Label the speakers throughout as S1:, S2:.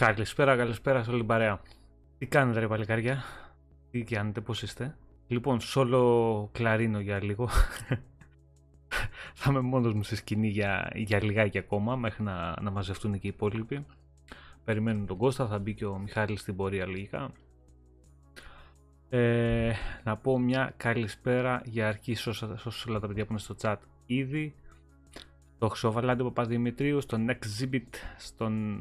S1: Καλησπέρα, καλησπέρα σε όλη την παρέα. Τι κάνετε ρε παλικάρια, τι κάνετε, πώς είστε; Λοιπόν, σόλο κλαρίνο για λίγο. θα είμαι μόνος μου στη σκηνή για, για λιγάκι ακόμα, μέχρι να, να μαζευτούν και οι υπόλοιποι. Περιμένουν τον Κώστα, θα μπει και ο Μιχάλης στην πορεία λογικά. Ε, να πω μια καλησπέρα για αρχή σε όλα τα παιδιά που είναι στο chat ήδη. Στο Χρυσοβαλάντι Παπαδημητρίου, στον Exhibit, στον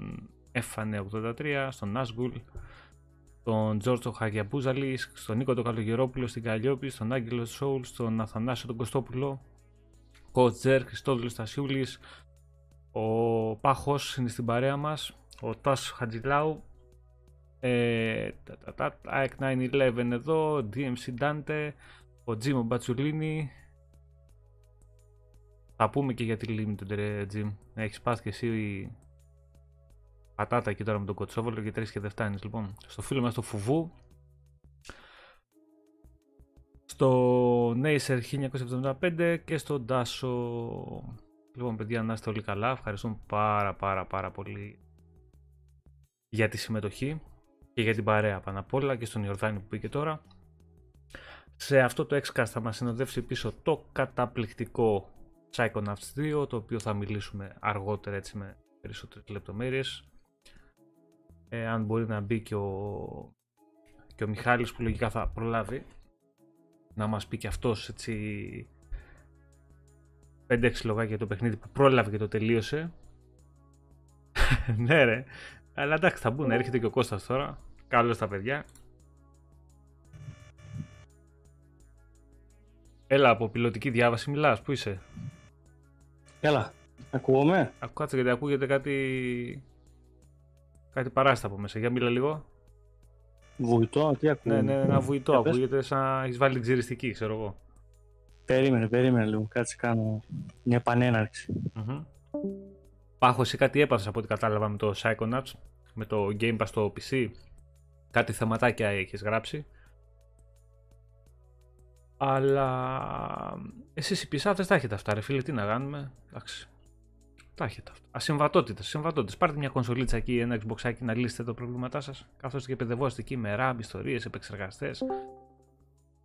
S1: Έφανε 83, στον Νάσγκουλ, στον Τζόρτζο Χαγιαμπούζαλης, στον Νίκο τον Καλογερόπουλο στην Καλλιόπη, στον Άγγελο Σόουλ, στον Αθανάσιο τον Κωστόπουλο, Κότζερ, Χριστόδουλος Στασιούλης, ο Πάχος είναι στην παρέα μας, ο Τάσο Χατζηλάου, ε, ΑΕΚ 911 εδώ, DMC Dante, ο Τζίμο Μπατσουλίνη. Θα πούμε και για τη Limited, Τζιμ. Έχεις πάθει και εσύ πατάτα εκεί τώρα με τον Κοτσόβολο και τρεις και δεν φτάνεις λοιπόν. Στο φίλο μας το Φουβού. Στο Nacer 1975 και στο Ντάσο. Λοιπόν παιδιά να είστε όλοι καλά. Ευχαριστούμε πάρα πάρα πάρα πολύ για τη συμμετοχή και για την παρέα πάνω απ' όλα και στον Ιορδάνη που πήγε τώρα. Σε αυτό το Xcast θα μας συνοδεύσει πίσω το καταπληκτικό Psychonauts 2 το οποίο θα μιλήσουμε αργότερα έτσι με περισσότερες λεπτομέρειες ε, αν μπορεί να μπει και ο, και ο Μιχάλης που λογικά θα προλάβει να μας πει και αυτός έτσι 5-6 λογάκια για το παιχνίδι που πρόλαβε και το τελείωσε. Ναι ρε. Αλλά εντάξει θα μπουν, έρχεται και ο Κώστας τώρα. Καλώς τα παιδιά. Έλα από πιλωτική διάβαση μιλάς, πού είσαι;
S2: Έλα, ακούγομαι
S1: Κάτσε γιατί ακούγεται κάτι Κάτι παράστα από μέσα. Για μίλα λίγο.
S2: Βουητό, τι ακούγεται.
S1: Ναι, ναι, ένα βουητό. Ακούγεται σαν έχεις βάλει ξυριστική, ξέρω εγώ.
S2: Περίμενε, περίμενε λίγο. Κάτσε κάνω μια επανέναρξη.
S1: Mm-hmm. Πάχω, εσύ κάτι έπαθες από ό,τι κατάλαβα με το Psychonauts, με το Game Pass στο PC. Κάτι θεματάκια έχεις γράψει; Αλλά εσείς οι πισάτες τα έχετε αυτά ρε φίλε, τι να κάνουμε; Εντάξει, τα έχετε αυτά. Ασυμβατότητες. Συμβατότητε. Πάρτε μια κονσολίτσα εκεί, ένα Xbox να λύσετε το πρόβλήματά σας. Καθώς και παιδευόστε εκεί με RAM, ιστορίες, επεξεργαστές.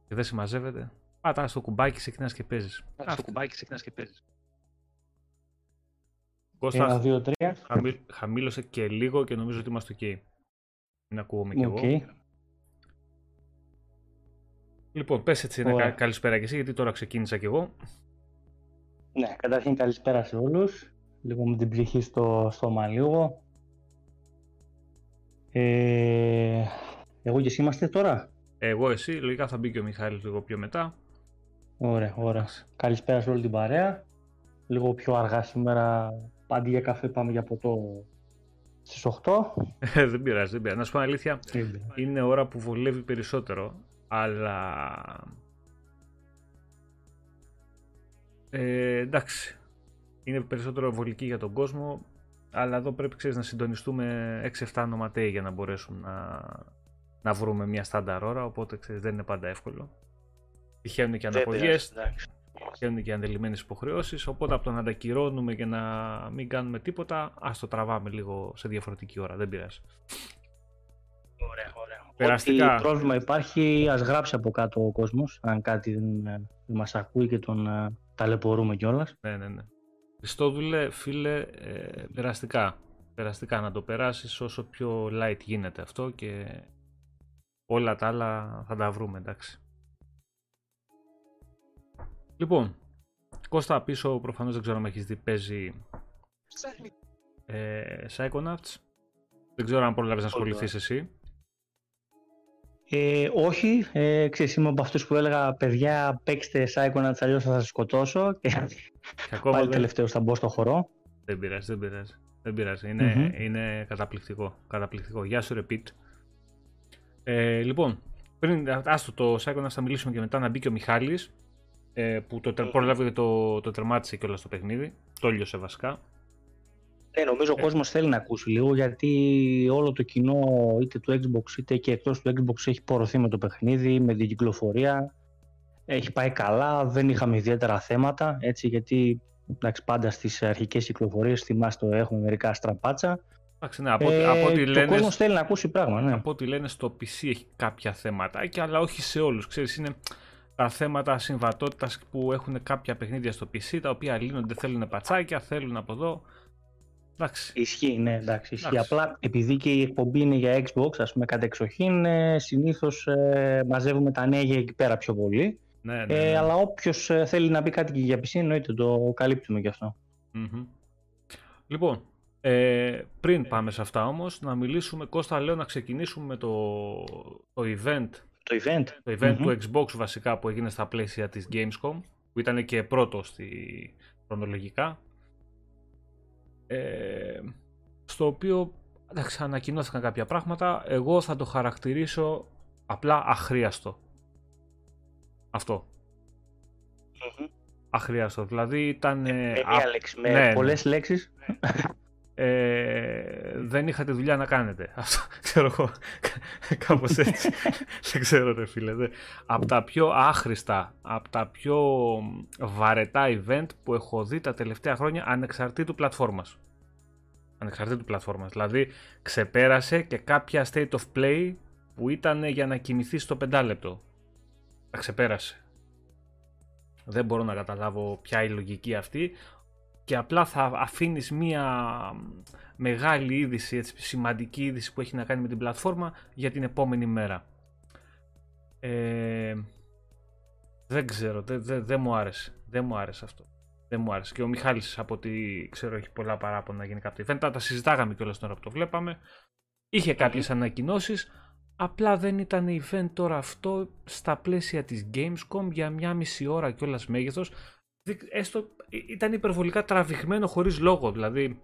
S1: Και δεν συμμαζεύετε. Πάτα στο κουμπάκι, ξεκινά και παίζεις.
S2: Πάτα στο κουμπάκι, ξεκινά και παίζεις.
S1: Κώστας, Ένα, δύο, τρία. χαμήλωσε και λίγο και νομίζω ότι είμαστε OK. Μην ακούγομαι κι okay. εγώ. Λοιπόν, πες έτσι ένα καλησπέρα και εσύ, γιατί τώρα ξεκίνησα κι εγώ.
S2: Ναι, καταρχήν καλησπέρα σε όλους λίγο με την ψυχή στο στόμα λίγο. Ε, εγώ και εσύ είμαστε τώρα;
S1: Εγώ, εσύ, λογικά θα μπει και ο Μιχάλης λίγο πιο μετά.
S2: Ωραία, ωραία. Καλησπέρα σε όλη την παρέα. Λίγο πιο αργά σήμερα, πάντη για καφέ πάμε για ποτό στις 8.
S1: Ε, δεν πειράζει, δεν πειράζει. Να σου πω αλήθεια, είναι ώρα που βολεύει περισσότερο, αλλά... Ε, εντάξει, είναι περισσότερο βολική για τον κόσμο, αλλά εδώ πρέπει ξέρεις, να συντονιστούμε 6-7 νοματέοι για να μπορέσουν να, να βρούμε μια στάνταρ ώρα, οπότε ξέρεις, δεν είναι πάντα εύκολο. Τυχαίνουν και αναπογέ, τυχαίνουν και αντελειμμένε υποχρεώσεις. Οπότε από το να τα κυρώνουμε και να μην κάνουμε τίποτα, ας το τραβάμε λίγο σε διαφορετική ώρα. Δεν πειράζει.
S2: Ωραία, ωραία. Περαστικά. Ό,τι πρόβλημα υπάρχει, ας γράψει από κάτω ο κόσμος, αν κάτι δεν, δεν μας ακούει και τον uh, ταλαιπωρούμε κιόλας.
S1: Ναι, ναι, ναι. Χριστόδουλε, φίλε, ε, περαστικά. Περαστικά να το περάσεις όσο πιο light γίνεται αυτό και όλα τα άλλα θα τα βρούμε, εντάξει. Λοιπόν, Κώστα πίσω προφανώς δεν ξέρω αν έχεις δει παίζει ε, Psychonauts. Δεν ξέρω αν προλάβεις να ασχοληθείς εσύ.
S2: Ε, όχι, ε, ξέρεις, είμαι από αυτούς που έλεγα παιδιά παίξτε Psychonauts αλλιώς θα σας σκοτώσω και, και ακόμα πάλι δεν... τελευταίος θα μπω στο χορό.
S1: Δεν πειράζει, δεν πειράζει. Δεν πειράζει. Είναι, mm-hmm. είναι καταπληκτικό. καταπληκτικό. Γεια σου Repeat. Ε, λοιπόν, πριν άστο το Psychonauts θα μιλήσουμε και μετά να μπει και ο Μιχάλης ε, που το, mm-hmm. πρόλαβε το, το τερμάτισε κιόλας το παιχνίδι. Το λιώσε βασικά.
S2: Ναι, νομίζω ο κόσμος θέλει να ακούσει λίγο γιατί όλο το κοινό είτε του Xbox είτε και εκτός του Xbox έχει πορωθεί με το παιχνίδι, με την κυκλοφορία. Έχει πάει καλά, δεν είχαμε ιδιαίτερα θέματα έτσι γιατί εντάξει, πάντα στις αρχικές κυκλοφορίες θυμάστε έχουμε μερικά στραπάτσα.
S1: Εντάξει, ναι, από, ε, από ό,τι λένε,
S2: κόσμος θέλει να ακούσει πράγμα, ναι.
S1: Από ό,τι λένε στο PC έχει κάποια θέματα, αλλά όχι σε όλους. Ξέρεις, είναι τα θέματα συμβατότητας που έχουν κάποια παιχνίδια στο PC, τα οποία λύνονται, θέλουν πατσάκια, θέλουν από εδώ. Εντάξει.
S2: Ισχύει, ναι, εντάξει, ισχύει. Απλά επειδή και η εκπομπή είναι για Xbox, ας πούμε, κατά εξοχήν, ε, συνήθως ε, μαζεύουμε τα νέα για εκεί πέρα πιο πολύ.
S1: Ναι, ναι,
S2: Ε,
S1: ναι.
S2: αλλά όποιος θέλει να πει κάτι και για PC, εννοείται το καλύπτουμε γι' αυτό.
S1: Μμμ. Λοιπόν, ε, πριν πάμε σε αυτά όμως, να μιλήσουμε, Κώστα λέω να ξεκινήσουμε με το, το event,
S2: Το event.
S1: το event
S2: Μμμ.
S1: του Xbox βασικά που έγινε στα πλαίσια της Gamescom, που ήταν και πρώτο στη χρονολογικά, ε, στο οποίο εντάξει, ανακοινώθηκαν κάποια πράγματα, εγώ θα το χαρακτηρίσω απλά αχρίαστο. Αυτό.
S2: Μμμ.
S1: Αχρίαστο. Δηλαδή ήταν... ε,
S2: Με
S1: α-
S2: μία λέξη, με
S1: ναι, ναι.
S2: πολλές λέξεις.
S1: Ε, δεν είχατε δουλειά να κάνετε. Αυτό ξέρω εγώ. Κάπως έτσι. δεν ξέρω ρε φίλε. Δεν. Από τα πιο άχρηστα, από τα πιο βαρετά event που έχω δει τα τελευταία χρόνια ανεξαρτήτου πλατφόρμας. Ανεξαρτήτου πλατφόρμας. Δηλαδή ξεπέρασε και κάποια state of play που ήταν για να κοιμηθεί στο πεντάλεπτο. Τα ξεπέρασε. Δεν μπορώ να καταλάβω ποια είναι η λογική αυτή και απλά θα αφήνεις μία μεγάλη είδηση, έτσι, σημαντική είδηση που έχει να κάνει με την πλατφόρμα για την επόμενη μέρα. Ε, δεν ξέρω, δεν δεν- δεν μου άρεσε. Δεν μου άρεσε αυτό. Δεν μου άρεσε. Και ο Μιχάλης από ό,τι ξέρω έχει πολλά παράπονα γενικά από το event. Τα, τα συζητάγαμε κιόλας τώρα που το βλέπαμε. Είχε κάποιες ανακοινώσεις. Απλά δεν ήταν event τώρα αυτό στα πλαίσια της Gamescom για μια μισή ώρα κιόλας μέγεθος. Δεν- Έστω ε, ήταν υπερβολικά τραβηγμένο χωρίς λόγο. Δηλαδή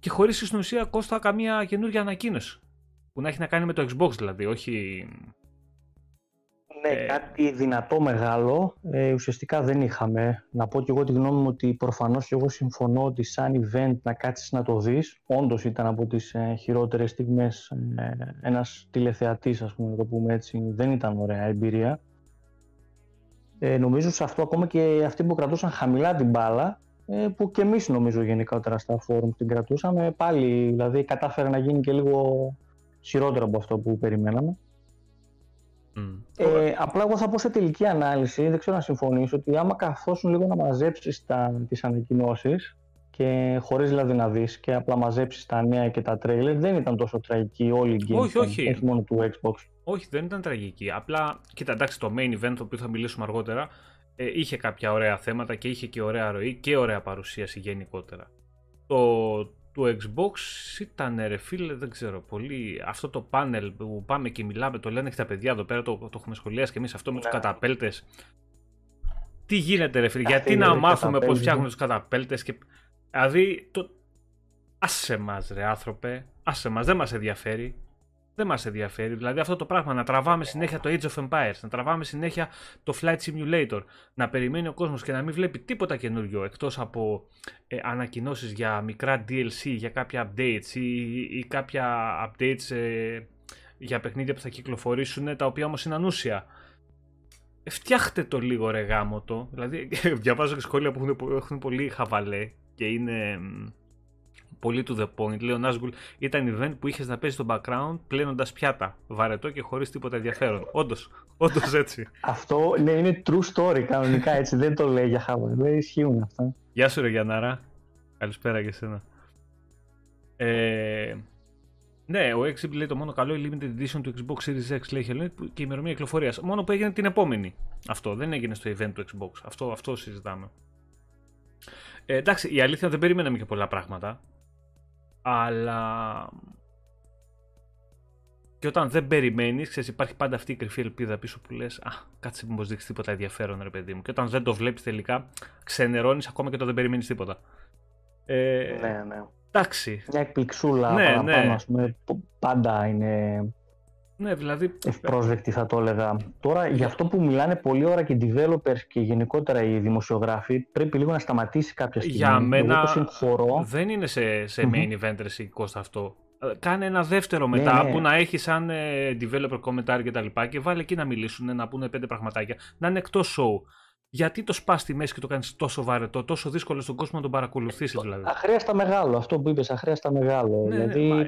S1: και χωρίς στην ουσία Κώστα καμία καινούργια ανακοίνωση. Που να έχει να κάνει με το Xbox δηλαδή, όχι...
S2: Ναι,
S1: Ε,
S2: κάτι δυνατό μεγάλο ε, ουσιαστικά δεν είχαμε. Να πω και εγώ τη γνώμη μου ότι προφανώς και εγώ συμφωνώ ότι σαν event να κάτσεις να το δεις, όντως ήταν από τις ε, χειρότερες στιγμές ε, ένας τηλεθεατής, ας πούμε, να το πούμε έτσι, δεν ήταν ωραία εμπειρία. Ε, νομίζω σε αυτό ακόμα και αυτοί που κρατούσαν χαμηλά την μπάλα, ε, που και εμείς νομίζω γενικότερα στα φόρουμ την κρατούσαμε, πάλι δηλαδή κατάφερε να γίνει και λίγο χειρότερο από αυτό που περιμέναμε.
S1: μ.
S2: Ε, απλά εγώ θα πω σε τελική ανάλυση, δεν ξέρω να συμφωνήσω, ότι άμα καθόσουν λίγο να μαζέψεις τα, τις ανακοινώσεις και χωρίς δηλαδή να δεις και απλά μαζέψεις τα νέα και τα τρέιλερ, δεν ήταν τόσο τραγική όλη η Gamescom,
S1: Όχι, όχι.
S2: όχι μόνο του Xbox.
S1: Όχι, δεν ήταν τραγική. Απλά, κοίτα, εντάξει, το main event, το οποίο θα μιλήσουμε αργότερα, ε, είχε κάποια ωραία θέματα και είχε και ωραία ροή και ωραία παρουσίαση γενικότερα. Το του Xbox ήταν ρε φίλε, δεν ξέρω, πολύ. Αυτό το πάνελ που πάμε και μιλάμε, το λένε και τα παιδιά εδώ πέρα, το, το έχουμε σχολιάσει και εμείς αυτό με τους
S2: Ναι.
S1: καταπέλτες. Τι γίνεται, ρε φίλε,
S2: Αυτή
S1: γιατί
S2: είναι,
S1: να
S2: ρε,
S1: μάθουμε πώς
S2: καταπέλτη.
S1: φτιάχνουν τους καταπέλτες και. Δηλαδή, το... άσε μας, ρε άνθρωπε, άσε μας, δεν μας ενδιαφέρει. Δεν μας ενδιαφέρει. Δηλαδή, αυτό το πράγμα να τραβάμε συνέχεια το Age of Empires, να τραβάμε συνέχεια το Flight Simulator, να περιμένει ο κόσμος και να μην βλέπει τίποτα καινούριο εκτός από ε, ανακοινώσεις για μικρά DLC, για κάποια updates ή, ή κάποια updates ε, για παιχνίδια που θα κυκλοφορήσουν, τα οποία όμως είναι ανούσια. Ε, φτιάχτε το λίγο ρε γάμο το. Δηλαδή, διαβάζω και σχόλια που έχουν, που έχουν πολύ χαβαλέ και είναι μ, πολύ to the point. Λέει ο Nazgul, ήταν event που είχες να παίζεις στο background πλένοντας πιάτα. Βαρετό και χωρίς τίποτα ενδιαφέρον. Όντως, όντως έτσι.
S2: Αυτό ναι, είναι true story κανονικά έτσι, δεν το λέει για χάβα, δεν ισχύουν αυτά.
S1: Γεια σου ρε Γιαννάρα. Καλησπέρα και εσένα. Ε, ναι, ο Exhibit λέει το μόνο καλό η limited edition του Xbox Series X λέει Hellnet που- και η ημερομηνία κυκλοφορίας. Μόνο που έγινε την επόμενη. Αυτό δεν έγινε στο event του Xbox. Αυτό, αυτό συζητάμε. Ε, εντάξει, η αλήθεια δεν περιμέναμε και πολλά πράγματα. Αλλά. Και όταν δεν περιμένεις, ξέρεις, υπάρχει πάντα αυτή η κρυφή ελπίδα πίσω που λες: Α, κάτσε μήπως δείξεις τίποτα ενδιαφέρον, ρε παιδί μου. Και όταν δεν το βλέπεις τελικά, ξενερώνεις ακόμα και όταν δεν περιμένεις τίποτα. Ε,
S2: Ναι, ναι.
S1: Εντάξει.
S2: Μια εκπληξούλα
S1: Ναι,
S2: παραπάνω,
S1: ναι.
S2: ας πούμε, που πάντα είναι
S1: Ναι, δηλαδή.
S2: ευπρόσδεκτη θα το έλεγα. Τώρα για αυτό που μιλάνε πολλή ώρα και οι developers και γενικότερα οι δημοσιογράφοι πρέπει λίγο να σταματήσει κάποια στιγμή.
S1: Για μένα
S2: Εγώ το συγχωρώ.
S1: δεν είναι σε, σε
S2: Μμμ.
S1: main event ρε εσύ, Κώστα αυτό. Ε, Κάνε ένα δεύτερο μετά
S2: ναι.
S1: που να έχει σαν ε, developer commentary και τα λοιπά και βάλε εκεί να μιλήσουν, να πούνε πέντε πραγματάκια. Να είναι εκτός show. γιατί το σπάς στη μέση και το κάνεις τόσο βαρετό, τόσο δύσκολο στον κόσμο να τον παρακολουθήσεις δηλαδή;
S2: Αχρίαστα μεγάλο, αυτό που είπες, αχρίαστα μεγάλο. Ναι, δηλαδή, μα...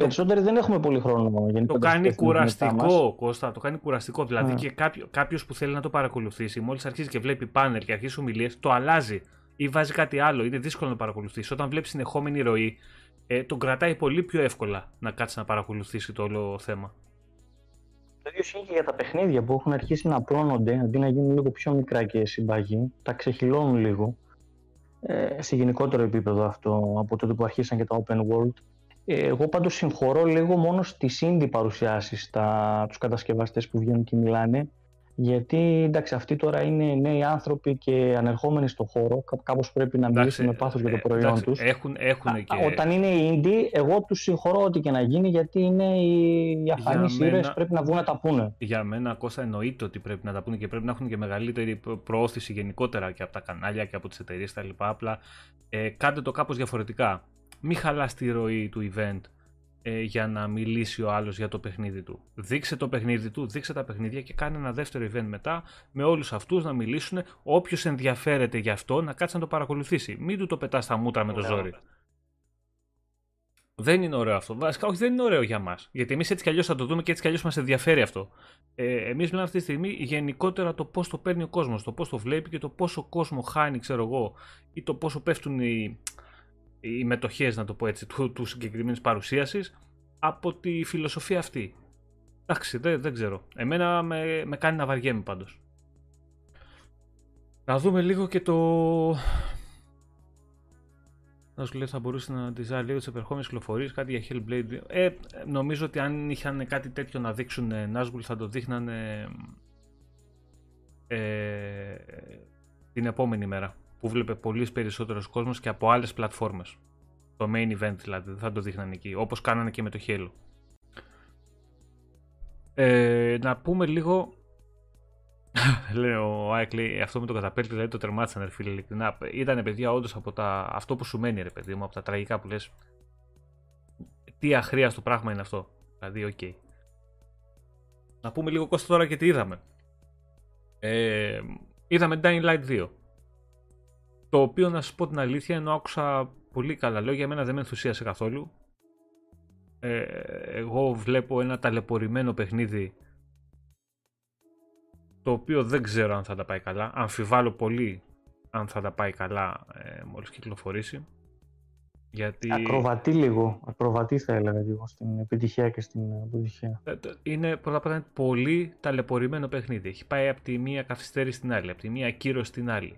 S2: περισσότεροι δεν έχουμε πολύ χρόνο
S1: για Το κάνει κουραστικό, Κώστα, το κάνει κουραστικό. Δηλαδή, και κάποιο που θέλει να το παρακολουθήσει, μόλις αρχίζει και βλέπει πάνελ και αρχίζει ομιλίες, το αλλάζει ή βάζει κάτι άλλο. Είναι δύσκολο να παρακολουθήσει. Όταν βλέπει συνεχόμενη ροή, ε, τον κρατάει πολύ πιο εύκολα να κάτσει να παρακολουθήσει το όλο θέμα.
S2: Το ίδιο ισχύει και για τα παιχνίδια που έχουν αρχίσει να απλώνονται αντί να γίνουν λίγο πιο μικρά και συμπαγή, τα ξεχυλώνουν λίγο ε, σε γενικότερο επίπεδο αυτό από τότε που αρχίσαν και τα open world. Ε, εγώ πάντως συγχωρώ λίγο μόνο στις indie παρουσιάσεις τα, τους κατασκευαστές που βγαίνουν και μιλάνε γιατί εντάξει, αυτοί τώρα είναι νέοι άνθρωποι και ανερχόμενοι στον χώρο. Κάπως πρέπει να μιλήσουν με πάθος για το ε, προϊόν τους.
S1: Έχουν, έχουν και...
S2: Όταν είναι οι indie, εγώ τους συγχωρώ ό,τι και να γίνει, γιατί είναι οι αφανεί ήρωες, πρέπει να βγουν να τα πούνε.
S1: Για μένα, Κώστα, εννοείται ότι πρέπει να τα πούνε και πρέπει να έχουν και μεγαλύτερη προώθηση γενικότερα και από τα κανάλια και από τις εταιρείες κτλ. Απλά ε, κάντε το κάπως διαφορετικά. Μην χαλάς τη ροή του event ε, για να μιλήσει ο άλλος για το παιχνίδι του. Δείξε το παιχνίδι του, δείξε τα παιχνίδια και κάνε ένα δεύτερο event μετά με όλους αυτούς να μιλήσουν. Όποιος ενδιαφέρεται γι' αυτό να κάτσει να το παρακολουθήσει. Μην του το πετάς στα μούτρα με το ζόρι. Δεν είναι ωραίο αυτό. Βασικά, όχι, δεν είναι ωραίο για μας. Γιατί εμείς έτσι κι αλλιώς θα το δούμε και έτσι κι αλλιώς μας ενδιαφέρει αυτό. Ε, εμείς μιλάμε αυτή τη στιγμή γενικότερα το πώς το παίρνει ο κόσμος, το πώς το βλέπει και το πόσο κόσμο χάνει, ξέρω εγώ, ή το πόσο πέφτουν οι, οι μετοχές να το πω έτσι του, του συγκεκριμένης παρουσίασης από τη φιλοσοφία αυτή. Εντάξει, δεν, δεν ξέρω. Εμένα με, με κάνει να βαριέμαι πάντως. Να δούμε λίγο και το... Να σου λέει θα μπορούσε να τη λίγο τις επερχόμενες κυκλοφορίες, κάτι για Hellblade. Ε, νομίζω ότι αν είχαν κάτι τέτοιο να δείξουν Nazgul θα το δείχνανε ε, την επόμενη μέρα που έβλεπε πολύ περισσότερος κόσμος και από άλλες πλατφόρμες. Το main event δηλαδή, δεν θα το δείχνανε εκεί, όπως κάνανε και με το Halo. Ε, να πούμε λίγο. Λέω ο Άικ λέει αυτό με το καταπέλτη δηλαδή το τερμάτισαν ρε φίλε ειλικρινά. Ήταν παιδιά όντως από τα... αυτό που σου μένει ρε παιδί μου, από τα τραγικά που λες. Τι αχρείαστο πράγμα είναι αυτό. Δηλαδή, OK. Okay. Να πούμε λίγο κόστο τώρα και τι είδαμε. Ε, είδαμε Dying Light 2. Το οποίο να σα πω την αλήθεια, ενώ άκουσα πολύ καλά λόγια, εμένα δεν με ενθουσίασε καθόλου. Ε, εγώ βλέπω ένα ταλαιπωρημένο παιχνίδι το οποίο δεν ξέρω αν θα τα πάει καλά. Αμφιβάλλω πολύ αν θα τα πάει καλά ε, μόλις κυκλοφορήσει.
S2: Γιατί... Ακροβατή λίγο. Ακροβατή θα έλεγα λίγο στην επιτυχία και στην αποτυχία.
S1: Ε, είναι πρώτα απ' όλα πολύ ταλαιπωρημένο παιχνίδι. Έχει πάει από τη μία καθυστέρηση στην άλλη, από τη μία κύρωση στην άλλη.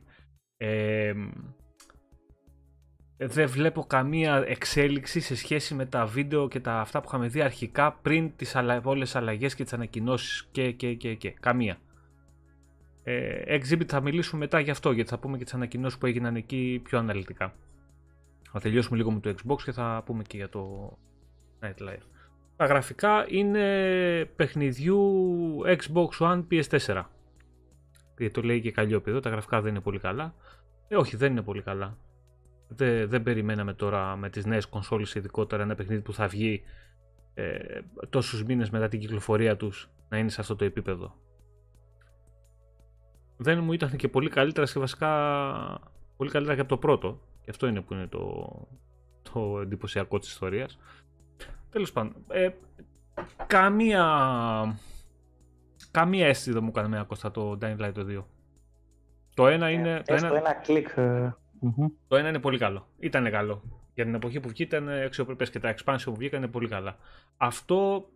S1: Ε, δεν βλέπω καμία εξέλιξη σε σχέση με τα βίντεο και τα αυτά που είχαμε δει αρχικά πριν τις αλλα... όλες τις αλλαγές και τις ανακοινώσεις και, και, και, και. Καμία. Ε, Exhibit θα μιλήσουμε μετά γι' αυτό, γιατί θα πούμε και τις ανακοινώσεις που έγιναν εκεί πιο αναλυτικά. Θα τελειώσουμε λίγο με το Xbox και θα πούμε και για το Night Live. Τα γραφικά είναι παιχνιδιού Xbox One PS4. Γιατί το λέει και Καλλιόπη εδώ, τα γραφικά δεν είναι πολύ καλά. Ε, όχι, δεν είναι πολύ καλά. Δεν, δεν περιμέναμε τώρα με τις νέες κονσόλες ειδικότερα ένα παιχνίδι που θα βγει ε, τόσους μήνες μετά την κυκλοφορία τους να είναι σε αυτό το επίπεδο. Δεν μου ήταν και πολύ καλύτερα σε βασικά πολύ καλύτερα και από το πρώτο. Και αυτό είναι που είναι το, το εντυπωσιακό της ιστορίας. Τέλος πάντων, ε, καμία, καμία αίσθηση δεν μου έκανε με Κώστα το Dying Light 2. Το ένα ε, είναι...
S2: το ένα, ένα κλικ ε,
S1: το ένα είναι πολύ καλό. Ήταν καλό. Για την εποχή που βγήκε ήταν αξιοπρεπέ και τα expansion που βγήκαν είναι πολύ καλά. Αυτό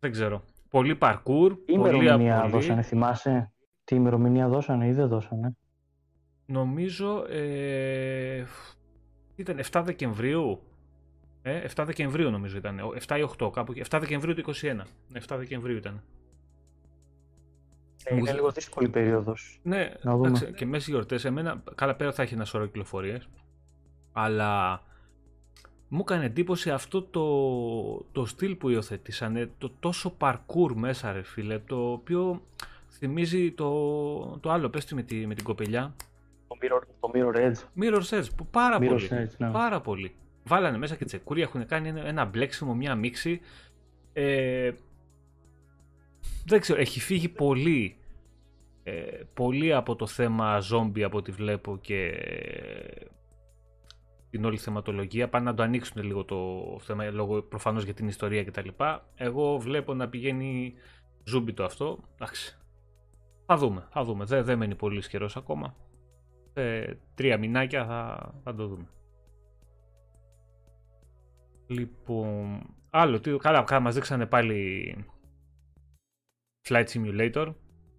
S1: δεν ξέρω. Πολύ parkour.
S2: Τι ημερομηνία πολύ... δώσανε, θυμάσαι; Τι ημερομηνία δώσανε ή δεν δώσανε;
S1: Νομίζω ε, ήταν 7 Δεκεμβρίου. Ε, 7 Δεκεμβρίου νομίζω ήταν. 7 ή 8 κάπου. 7 Δεκεμβρίου του 2021. 7 Δεκεμβρίου ήταν.
S2: Ε, είναι λίγο δύσκολη περίοδος.
S1: Ναι, να δούμε. Εντάξει, και μέσα γιορτές. Εμένα, καλά πέρα θα έχει ένα σωρό κυκλοφορίες. Αλλά μου έκανε εντύπωση αυτό το, το στυλ που υιοθετήσανε, το τόσο parkour μέσα ρε φίλε, το οποίο θυμίζει το, το άλλο, πες με, τη, με την κοπελιά.
S2: Το Mirror, το mirror Edge.
S1: Mirror Edge, που πάρα πολύ, Edge, ναι. πάρα πολύ. Βάλανε μέσα και τσεκούρια, έχουν κάνει ένα, ένα μπλέξιμο, μια μίξη. Ε, δεν ξέρω, έχει φύγει πολύ Ε, πολύ από το θέμα zombie από ό,τι βλέπω και την όλη θεματολογία πάνε να το ανοίξουν λίγο το θέμα λόγω προφανώς για την ιστορία κτλ. Εγώ βλέπω να πηγαίνει ζούμπι το αυτό. Εντάξει. Θα δούμε, θα δούμε. Δεν, δεν μένει πολύς καιρός ακόμα. Σε τρία μηνάκια θα, θα το δούμε. Λοιπόν, άλλο, τι, καλά, καλά μας δείξανε πάλι Flight Simulator.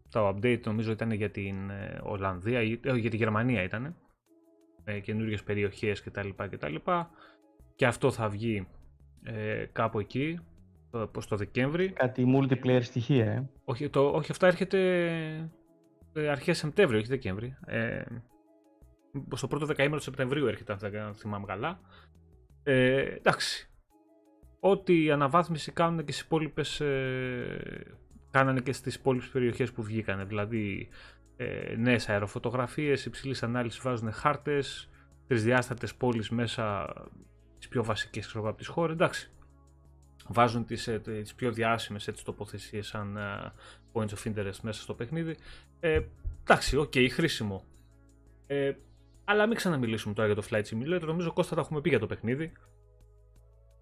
S1: Το update νομίζω ήταν για την ε, Ολλανδία, ή, ε, για τη Γερμανία ήταν. Με καινούριες περιοχές κτλ. κτλ. Και αυτό θα βγει ε, κάπου εκεί, προς το Δεκέμβρη.
S2: Κάτι multiplayer στοιχεία, ε.
S1: Όχι, το, όχι αυτά έρχεται ε, αρχές Σεπτέμβριο, όχι Δεκέμβρη. Ε, στο πρώτο δεκαήμερο του Σεπτεμβρίου έρχεται, αν δεν θυμάμαι καλά. Ε, εντάξει. Ό,τι αναβάθμιση κάνουν και στις υπόλοιπες, ε, κάνανε και στις υπόλοιπες περιοχές που βγήκανε. Δηλαδή ε, νέες αεροφωτογραφίες, υψηλής ανάλυσης βάζουν χάρτες, τρισδιάστατες πόλεις μέσα τις πιο βασικές ξέρω, από τις χώρες. Εντάξει. Βάζουν τις, ε, τις πιο διάσημες έτσι, τοποθεσίες σαν ε, points of interest μέσα στο παιχνίδι. Ε, εντάξει, OK, okay, χρήσιμο. Ε, αλλά μην ξαναμιλήσουμε τώρα για το Flight Simulator. Νομίζω Κώστα τα έχουμε πει για το παιχνίδι.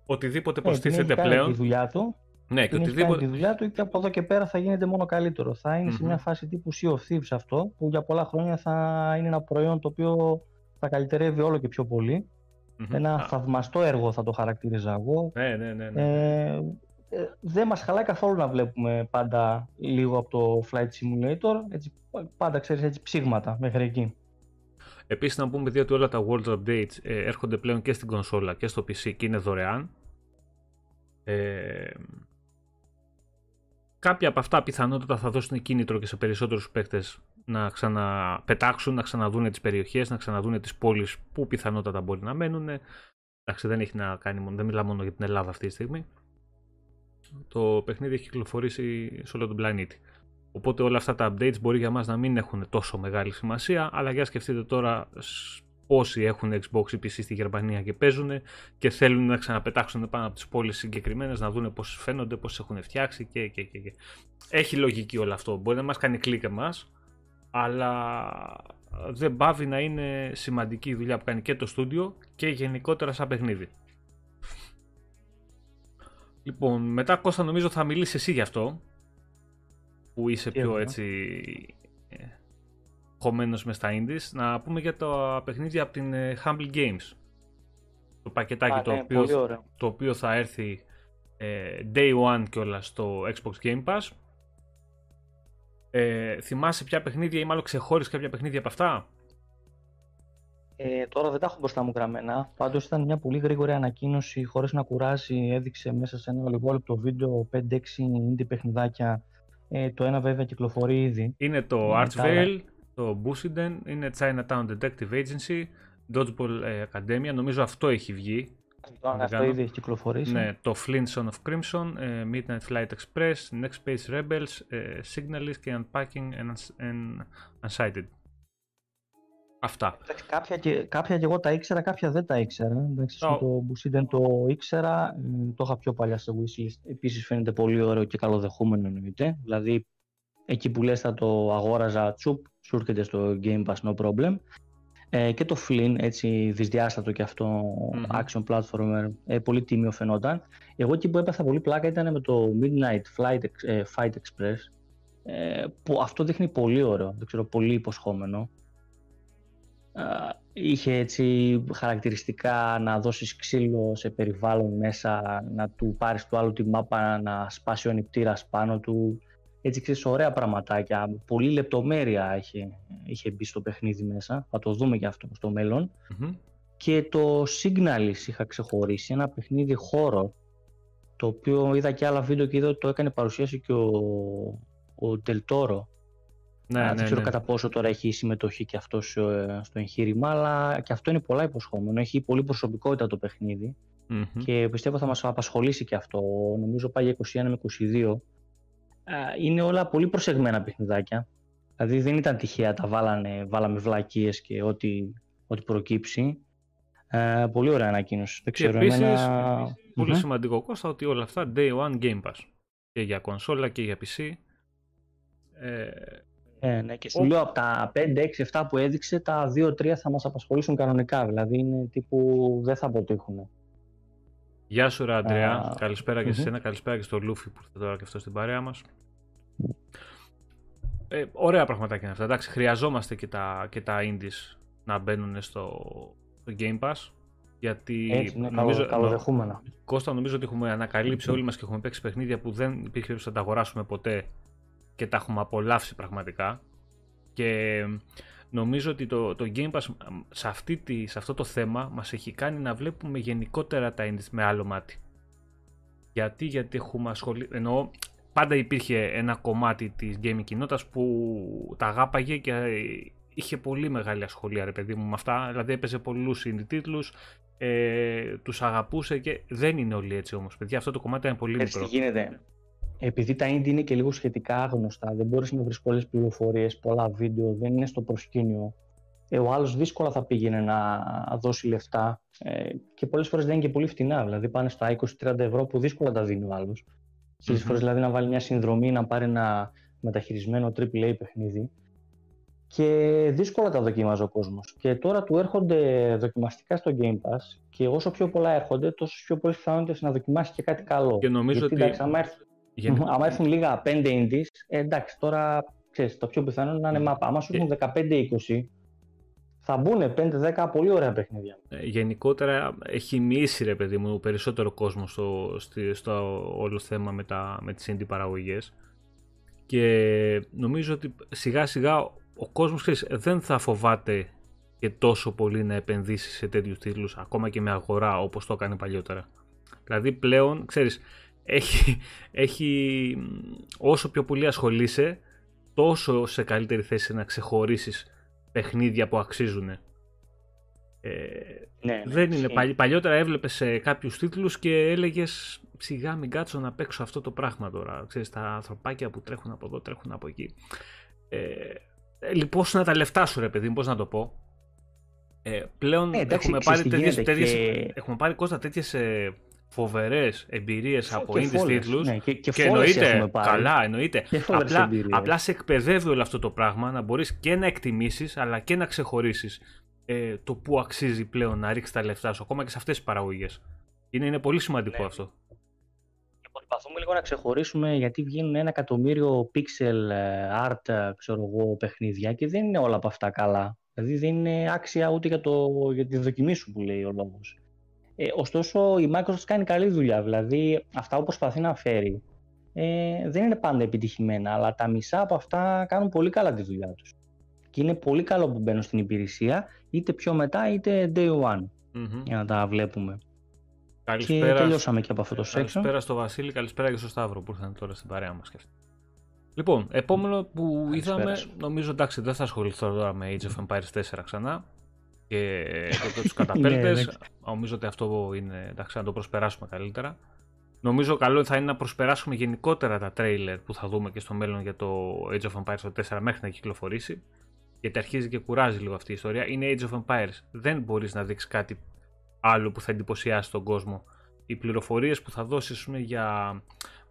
S1: Οτιδήποτε προστίθεται
S2: έχει
S1: πλέον.
S2: Κάνει τη δουλειά του.
S1: Ναι,
S2: και οτιδήποτε. Κάνει τη δουλειά του και από εδώ και πέρα θα γίνεται μόνο καλύτερο. Θα ειναι σε μια φάση τύπου Sea of Thieves αυτό, που για πολλά χρόνια θα είναι ένα προϊόν το οποίο θα καλυτερεύει όλο και πιο πολυ Ένα θαυμαστό έργο θα το χαρακτήριζα εγώ.
S1: Ναι, ναι, ναι. ναι.
S2: Ε, ε, δεν μας χαλάει καθόλου να βλέπουμε πάντα λίγο από το Flight Simulator, έτσι, πάντα ξέρεις έτσι ψήγματα μέχρι εκεί.
S1: Επίσης να πούμε ότι όλα τα World Updates ε, έρχονται πλέον και στην κονσόλα και στο PC και είναι δωρεάν. Ε, κάποια από αυτά πιθανότατα θα δώσουν κίνητρο και σε περισσότερους παίκτες να ξαναπετάξουν, να ξαναδούν τις περιοχές, να ξαναδούν τις πόλεις που πιθανότατα μπορεί να μένουν. Εντάξει, δεν έχει να κάνει δεν μιλάω μόνο για την Ελλάδα αυτή τη στιγμή. Το παιχνίδι έχει κυκλοφορήσει σε όλο τον πλανήτη. Οπότε όλα αυτά τα updates μπορεί για μας να μην έχουν τόσο μεγάλη σημασία, αλλά για σκεφτείτε τώρα όσοι έχουν Xbox ή PC στη Γερμανία και παίζουν και θέλουν να ξαναπετάξουν πάνω από τις πόλεις συγκεκριμένες, να δουν πώς φαίνονται, πώς έχουν φτιάξει και, και, και, και. Έχει λογική όλο αυτό. Μπορεί να μας κάνει κλικ εμάς, αλλά δεν πάβει να είναι σημαντική η δουλειά που κάνει και το στούντιο και γενικότερα σαν παιχνίδι. Λοιπόν, μετά Κώστα νομίζω θα μιλήσεις εσύ γι' αυτό, που είσαι πιο έτσι ε, χωμένος μες στα indies, να πούμε για τα παιχνίδια από την ε, Humble Games. Το πακετάκι το,
S2: ναι,
S1: οποίο, το οποίο θα έρθει ε, day one όλα στο Xbox Game Pass. Ε, θυμάσαι ποια παιχνίδια ή μάλλον ξεχώρισες κάποια παιχνίδια από αυτά;
S2: Ε, τώρα δεν τα έχω μπροστά μου γραμμένα. Πάντως ήταν μια πολύ γρήγορη ανακοίνωση, χωρίς να κουράζει. Έδειξε μέσα σε ένα λεπτό βίντεο 5-6 indie παιχνιδάκια. Ε, το ένα βέβαια κυκλοφορεί ήδη.
S1: Είναι το ε, Archvale, το Busiden, είναι Chinatown Detective Agency, Dodgeball ε, Academia. Νομίζω αυτό έχει βγει.
S2: Λοιπόν, αυτό ήδη έχει κυκλοφορήσει.
S1: Ναι, το Flintstone of Crimson, ε, Midnight Flight Express, Next Space Rebels, Signalist και Unpacking and Unsighted. Αυτά.
S2: Κάποια και, κάποια και εγώ τα ήξερα, κάποια δεν τα ήξερα. Εντάξει, oh. Το Busiden το ήξερα, ε, το είχα πιο παλιά στο wishlist. Επίσης φαίνεται πολύ ωραίο και καλοδεχούμενο εννοείται. Δηλαδή, εκεί που λες θα το αγόραζα τσουπ, σου έρχεται στο Game Pass no problem. Ε, και το Flynn, έτσι δυσδιάστατο και αυτό mm-hmm. action platformer, ε, πολύ τίμιο φαινόταν. Εγώ εκεί που έπαθα πολύ πλάκα ήταν με το Midnight Flight, ε, Fight Express, ε, που αυτό δείχνει πολύ ωραίο, δεν ξέρω, πολύ υποσχόμενο είχε έτσι χαρακτηριστικά να δώσεις ξύλο σε περιβάλλον μέσα, να του πάρεις του άλλου τη μάπα, να σπάσει ο νηπτήρας πάνω του. Έτσι ξέρεις ωραία πραγματάκια, πολύ λεπτομέρεια είχε, είχε μπει στο παιχνίδι μέσα, θα το δούμε και αυτό στο μελλον Και το Signalis είχα ξεχωρίσει, ένα παιχνίδι χώρο, το οποίο είδα και άλλα βίντεο και είδα ότι το έκανε παρουσίαση και ο, ο Τελτόρο ναι, δεν ναι, ξέρω ναι. κατά πόσο τώρα έχει συμμετοχή και αυτό ε, στο εγχείρημα, αλλά και αυτό είναι πολλά υποσχόμενο. Έχει πολύ προσωπικότητα το παιχνιδι και πιστεύω θα μας απασχολήσει και αυτό. Νομίζω πάει για 21 με 22. Είναι όλα πολύ προσεγμένα παιχνιδάκια. Δηλαδή δεν ήταν τυχαία, τα βάλανε, βάλαμε βλακίες και ό,τι, ό,τι προκύψει. Ε, πολύ ωραία ανακοίνωση. Δεν ξέρω,
S1: και επίσης, πολύ σημαντικό Κώστα ότι όλα αυτά day one game pass. Και για κονσόλα και για PC. Ε,
S2: Ε, ναι, και σου λέω από τα 5, 6, 7 που έδειξε, τα 2-3 θα μας απασχολήσουν κανονικά. Δηλαδή είναι τύπου δεν θα αποτύχουν.
S1: Γεια σου, ρε Αντρέα. Καλησπέρα και σε εσένα. Καλησπέρα και στο Λούφι που ήρθε τώρα και αυτό στην παρέα μας. Ε, ωραία πραγματάκια είναι αυτά. Εντάξει, χρειαζόμαστε και τα, και τα indies να μπαίνουν στο, στο Game Pass. Γιατί
S2: Έτσι, ναι, νομίζω, καλοδεχούμενα.
S1: Κώστα, νομίζω ότι έχουμε ανακαλύψει όλοι μας και έχουμε παίξει παιχνίδια που δεν υπήρχε περίπτωση να τα αγοράσουμε ποτέ και τα έχουμε απολαύσει πραγματικά. Και νομίζω ότι το, το Game Pass σε, αυτή τη, σε αυτό το θέμα μας έχει κάνει να βλέπουμε γενικότερα τα indies με άλλο μάτι. Γιατί, γιατί έχουμε ασχολεί, εννοώ πάντα υπήρχε ένα κομμάτι της gaming κοινότητας που τα αγάπαγε και είχε πολύ μεγάλη ασχολία ρε παιδί μου με αυτά, δηλαδή έπαιζε πολλούς indie τίτλους, ε, τους αγαπούσε και δεν είναι όλοι έτσι όμως παιδιά, αυτό το κομμάτι είναι πολύ
S2: έτσι μικρό. γίνεται; Επειδή τα indie είναι και λίγο σχετικά άγνωστα, δεν μπορείς να βρεις πολλές πληροφορίες, πολλά βίντεο, δεν είναι στο προσκήνιο. Ε, ο άλλος δύσκολα θα πήγαινε να δώσει λεφτά ε, και πολλές φορές δεν είναι και πολύ φτηνά, δηλαδή πάνε στα 20-30 ευρώ που δύσκολα τα δίνει ο άλλος. Στις φορές δηλαδή να βάλει μια συνδρομή να πάρει ένα μεταχειρισμένο AAA παιχνίδι και δύσκολα τα δοκιμάζει ο κόσμος. Και τώρα του έρχονται δοκιμαστικά στο Game Pass και όσο πιο πολλά έρχονται, τόσο πιο πολλέ πιθανότητες να δοκιμάσει και κάτι καλό.
S1: Και νομίζω
S2: Γιατί,
S1: ότι.
S2: Εντάξει, άμα, έρθουν, Για... άμα έρθουν λίγα 5 indies, ε, εντάξει, τώρα ξέρεις, το πιο πιθανό είναι να είναι μάπα. Άμα σου έρθουν 15-20, θα μπουν 5-10 πολύ ωραία παιχνίδια.
S1: Ε, γενικότερα έχει μίσει ρε παιδί μου περισσότερο κόσμο στο, στο, στο όλο θέμα με, τα, με τις indie παραγωγές και νομίζω ότι σιγά σιγά ο κόσμος ξέρεις, δεν θα φοβάται και τόσο πολύ να επενδύσει σε τέτοιους τίτλους ακόμα και με αγορά όπως το έκανε παλιότερα. Δηλαδή πλέον, ξέρεις, έχει, έχει όσο πιο πολύ ασχολείσαι τόσο σε καλύτερη θέση να ξεχωρίσεις παιχνίδια που αξίζουν. Ε,
S2: ναι, ναι,
S1: δεν είναι. παλιότερα έβλεπες σε κάποιους τίτλους και έλεγες σιγά μην κάτσω να παίξω αυτό το πράγμα τώρα. Ξέρεις, τα ανθρωπάκια που τρέχουν από εδώ, τρέχουν από εκεί. Ε, λοιπόν, να τα λεφτά σου, ρε παιδί, πώς να το πω. Ε, πλέον
S2: ε, εντάξει,
S1: έχουμε, πάρει τέτοιες, τέτοιες,
S2: και...
S1: έχουμε πάρει κόστα τέτοιες ε, φοβερές εμπειρίες από indies τίτλους
S2: ναι, και, και,
S1: και εννοείται, καλά εννοείται, απλά, απλά σε εκπαιδεύει όλο αυτό το πράγμα να μπορείς και να εκτιμήσεις αλλά και να ξεχωρίσεις ε, το που αξίζει πλέον να ρίξεις τα λεφτά σου ακόμα και σε αυτές τις παραγωγές. Είναι, είναι πολύ σημαντικό ναι. αυτό.
S2: Και προσπαθούμε λίγο να ξεχωρίσουμε γιατί βγαίνουν ένα εκατομμύριο pixel ε, art ε, ξέρω εγώ, παιχνίδια και δεν είναι όλα από αυτά καλά. Δηλαδή δεν είναι άξια ούτε για, το, για τη δοκιμή σου που λέει ο λόγος. Ε, ωστόσο η Microsoft κάνει καλή δουλειά, δηλαδή αυτά που προσπαθεί να φέρει ε, δεν είναι πάντα επιτυχημένα, αλλά τα μισά από αυτά κάνουν πολύ καλά τη δουλειά τους. Και είναι πολύ καλό που μπαίνουν στην υπηρεσία, είτε πιο μετά είτε day one, mm-hmm. για να τα βλέπουμε.
S1: Καλησπέρα.
S2: Και τελειώσαμε και από αυτό το section.
S1: Καλησπέρα στο Βασίλη, καλησπέρα και στο Σταύρο που ήρθαν τώρα στην παρέα μας. Λοιπόν, επόμενο που είδαμε, νομίζω εντάξει δεν θα ασχοληθώ τώρα με Age of Empires 4 ξανά και τότε τους καταπέλτες. Νομίζω ότι αυτό είναι, εντάξει, να το προσπεράσουμε καλύτερα. Νομίζω καλό θα είναι να προσπεράσουμε γενικότερα τα τρέιλερ που θα δούμε και στο μέλλον για το Age of Empires 4 μέχρι να κυκλοφορήσει. Γιατί αρχίζει και κουράζει λίγο αυτή η ιστορία. Είναι Age of Empires. Δεν μπορείς να δείξει κάτι άλλο που θα εντυπωσιάσει τον κόσμο. Οι πληροφορίες που θα δώσεις για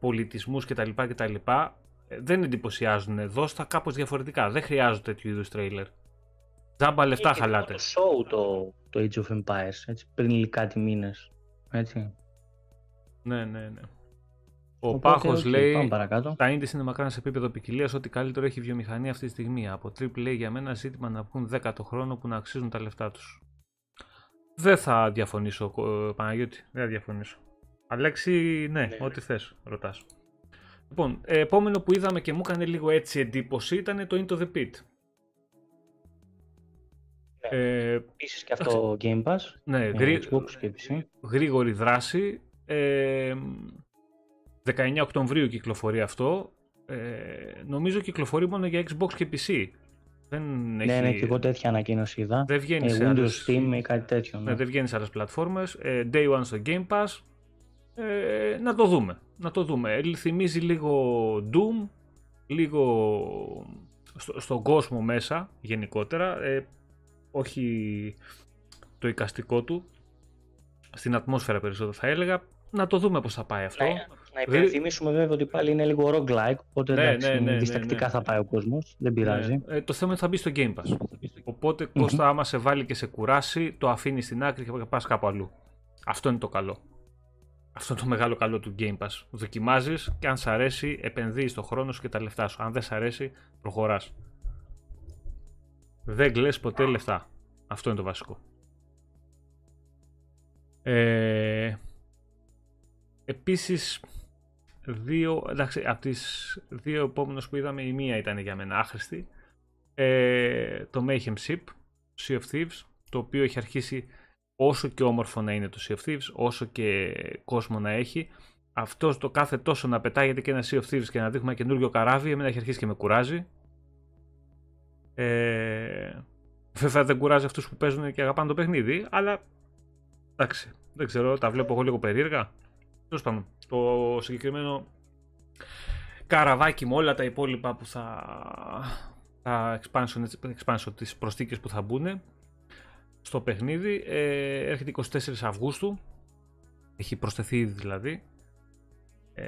S1: πολιτισμούς κτλ. κτλ ε, δεν εντυπωσιάζουν. Δώσ' τα κάπως διαφορετικά. Δεν χρειάζονται τέτοιου είδους τρέιλερ. Τζάμπα λεφτά
S2: Είχε
S1: χαλάτε.
S2: το show το, το Age of Empires, έτσι, πριν κάτι μήνες, έτσι.
S1: Ναι, ναι, ναι. Ο Πάχος
S2: okay,
S1: λέει:
S2: παρακάτω.
S1: Τα indies είναι μακράν σε επίπεδο ποικιλίας. Ό,τι καλύτερο έχει η βιομηχανία αυτή τη στιγμή. Από AAA για μένα ζήτημα να βγουν 10 το χρόνο που να αξίζουν τα λεφτά τους. Δεν θα διαφωνήσω, ε, Παναγιώτη. Δεν θα διαφωνήσω. Αλέξη, ναι, ναι. ό,τι θες, ρωτάς. Λοιπόν, ε, επόμενο που είδαμε και μου έκανε λίγο έτσι εντύπωση ήταν το Into the Pit.
S2: Ε, Επίσης και αυτό Game Pass,
S1: ναι,
S2: ε,
S1: γρή...
S2: Xbox και PC.
S1: Γρήγορη δράση. Ε, 19 Οκτωβρίου κυκλοφορεί αυτό. Ε, νομίζω κυκλοφορεί μόνο για Xbox και PC. Δεν
S2: ναι,
S1: έχει...
S2: ναι, και εγώ τέτοια ανακοίνωση είδα.
S1: Δεν βγαίνει
S2: ε,
S1: σε
S2: Windows,
S1: άλλες...
S2: Steam ή κάτι τέτοιο. Ναι.
S1: Ναι, δεν βγαίνει σε άλλες πλατφόρμες. Ε, day one στο Game Pass. Ε, να το δούμε. Να το δούμε. Θυμίζει λίγο Doom, λίγο στο, στον κόσμο μέσα γενικότερα. Ε, όχι το εικαστικό του. Στην ατμόσφαιρα περισσότερο θα έλεγα. να το δούμε πώς θα πάει αυτό.
S2: Ναι, να υπενθυμίσουμε βέβαια ότι πάλι είναι λίγο roguelike, οπότε ναι, εντάξει, ναι, ναι, διστακτικά ναι, θα πάει ο κόσμος, δεν πειράζει.
S1: Ε, το θέμα είναι θα μπει στο Game Pass. Οπότε mm-hmm. Κώστα άμα σε βάλει και σε κουράσει, το αφήνεις στην άκρη και πας κάπου αλλού. Αυτό είναι το καλό. Αυτό είναι το μεγάλο καλό του Game Pass. Δοκιμάζεις και αν σ' αρέσει επενδύεις το χρόνο σου και τα λεφτά σου. Αν δεν σ' αρέσει προχωράς. Δεν κλαις ποτέ λεφτά. Αυτό είναι το βασικό. Ε, επίσης, δύο, εντάξει, από τις δύο επόμενες που είδαμε, η μία ήταν για μένα άχρηστη. Ε, το Mayhem Ship, Sea of Thieves, το οποίο έχει αρχίσει όσο και όμορφο να είναι το Sea of Thieves, όσο και κόσμο να έχει, αυτός το κάθε τόσο να πετάγεται και ένα Sea of Thieves και να δείχνουμε ένα καινούργιο καράβι, εμένα έχει αρχίσει και με κουράζει. Ε, βέβαια δεν κουράζει αυτούς που παίζουν και αγαπάνε το παιχνίδι, αλλά εντάξει, δεν ξέρω, τα βλέπω εγώ λίγο περίεργα. Τέλος πάντων, το συγκεκριμένο καραβάκι με όλα τα υπόλοιπα που θα. τα expansion, expansion τις προσθήκες που θα μπουν στο παιχνίδι ε, έρχεται 24 Αυγούστου έχει προσθεθεί ήδη δηλαδή ε,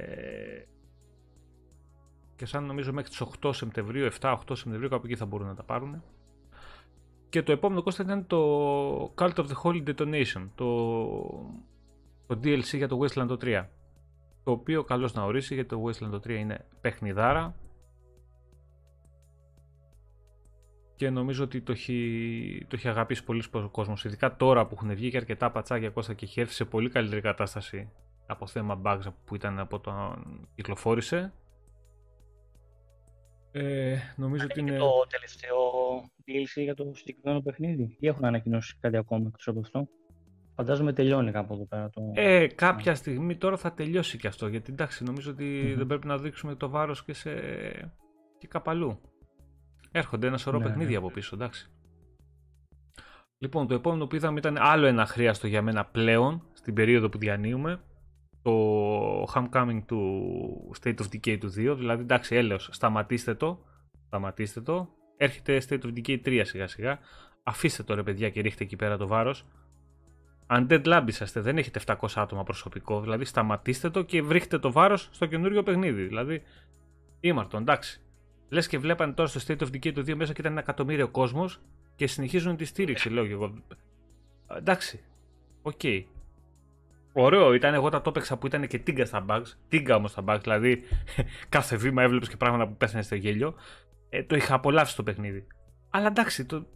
S1: και σαν νομίζω μέχρι τις 8 Σεπτεμβρίου 7-8 Σεπτεμβρίου κάπου εκεί θα μπορούν να τα πάρουν και το επόμενο κόστα ήταν το Cult of the Holy Detonation το, το DLC για το Wasteland 3 το οποίο καλώς να ορίσει γιατί το Wasteland 3 είναι παιχνιδάρα και νομίζω ότι το έχει, το έχει αγαπήσει πολύ ο κόσμος. Ειδικά τώρα που έχουν βγει και αρκετά πατσάκια Κώστα και έχει έρθει σε πολύ καλύτερη κατάσταση από θέμα bugs που ήταν από το κυκλοφόρησε. Ε, νομίζω ότι είναι.
S2: το τελευταίο DLC για το συγκεκριμένο παιχνίδι, ή έχουν ανακοινώσει κάτι ακόμα εκτός από αυτό; Φαντάζομαι τελειώνει κάπου εδώ πέρα το.
S1: Ε, κάποια στιγμή τώρα θα τελειώσει και αυτό. Γιατί εντάξει, νομίζω δεν πρέπει να δείξουμε το βάρος και σε. και κάπου Έρχονται ένα σωρό ναι, παιχνίδια ναι. από πίσω, εντάξει. Λοιπόν, το επόμενο που είδαμε ήταν άλλο ένα χρειάστο για μένα πλέον, στην περίοδο που διανύουμε. Το Homecoming του State of Decay του 2. Δηλαδή, εντάξει, έλεος, σταματήστε το. Σταματήστε το. Έρχεται State of Decay 3 σιγά σιγά. Αφήστε το ρε παιδιά και ρίχτε εκεί πέρα το βάρος. Undead Lab είσαστε, δεν έχετε 700 άτομα προσωπικό. Δηλαδή, σταματήστε το και βρίχτε το βάρος στο καινούριο παιχνίδι. Δηλαδή, ήμαρτο, εντάξει. Λες και βλέπανε τώρα στο State of Decay το 2 μέσα και ήταν ένα εκατομμύριο κόσμος και συνεχίζουν τη στήριξη, λέω και εγώ. Εντάξει. OK. Okay. Ωραίο ήταν, εγώ τα το έπαιξα που ήταν και τίγκα στα bugs. Τίγκα όμως στα bugs, δηλαδή κάθε βήμα έβλεπες και πράγματα που πέθαινες στο γέλιο. Ε, το είχα απολαύσει το παιχνίδι. Αλλά εντάξει, το...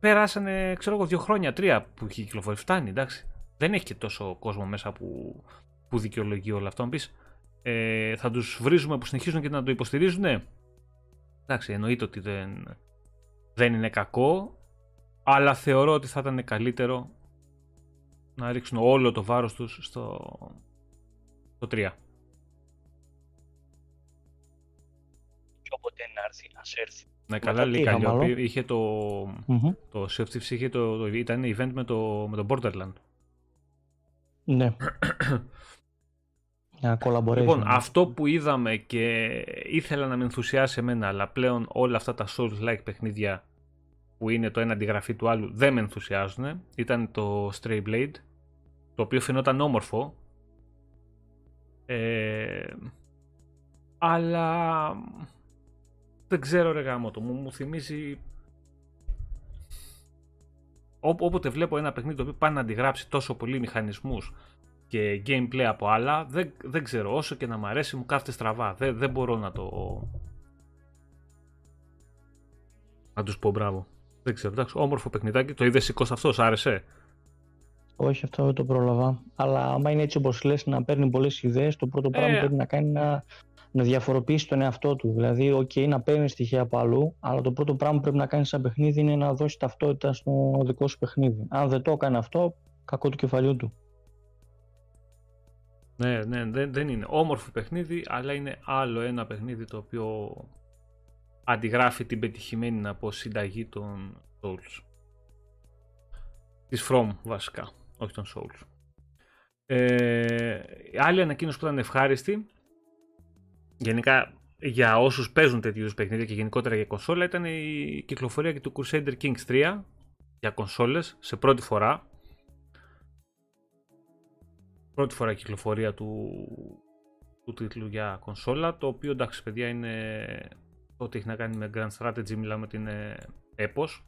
S1: περάσανε, ξέρω εγώ, δύο χρόνια, τρία που έχει κυκλοφορήσει. Φτάνει, εντάξει. Δεν έχει και τόσο κόσμο μέσα που, που δικαιολογεί όλο αυτό. πεις, ε, θα τους βρίζουμε που συνεχίζουν και να το υποστηρίζουν. Ναι. Εντάξει, εννοείται ότι δεν, δεν είναι κακό, αλλά θεωρώ ότι θα ήταν καλύτερο να ρίξουν όλο το βάρος τους στο, στο 3.
S2: Και όποτε να έρθει, ας έρθει.
S1: Ναι, καλά λέει Καλλιόπη. Είχε το, mm-hmm. το Sea είχε το, το, ήταν event με το, με το Borderland.
S2: Ναι.
S1: Λοιπόν, αυτό που είδαμε και ήθελα να με ενθουσιάσει εμένα, αλλά πλέον όλα αυτά τα Souls-like παιχνίδια που είναι το ένα αντιγραφή του άλλου δεν με ενθουσιάζουν. Ήταν το Stray Blade, το οποίο φαινόταν όμορφο. Ε, αλλά δεν ξέρω ρε γάμο το, μου, μου θυμίζει όποτε βλέπω ένα παιχνίδι το οποίο πάει να αντιγράψει τόσο πολύ μηχανισμούς και gameplay από άλλα, δεν, δεν ξέρω, όσο και να μ' αρέσει μου κάθεται στραβά. Δεν, δεν μπορώ να το... Να τους πω μπράβο. Δεν ξέρω, εντάξει, όμορφο παιχνιδάκι. Το είδες σηκώς αυτός, άρεσε;
S2: Όχι, αυτό δεν το πρόλαβα. Αλλά άμα είναι έτσι όπως λες να παίρνει πολλές ιδέες, το πρώτο πράγμα που ε. πρέπει να κάνει να, να διαφοροποιήσει τον εαυτό του. Δηλαδή, ok, να παίρνει στοιχεία από αλλού, αλλά το πρώτο πράγμα που πρέπει να κάνεις σαν παιχνίδι είναι να δώσεις ταυτότητα στο δικό σου παιχνίδι. Αν δεν το έκανε αυτό, κακό του κεφαλιού του.
S1: Ναι, ναι, δεν, δεν είναι όμορφο παιχνίδι, αλλά είναι άλλο ένα παιχνίδι το οποίο αντιγράφει την πετυχημένη να πω συνταγή των Souls. Της From βασικά, όχι των Souls. Ε, άλλη ανακοίνωση που ήταν ευχάριστη, γενικά για όσους παίζουν τέτοιου είδους παιχνίδια και γενικότερα για κονσόλα, ήταν η κυκλοφορία και του Crusader Kings 3 για κονσόλες σε πρώτη φορά πρώτη φορά κυκλοφορία του, του τίτλου για κονσόλα, το οποίο εντάξει παιδιά είναι ό,τι έχει να κάνει με Grand Strategy, μιλάμε ότι είναι έπος.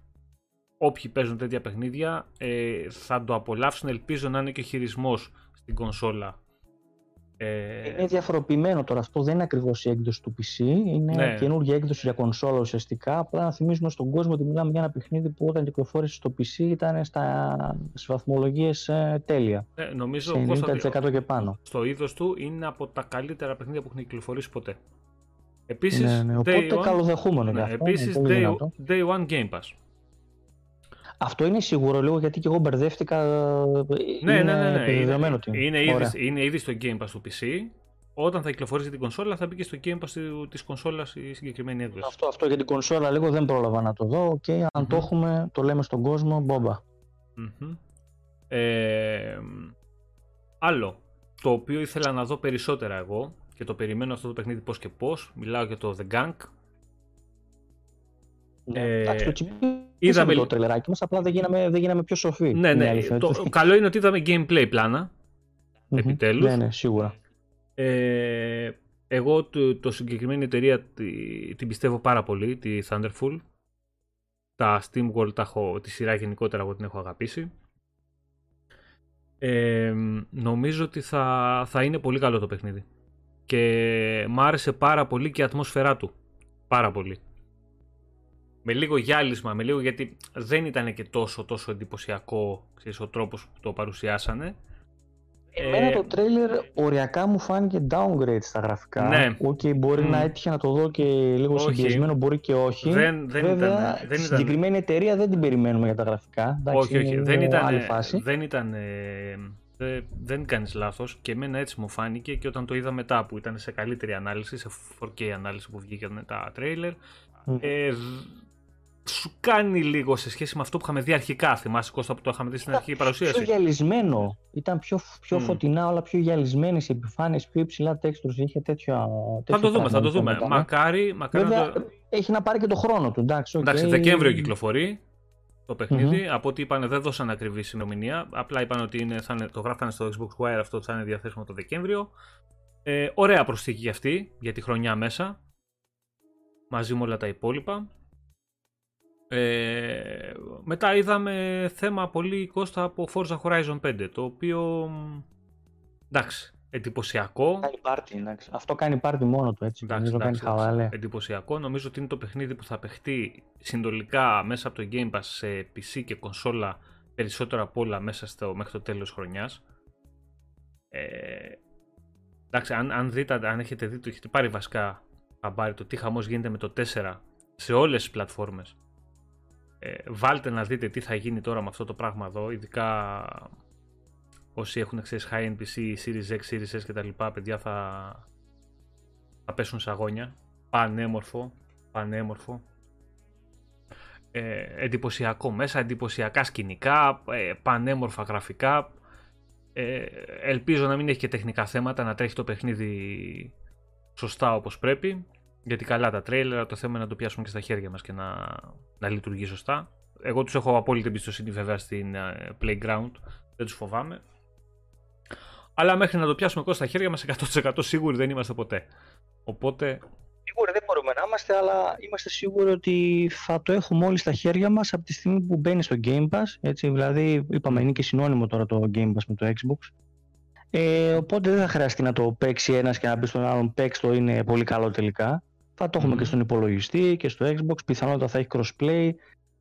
S1: Όποιοι παίζουν τέτοια παιχνίδια ε, θα το απολαύσουν, ελπίζω να είναι και ο χειρισμός στην κονσόλα
S2: ε... Είναι διαφοροποιημένο τώρα αυτό, δεν είναι ακριβώς η έκδοση του PC. Είναι ναι. καινούργια έκδοση για κονσόλα ουσιαστικά. Απλά να θυμίζουμε στον κόσμο ότι μιλάμε για ένα παιχνίδι που όταν κυκλοφόρησε στο PC ήταν στα βαθμολογίες ε, τέλεια.
S1: Ε, νομίζω
S2: σε 90% και πάνω.
S1: Στο είδος του είναι από τα καλύτερα παιχνίδια που έχουν κυκλοφορήσει ποτέ. Επίσης,
S2: ναι, ναι. Οπότε day καλοδεχούμενο ναι,
S1: Επίσης, day, day One Game Pass.
S2: Αυτό είναι σίγουρο λίγο γιατί και εγώ μπερδεύτηκα. Ναι, είναι ναι, ναι, ναι. Είναι,
S1: είναι, ήδη, είναι ήδη στο Game Pass του PC. Όταν θα κυκλοφορήσει την κονσόλα θα μπει και στο Game Pass της κονσόλας η συγκεκριμένη έκδοση.
S2: Αυτό, αυτό για την κονσόλα λίγο δεν πρόλαβα να το δω. Okay, αν το έχουμε, το λέμε στον κόσμο, μπόμπα.
S1: Ε, άλλο, το οποίο ήθελα να δω περισσότερα εγώ και το περιμένω αυτό το παιχνίδι πώς και πώς. Μιλάω για το The Gang,
S2: ναι, ε, εντάξει, το είδαμε το τρελεράκι μας, απλά δεν γίναμε, δεν γίναμε πιο σοφοί.
S1: Ναι, ναι. Το, καλό είναι ότι είδαμε gameplay πλάνα, mm-hmm. επιτέλους.
S2: Ναι, ναι, σίγουρα.
S1: Ε, εγώ το, το συγκεκριμένη εταιρεία την πιστεύω πάρα πολύ, τη Thunderful. Τα SteamWorld, τα έχω, τη σειρά γενικότερα εγώ την έχω αγαπήσει. Ε, νομίζω ότι θα, θα είναι πολύ καλό το παιχνίδι. Και μ' άρεσε πάρα πολύ και η ατμόσφαιρά του. Πάρα πολύ με λίγο γυάλισμα, με λίγο γιατί δεν ήταν και τόσο τόσο εντυπωσιακό ξέρεις, ο τρόπος που το παρουσιάσανε.
S2: Εμένα ε, το τρέιλερ οριακά μου φάνηκε downgrade στα γραφικά. Ναι. Okay, μπορεί mm. να έτυχε να το δω και λίγο συμπιεσμένο, μπορεί και όχι.
S1: Δεν, δεν Βέβαια, ήταν, δεν
S2: συγκεκριμένη εταιρεία δεν την περιμένουμε για τα γραφικά.
S1: Εντάξει, όχι, όχι. Δεν ήταν, άλλη φάση. δεν ήταν... Δεν, δεν κάνεις λάθος και εμένα έτσι μου φάνηκε και όταν το είδα μετά που ήταν σε καλύτερη ανάλυση, σε 4K ανάλυση που βγήκαν τα τρέιλερ, mm. ε, σου κάνει λίγο σε σχέση με αυτό που είχαμε δει αρχικά. Θυμάσαι Κώστα που το είχαμε δει στην αρχική παρουσίαση;
S2: Πιο γυαλισμένο. Ήταν πιο, πιο φωτεινά, όλα πιο γυαλισμένες οι επιφάνειες, πιο υψηλά textures. Είχε τέτοιο.
S1: Θα το δούμε, θα το δούμε. Μακάρι, μακάρι
S2: Βέβαια,
S1: να το...
S2: έχει να πάρει και το χρόνο του. Εντάξει, okay.
S1: εντάξει Δεκέμβριο κυκλοφορεί το παιχνίδι. Mm-hmm. Από ό,τι είπαν, δεν δώσαν ακριβή ημερομηνία. Απλά είπαν ότι είναι, θα είναι, το γράφανε στο Xbox Wire αυτό θα είναι διαθέσιμο το Δεκέμβριο. Ε, ωραία προσθήκη για αυτή, για τη χρονιά μέσα. Μαζί με όλα τα υπόλοιπα. Ε, μετά είδαμε θέμα πολύ κόστα από Forza Horizon 5, το οποίο εντάξει, εντυπωσιακό.
S2: Κάνει πάρτι, εντάξει. Αυτό κάνει πάρτι μόνο του, έτσι. Εντάξει, εντάξει, κάνει χαβαλέ.
S1: Εντυπωσιακό. Νομίζω ότι είναι το παιχνίδι που θα παιχτεί συνολικά μέσα από το Game Pass σε PC και κονσόλα περισσότερο από όλα μέσα στο, μέχρι το τέλος χρονιάς. Ε, εντάξει, αν, αν, δείτε, αν έχετε δει, το έχετε πάρει βασικά χαμπάρι το τι χαμός γίνεται με το 4 σε όλες τις πλατφόρμες ε, βάλτε να δείτε τι θα γίνει τώρα με αυτό το πράγμα εδώ, ειδικά όσοι έχουν ξέρεις high NPC, Series X, Series S κτλ. παιδιά θα, θα πέσουν σε αγώνια. Πανέμορφο, πανέμορφο. Ε, εντυπωσιακό μέσα, εντυπωσιακά σκηνικά, ε, πανέμορφα γραφικά. Ε, ελπίζω να μην έχει και τεχνικά θέματα, να τρέχει το παιχνίδι σωστά όπως πρέπει. Γιατί καλά τα τρέιλερ, το θέμα είναι να το πιάσουμε και στα χέρια μας και να, να λειτουργεί σωστά. Εγώ τους έχω απόλυτη εμπιστοσύνη βέβαια στην uh, Playground, δεν τους φοβάμαι. Αλλά μέχρι να το πιάσουμε ακόμα στα χέρια μας 100% σίγουροι δεν είμαστε ποτέ. Οπότε...
S2: Σίγουροι δεν μπορούμε να είμαστε, αλλά είμαστε σίγουροι ότι θα το έχουμε όλοι στα χέρια μας από τη στιγμή που μπαίνει στο Game Pass. Έτσι, δηλαδή, είπαμε, είναι και συνώνυμο τώρα το Game Pass με το Xbox. Ε, οπότε δεν θα χρειαστεί να το παίξει ένας και να πει στον άλλον παίξει το είναι πολύ καλό τελικά. Θα το έχουμε και στον υπολογιστή και στο Xbox. Πιθανότατα θα έχει crossplay.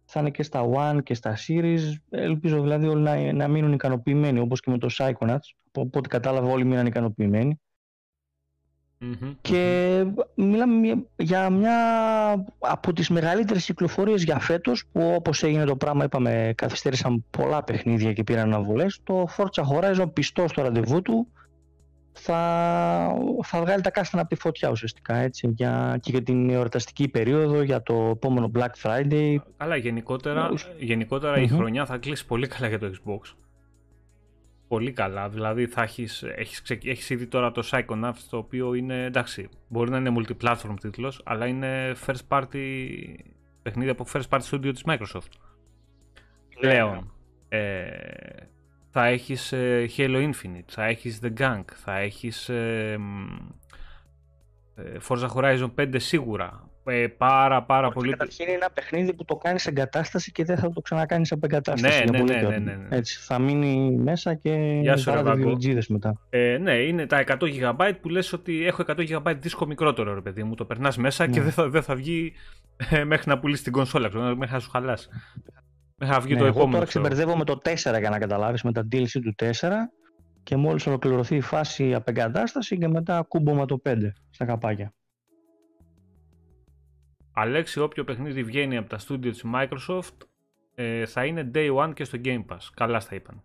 S2: Θα είναι και στα One και στα Series. Ελπίζω δηλαδή όλοι να, να μείνουν ικανοποιημένοι όπως και με το Psychonauts. Από ό,τι κατάλαβα όλοι μείναν ικανοποιημένοι. Και μιλάμε για μια από τις μεγαλύτερες κυκλοφορίες για φέτος που όπως έγινε το πράγμα είπαμε καθυστέρησαν πολλά παιχνίδια και πήραν αναβολές το Forza Horizon πιστό στο ραντεβού του θα, θα βγάλει τα κάστανα από τη φωτιά ουσιαστικά έτσι, για, και για την εορταστική περίοδο, για το επόμενο Black Friday.
S1: Καλά, γενικότερα, γενικότερα η χρονιά θα κλείσει πολύ καλά για το Xbox. Πολύ καλά, δηλαδή θα έχεις, έχεις, έχεις ήδη τώρα το Psychonauts το οποίο είναι, εντάξει, μπορεί να είναι multiplatform τίτλος, αλλά είναι first party παιχνίδι από first party studio της Microsoft. Πλέον. Ε, θα έχεις ε, Halo Infinite, θα έχεις The Gang, θα έχεις ε, ε, Forza Horizon 5 σίγουρα. Ε, πάρα πάρα πολύ...
S2: Καταρχήν είναι ένα παιχνίδι που το κάνεις εγκατάσταση και δεν θα το ξανακάνεις από εγκατάσταση.
S1: Ναι, ναι, ναι, ναι, ναι, ναι.
S2: Έτσι, θα μείνει μέσα και Γεια σου, πάρα μετά.
S1: Ε, ναι, είναι τα 100 GB που λες ότι έχω 100 GB δίσκο μικρότερο ρε παιδί μου. Το περνάς μέσα ναι. και δεν θα, δεν θα βγει ε, μέχρι να πουλήσεις την κονσόλα, μέχρι να σου χαλάσει. Μέχρι να βγει ναι, το εγώ επόμενο.
S2: Τώρα ξεμπερδεύω με το 4 για να καταλάβεις, με τα DLC του 4 και μόλις ολοκληρωθεί η φάση απεγκατάσταση και μετά κούμπομα το 5 στα καπάκια.
S1: Αλέξη, όποιο παιχνίδι βγαίνει από τα στούντιο της Microsoft ε, θα είναι Day One και στο Game Pass. Καλά στα είπαν.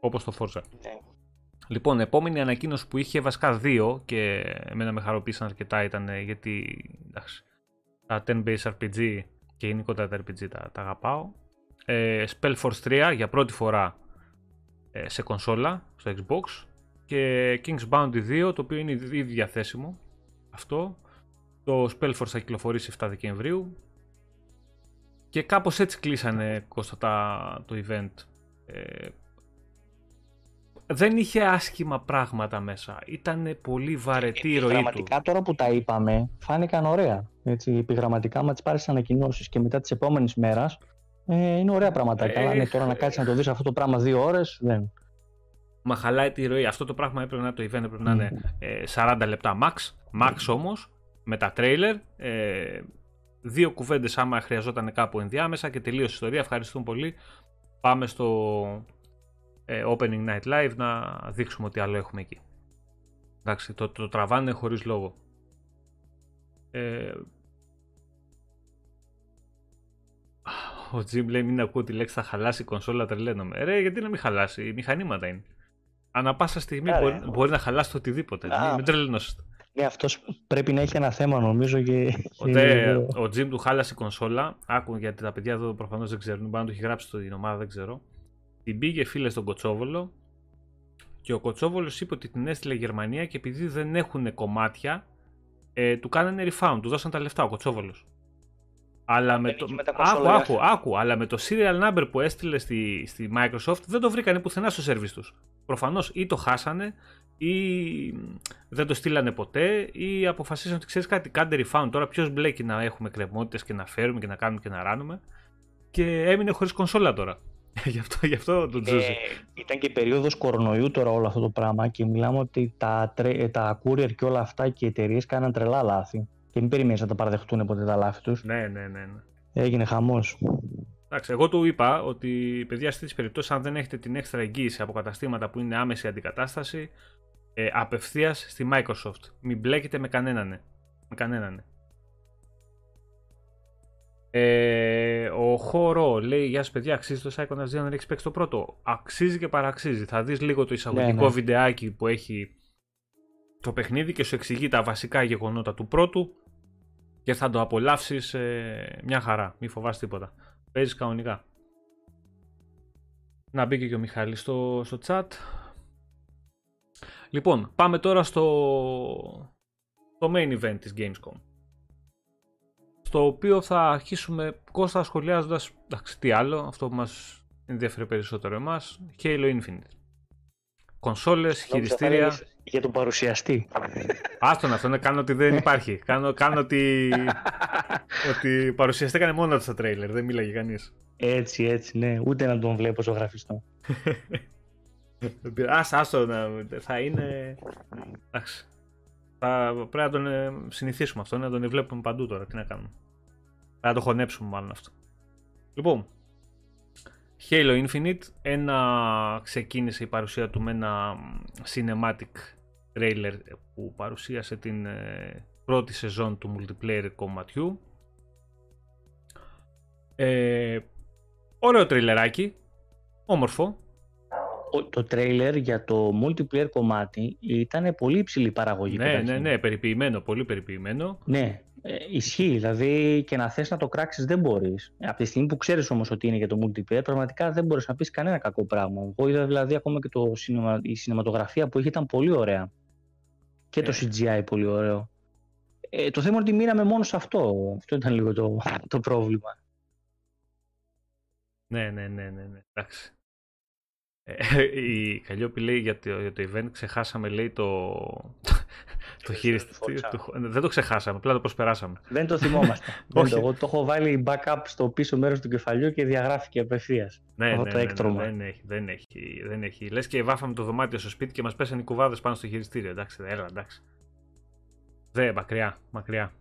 S1: Όπως το Forza. Ναι. Λοιπόν, επόμενη ανακοίνωση που είχε βασικά δύο και εμένα με χαροποίησαν αρκετά ήταν ε, γιατί εντάξει, τα 10-based RPG και γενικότερα τα RPG τα, τα αγαπάω. Ε, Spellforce 3 για πρώτη φορά ε, σε κονσόλα, στο Xbox και King's Bounty 2 το οποίο είναι ήδη διαθέσιμο αυτό το Spellforce θα κυκλοφορήσει 7 Δεκεμβρίου και κάπως έτσι κλείσανε Κώστα το event ε, δεν είχε άσχημα πράγματα μέσα. Ήταν πολύ βαρετή η ροή του.
S2: τώρα που τα είπαμε, φάνηκαν ωραία. Έτσι, επιγραμματικά, μα τις πάρεις ανακοινώσεις και μετά τη επόμενη μέρα, ε, είναι ωραία πράγματα. Ε, Αλλά ναι, τώρα να κάτσεις να το δεις αυτό το πράγμα δύο ώρες, δεν.
S1: Μα χαλάει τη ροή. Αυτό το πράγμα έπρεπε να το event έπρεπε να είναι 40 ε, λεπτά max. Max όμως, με τα τρέιλερ. Ε, δύο κουβέντες άμα χρειαζόταν κάπου ενδιάμεσα και τελείωσε η ιστορία. Ευχαριστούμε πολύ. Πάμε στο ε, Opening Night Live να δείξουμε ότι άλλο έχουμε εκεί. Εντάξει, το, το τραβάνε χωρίς λόγο. Ε, ο Τζιμ λέει μην ακούω τη λέξη θα χαλάσει η κονσόλα τρελαίνομαι. Ρε γιατί να μην χαλάσει, οι μηχανήματα είναι. Ανά πάσα στιγμή μπορεί, μπορεί, να χαλάσει το οτιδήποτε. Α, μην τρελαίνωσετε.
S2: Ναι, αυτός πρέπει να έχει ένα θέμα νομίζω. Και...
S1: Οπότε ο Τζιμ του χάλασε η κονσόλα. Άκου γιατί τα παιδιά εδώ προφανώς δεν ξέρουν. Μπορεί να το έχει γράψει στην ομάδα, δεν ξέρω. Την πήγε φίλε στον Κοτσόβολο και ο Κοτσόβολος είπε ότι την έστειλε Γερμανία και επειδή δεν έχουν κομμάτια, ε, του κάνανε refund, του δώσαν τα λεφτά ο Κοτσόβολος. Αλλά με το... Άκου, άκου, άκου, αλλά με το serial number που έστειλε στη, στη Microsoft δεν το βρήκανε πουθενά στο service τους. Προφανώς ή το χάσανε ή δεν το στείλανε ποτέ ή αποφασίσαν ότι ξέρεις κάτι, κάντε refund τώρα ποιος μπλέκει να έχουμε κρεμότητε και να φέρουμε και να κάνουμε και να ράνουμε και έμεινε χωρίς κονσόλα τώρα. γι, αυτό, γι' αυτό το τζούζι. Ε,
S2: ήταν και περίοδος κορονοϊού τώρα όλο αυτό το πράγμα και μιλάμε ότι τα, τα courier και όλα αυτά και οι εταιρείες κάναν τρελά λάθη. Και μην περιμένεις να τα παραδεχτούν ποτέ τα λάθη τους.
S1: Ναι, ναι, ναι, ναι.
S2: Έγινε χαμός.
S1: Εντάξει, εγώ του είπα ότι παιδιά σε τέτοιες περιπτώσεις, αν δεν έχετε την έξτρα εγγύηση από καταστήματα που είναι άμεση αντικατάσταση, ε, απευθείας στη Microsoft. Μην μπλέκετε με κανέναν. Με κανέναν. Ε, ο Χώρο λέει: Γεια σας, παιδιά, αξίζει το Psychonauts 2 να έχει παίξεις το πρώτο. Αξίζει και παραξίζει. Θα δεις λίγο το εισαγωγικό ναι, ναι. βιντεάκι που έχει το παιχνίδι και σου εξηγεί τα βασικά γεγονότα του πρώτου και θα το απολαύσεις ε, μια χαρά. Μην φοβάσαι τίποτα. Παίζεις κανονικά. Να μπήκε και ο Μιχάλης στο, στο chat. Λοιπόν, πάμε τώρα στο, στο main event της Gamescom. Στο οποίο θα αρχίσουμε Κώστα σχολιάζοντας, εντάξει τι άλλο, αυτό που μας ενδιαφέρει περισσότερο εμάς, Halo Infinite. Κονσόλες, χειριστήρια...
S2: Για τον παρουσιαστή.
S1: Άστον αυτό, να κάνω ότι δεν υπάρχει. κάνω, κάνω ότι, ότι παρουσιαστή έκανε μόνο του στα τρέιλερ, δεν μίλαγε κανείς.
S2: Έτσι, έτσι, ναι. Ούτε να τον βλέπω ζωγραφιστό.
S1: Ας, άστο, θα είναι... Εντάξει. Θα, πρέπει να τον ε, συνηθίσουμε αυτό, να τον βλέπουμε παντού τώρα. Τι να κάνουμε. Θα το χωνέψουμε μάλλον αυτό. Λοιπόν, Halo Infinite, ένα ξεκίνησε η παρουσία του με ένα cinematic trailer που παρουσίασε την ε, πρώτη σεζόν του multiplayer κομματιού. Ε, ωραίο τρέιλεράκι, όμορφο,
S2: το τρέιλερ για το multiplayer κομμάτι ήταν πολύ υψηλή παραγωγή.
S1: Ναι, ναι, ναι, περιποιημένο, πολύ περιποιημένο.
S2: Ναι, ε, ισχύει. Δηλαδή και να θες να το κράξεις δεν μπορείς. Από τη στιγμή που ξέρεις όμως ότι είναι για το multiplayer, πραγματικά δεν μπορείς να πεις κανένα κακό πράγμα. Εγώ είδα δηλαδή ακόμα και το σινεμα... η σινεματογραφία που είχε ήταν πολύ ωραία. Και το CGI πολύ ωραίο. Ε, το θέμα είναι ότι μείναμε μόνο σε αυτό. Αυτό ήταν λίγο το, το πρόβλημα.
S1: Ναι, ναι, ναι, ναι, ναι. Εντάξει. Ε, η Καλλιόπη λέει για το, για το event ξεχάσαμε λέει το, το χειριστήριο. Δεν το ξεχάσαμε, απλά το προσπεράσαμε.
S2: Δεν το θυμόμαστε. δεν το, εγώ το έχω βάλει backup στο πίσω μέρος του κεφαλιού και διαγράφηκε απευθείας.
S1: Ναι, ναι, το ναι, ναι, δεν έχει, δεν έχει, δεν έχει. Λες και βάφαμε το δωμάτιο στο σπίτι και μας πέσανε οι κουβάδες πάνω στο χειριστήριο. Εντάξει, έλα, εντάξει. Δε, μακριά, μακριά.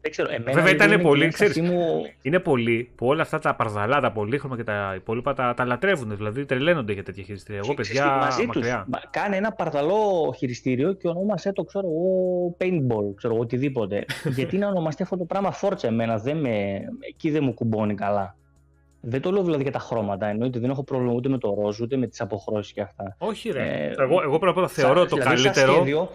S2: Δεν ξέρω, εμένα
S1: Βέβαια ήταν πολύ, ξέρεις, μου... είναι πολλοί που όλα αυτά τα παρδαλά, τα πολύχρωμα και τα υπόλοιπα τα, τα λατρεύουν, δηλαδή τρελαίνονται για τέτοια χειριστήρια. Εγώ παιδιά
S2: μαζί
S1: μακριά.
S2: Τους, κάνε ένα παρδαλό χειριστήριο και ονόμασέ το, ξέρω εγώ, paintball, ξέρω εγώ, οτιδήποτε. Γιατί να ονομαστεί αυτό το πράγμα φόρτσα εμένα, δεν με, εκεί δεν μου κουμπώνει καλά. Δεν το λέω δηλαδή για τα χρώματα. Εννοείται δεν έχω πρόβλημα ούτε με το ροζ, ούτε με τις αποχρώσεις και αυτά.
S1: Όχι, ρε. Ε, εγώ, εγώ πρώτα απ' θεωρώ το δηλαδή, καλύτερο. Σχέδιο,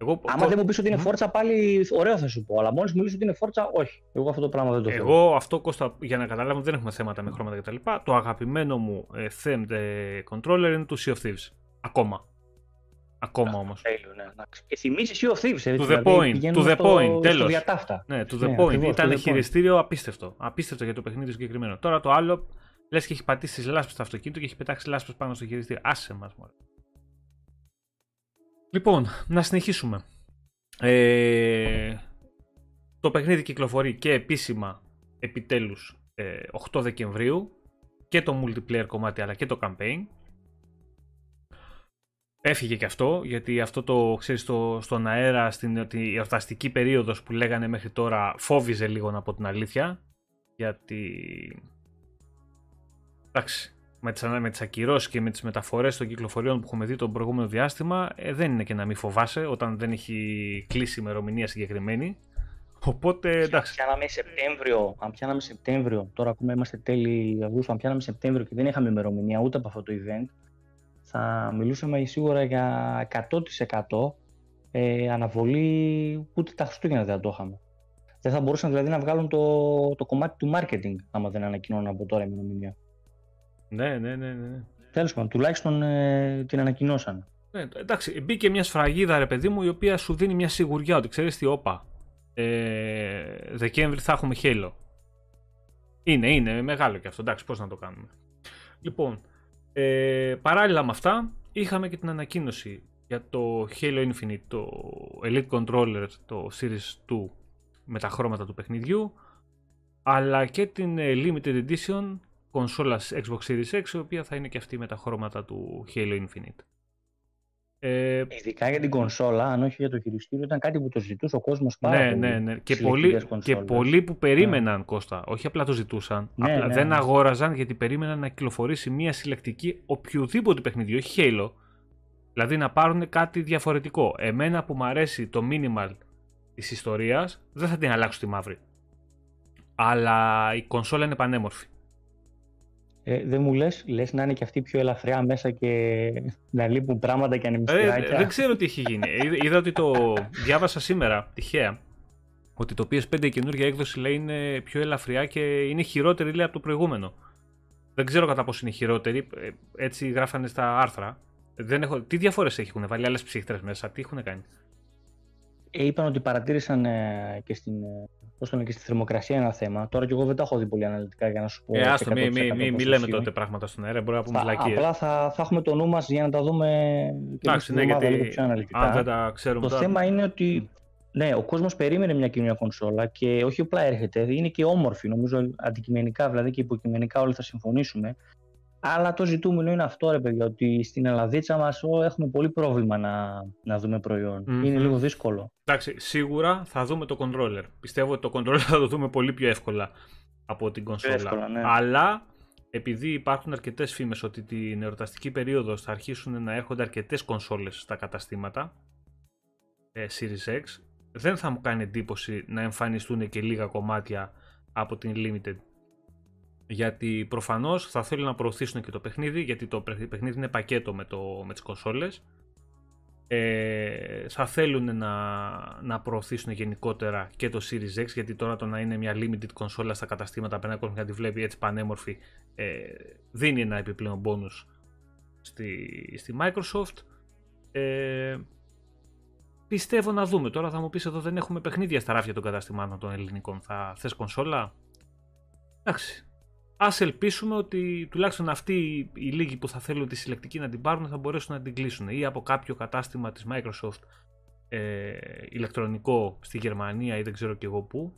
S2: εγώ, Άμα δεν μου πεις ότι είναι φόρτσα, πάλι ωραίο θα σου πω. Αλλά μόλις μου λύσει ότι είναι φόρτσα, όχι. Εγώ αυτό το πράγμα δεν το
S1: θέλω. Εγώ αυτό, Κώστα, για να καταλάβουμε, δεν έχουμε θέματα με χρώματα κτλ. Το αγαπημένο μου ε, themed ε, controller είναι του Sea of Thieves. Ακόμα. Ακόμα όμως.
S2: Ναι, και θυμίζεις Sea of Thieves. Έτσι,
S1: to the δηλαδή, point. To the point. Τέλος. Ναι, to the ναι, point. Ακριβώς, Ήταν χειριστήριο απίστευτο. Απίστευτο για το παιχνίδι συγκεκριμένο. Τώρα το άλλο, λες και έχει πατήσει λάσπες στο αυτοκίνητο και έχει πετάξει λάσπες πάνω στο χειριστήριο. Άσε μας, μόνο. Λοιπόν, να συνεχίσουμε. Ε, το παιχνίδι κυκλοφορεί και επίσημα επιτέλους 8 ε, Δεκεμβρίου και το multiplayer κομμάτι αλλά και το campaign. Έφυγε και αυτό, γιατί αυτό το ξέρεις στο, στον αέρα, στην η εορταστική περίοδος που λέγανε μέχρι τώρα φόβιζε λίγο από την αλήθεια. Γιατί... Εντάξει, με τις, με τις ακυρώσεις και με τις μεταφορές των κυκλοφοριών που έχουμε δει το προηγούμενο διάστημα ε, δεν είναι και να μην φοβάσαι όταν δεν έχει κλείσει ημερομηνία συγκεκριμένη. Οπότε εντάξει.
S2: Αν πιάναμε Σεπτέμβριο, αν πιάναμε Σεπτέμβριο, τώρα ακόμα είμαστε τέλη Αυγούστου, αν πιάναμε Σεπτέμβριο και δεν είχαμε ημερομηνία ούτε από αυτό το event, θα μιλούσαμε σίγουρα για 100% ε, αναβολή ούτε τα Χριστούγεννα δεν θα το είχαμε. Δεν θα μπορούσαν δηλαδή να βγάλουν το, το κομμάτι του marketing άμα δεν ανακοινώνουν από τώρα ημερομηνία.
S1: Ναι, ναι, ναι. ναι.
S2: Τέλος πάντων, τουλάχιστον ε, την ανακοινώσαν.
S1: Ναι, εντάξει, μπήκε μια σφραγίδα, ρε παιδί μου, η οποία σου δίνει μια σιγουριά ότι ξέρεις τι, όπα. Ε, Δεκέμβρη θα έχουμε χέλο. Είναι, είναι μεγάλο και αυτό. Εντάξει, πώς να το κάνουμε. Λοιπόν, ε, παράλληλα με αυτά, είχαμε και την ανακοίνωση για το Halo Infinite, το Elite Controller, το Series 2 με τα χρώματα του παιχνιδιού, αλλά και την ε, Limited Edition κονσόλας Xbox Series X, η οποία θα είναι και αυτή με τα χρώματα του Halo Infinite.
S2: Ε, Ειδικά για την κονσόλα, αν όχι για το χειριστήριο, ήταν κάτι που το ζητούσε ο κόσμος πάρα
S1: ναι, πολύ. Ναι, ναι. Και πολλοί, και πολλοί που περίμεναν, ναι. Κώστα, όχι απλά το ζητούσαν, ναι, απλά ναι, δεν ναι. αγόραζαν γιατί περίμεναν να κυκλοφορήσει μια συλλεκτική οποιοδήποτε παιχνίδι, όχι Halo. Δηλαδή να πάρουν κάτι διαφορετικό. Εμένα που μου αρέσει το minimal της ιστορίας, δεν θα την αλλάξω τη μαύρη. Αλλά η κονσόλα είναι πανέμορφη.
S2: Ε, δεν μου λες, λες να είναι και αυτή πιο ελαφριά μέσα και να λείπουν πράγματα και ανεμιστηράκια;
S1: Ε, δεν ξέρω τι έχει γίνει. Είδα ότι το διάβασα σήμερα, τυχαία, ότι το PS5 η καινούργια έκδοση λέει είναι πιο ελαφριά και είναι χειρότερη λέει από το προηγούμενο. Δεν ξέρω κατά πόσο είναι χειρότερη, ε, έτσι γράφανε στα άρθρα. Δεν έχω... Τι διαφορές έχουν βάλει άλλες ψύχτρες μέσα, τι έχουν κάνει;
S2: Ε, είπαν ότι παρατήρησαν ε, και στην ε, Πώς το και στη θερμοκρασία ένα θέμα. Τώρα και εγώ δεν τα έχω δει πολύ αναλυτικά για να σου πω.
S1: Ε, άστο, μην μη, μη, μη λέμε τότε πράγματα στον αέρα, μπορεί να πούμε βλακίες.
S2: Απλά θα, θα έχουμε το νου μας για να τα δούμε
S1: και Εντάξει, ναι, γιατί λίγο πιο αναλυτικά. Αν δεν τα ξέρουμε
S2: το τώρα... θέμα είναι ότι ναι, ο κόσμος περίμενε μια καινούργια κονσόλα και όχι απλά έρχεται, είναι και όμορφη. Νομίζω αντικειμενικά δηλαδή και υποκειμενικά όλοι θα συμφωνήσουμε. Αλλά το ζητούμενο είναι αυτό, ρε παιδιά, ότι στην Ελλαδίτσα μας έχουμε πολύ πρόβλημα να, να δούμε Είναι λίγο δύσκολο.
S1: Εντάξει, σίγουρα θα δούμε το controller. Πιστεύω ότι το controller θα το δούμε πολύ πιο εύκολα από την κονσόλα. Εύκολα, ναι. Αλλά επειδή υπάρχουν αρκετές φήμες ότι την εορταστική περίοδο θα αρχίσουν να έρχονται αρκετές κονσόλες στα καταστήματα ε, Series X, δεν θα μου κάνει εντύπωση να εμφανιστούν και λίγα κομμάτια από την Limited γιατί προφανώς θα θέλουν να προωθήσουν και το παιχνίδι, γιατί το παιχνίδι είναι πακέτο με, το, με τις κονσόλες. Ε, θα θέλουν να, να προωθήσουν γενικότερα και το Series X, γιατί τώρα το να είναι μια limited κονσόλα στα καταστήματα απέναντι κόσμο να τη βλέπει έτσι πανέμορφη, ε, δίνει ένα επιπλέον bonus στη, στη Microsoft. Ε, πιστεύω να δούμε. Τώρα θα μου πεις εδώ δεν έχουμε παιχνίδια στα ράφια των καταστημάτων των ελληνικών. Θα θες κονσόλα; Εντάξει, ας ελπίσουμε ότι τουλάχιστον αυτοί οι λίγοι που θα θέλουν τη συλλεκτική να την πάρουν θα μπορέσουν να την κλείσουν ή από κάποιο κατάστημα της Microsoft ε, ηλεκτρονικό στη Γερμανία ή δεν ξέρω και εγώ πού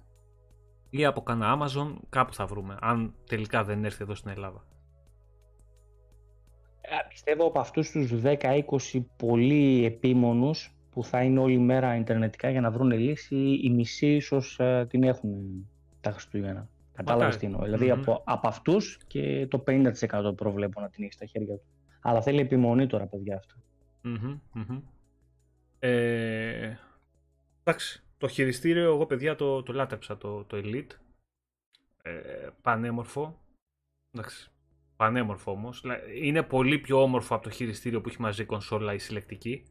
S1: ή από κανένα Amazon κάπου θα βρούμε αν τελικά δεν έρθει εδώ στην Ελλάδα.
S2: Ε, πιστεύω από αυτούς τους 10-20 πολύ επίμονους που θα είναι όλη μέρα ιντερνετικά για να βρουν λύση, οι μισοί ίσως ε, την έχουν τα Χριστούγεννα. Κατάλαβες τι εννοώ. Δηλαδή από, από αυτούς και το 50% προβλέπω να την έχει στα χέρια του. Αλλά θέλει επιμονή τώρα, παιδιά, αυτό.
S1: Ε, εντάξει. Το χειριστήριο, εγώ παιδιά το, το λάτρεψα, το, το Elite. Ε, πανέμορφο. Εντάξει. Πανέμορφο όμως. Είναι πολύ πιο όμορφο από το χειριστήριο που έχει μαζί κονσόλα η συλλεκτική.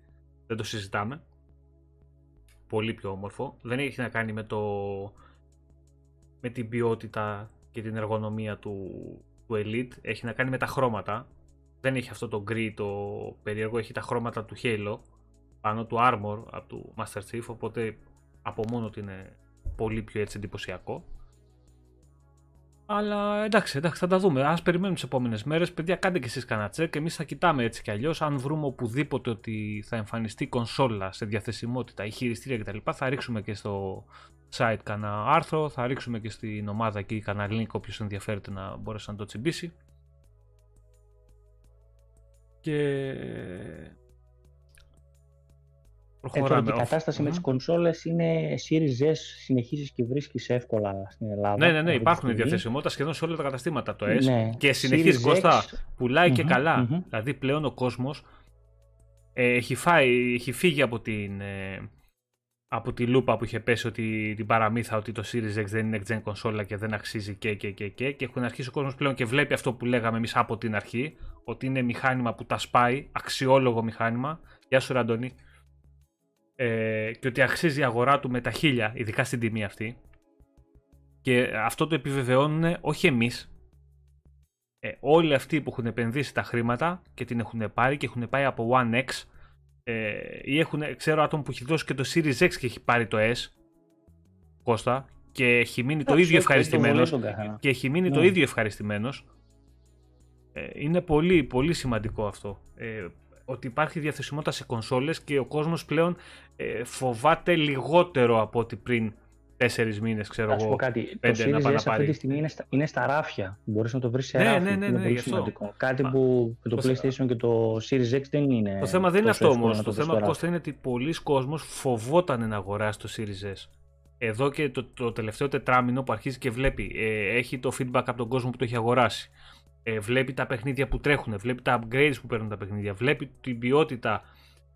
S1: Δεν το συζητάμε. Πολύ πιο όμορφο. Δεν έχει να κάνει με το με την ποιότητα και την εργονομία του, του Elite. Έχει να κάνει με τα χρώματα. Δεν έχει αυτό το γκρι το περίεργο, έχει τα χρώματα του Halo πάνω του Armor από του Master Chief, οπότε από μόνο του είναι πολύ πιο έτσι εντυπωσιακό. Αλλά εντάξει, εντάξει, θα τα δούμε. Α περιμένουμε τις επόμενες μέρες. Παιδιά, κάντε και εσείς κανένα τσεκ. Εμείς θα κοιτάμε έτσι κι αλλιώς. Αν βρούμε οπουδήποτε ότι θα εμφανιστεί κονσόλα σε διαθεσιμότητα ή χειριστήρια κτλ., θα ρίξουμε και στο site κανένα άρθρο. Θα ρίξουμε και στην ομάδα εκεί κανένα link όποιος ενδιαφέρεται να μπορέσει να το τσιμπήσει. Και
S2: Προχωράμε. η κατάσταση με τις κονσόλες είναι Series S, συνεχίζεις και βρίσκεις εύκολα στην Ελλάδα.
S1: Ναι, ναι, ναι, υπάρχουν διαθεσιμότητα σχεδόν σε όλα τα καταστήματα το S. Ναι. Και συνεχίζεις Κώστα, πουλάει και καλα Δηλαδή πλέον ο κόσμος ε, έχει, έχει φύγει από την. Ε, από τη λούπα που είχε πέσει ότι την παραμύθα ότι το Series X δεν είναι next gen κονσόλα και δεν αξίζει και και και και και έχουν αρχίσει ο κόσμος πλέον και βλέπει αυτό που λέγαμε εμείς από την αρχή ότι είναι μηχάνημα που τα σπάει, αξιόλογο μηχάνημα. Γεια σου Ραντονή ε, και ότι αξίζει η αγορά του με τα χίλια, ειδικά στην τιμή αυτή. Και αυτό το επιβεβαιώνουν όχι εμείς, ε, όλοι αυτοί που έχουν επενδύσει τα χρήματα και την έχουν πάρει και έχουν πάει από One X ε, ή έχουν, ξέρω άτομο που έχει δώσει και το Series X και έχει πάρει το S, Κώστα, και έχει μείνει το ίδιο ευχαριστημένος και έχει μείνει το ναι. ίδιο ευχαριστημένος. Ε, είναι πολύ, πολύ σημαντικό αυτό. Ε, ότι υπάρχει διαθεσιμότητα σε κονσόλες και ο κόσμος πλέον ε, φοβάται λιγότερο από ό,τι πριν τέσσερις μήνες, ξέρω εγώ.
S2: κάτι. Πέντε, το Series S αυτή τη στιγμή είναι στα, είναι στα ράφια. Μπορείς να το βρεις σε
S1: ναι,
S2: ράφια.
S1: Ναι, ναι, ναι,
S2: είναι
S1: ναι,
S2: πολύ σημαντικό. Κάτι που το, το PlayStation και το Series X δεν είναι.
S1: Το θέμα δεν είναι αυτό όμως. Το, το θέμα Κώστα είναι ότι πολλοί κόσμος φοβόταν να αγοράσει το Series S. Εδώ και το, το τελευταίο τετράμινο που αρχίζει και βλέπει, ε, έχει το feedback από τον κόσμο που το έχει αγοράσει ε, βλέπει τα παιχνίδια που τρέχουν, βλέπει τα upgrades που παίρνουν τα παιχνίδια, βλέπει την ποιότητα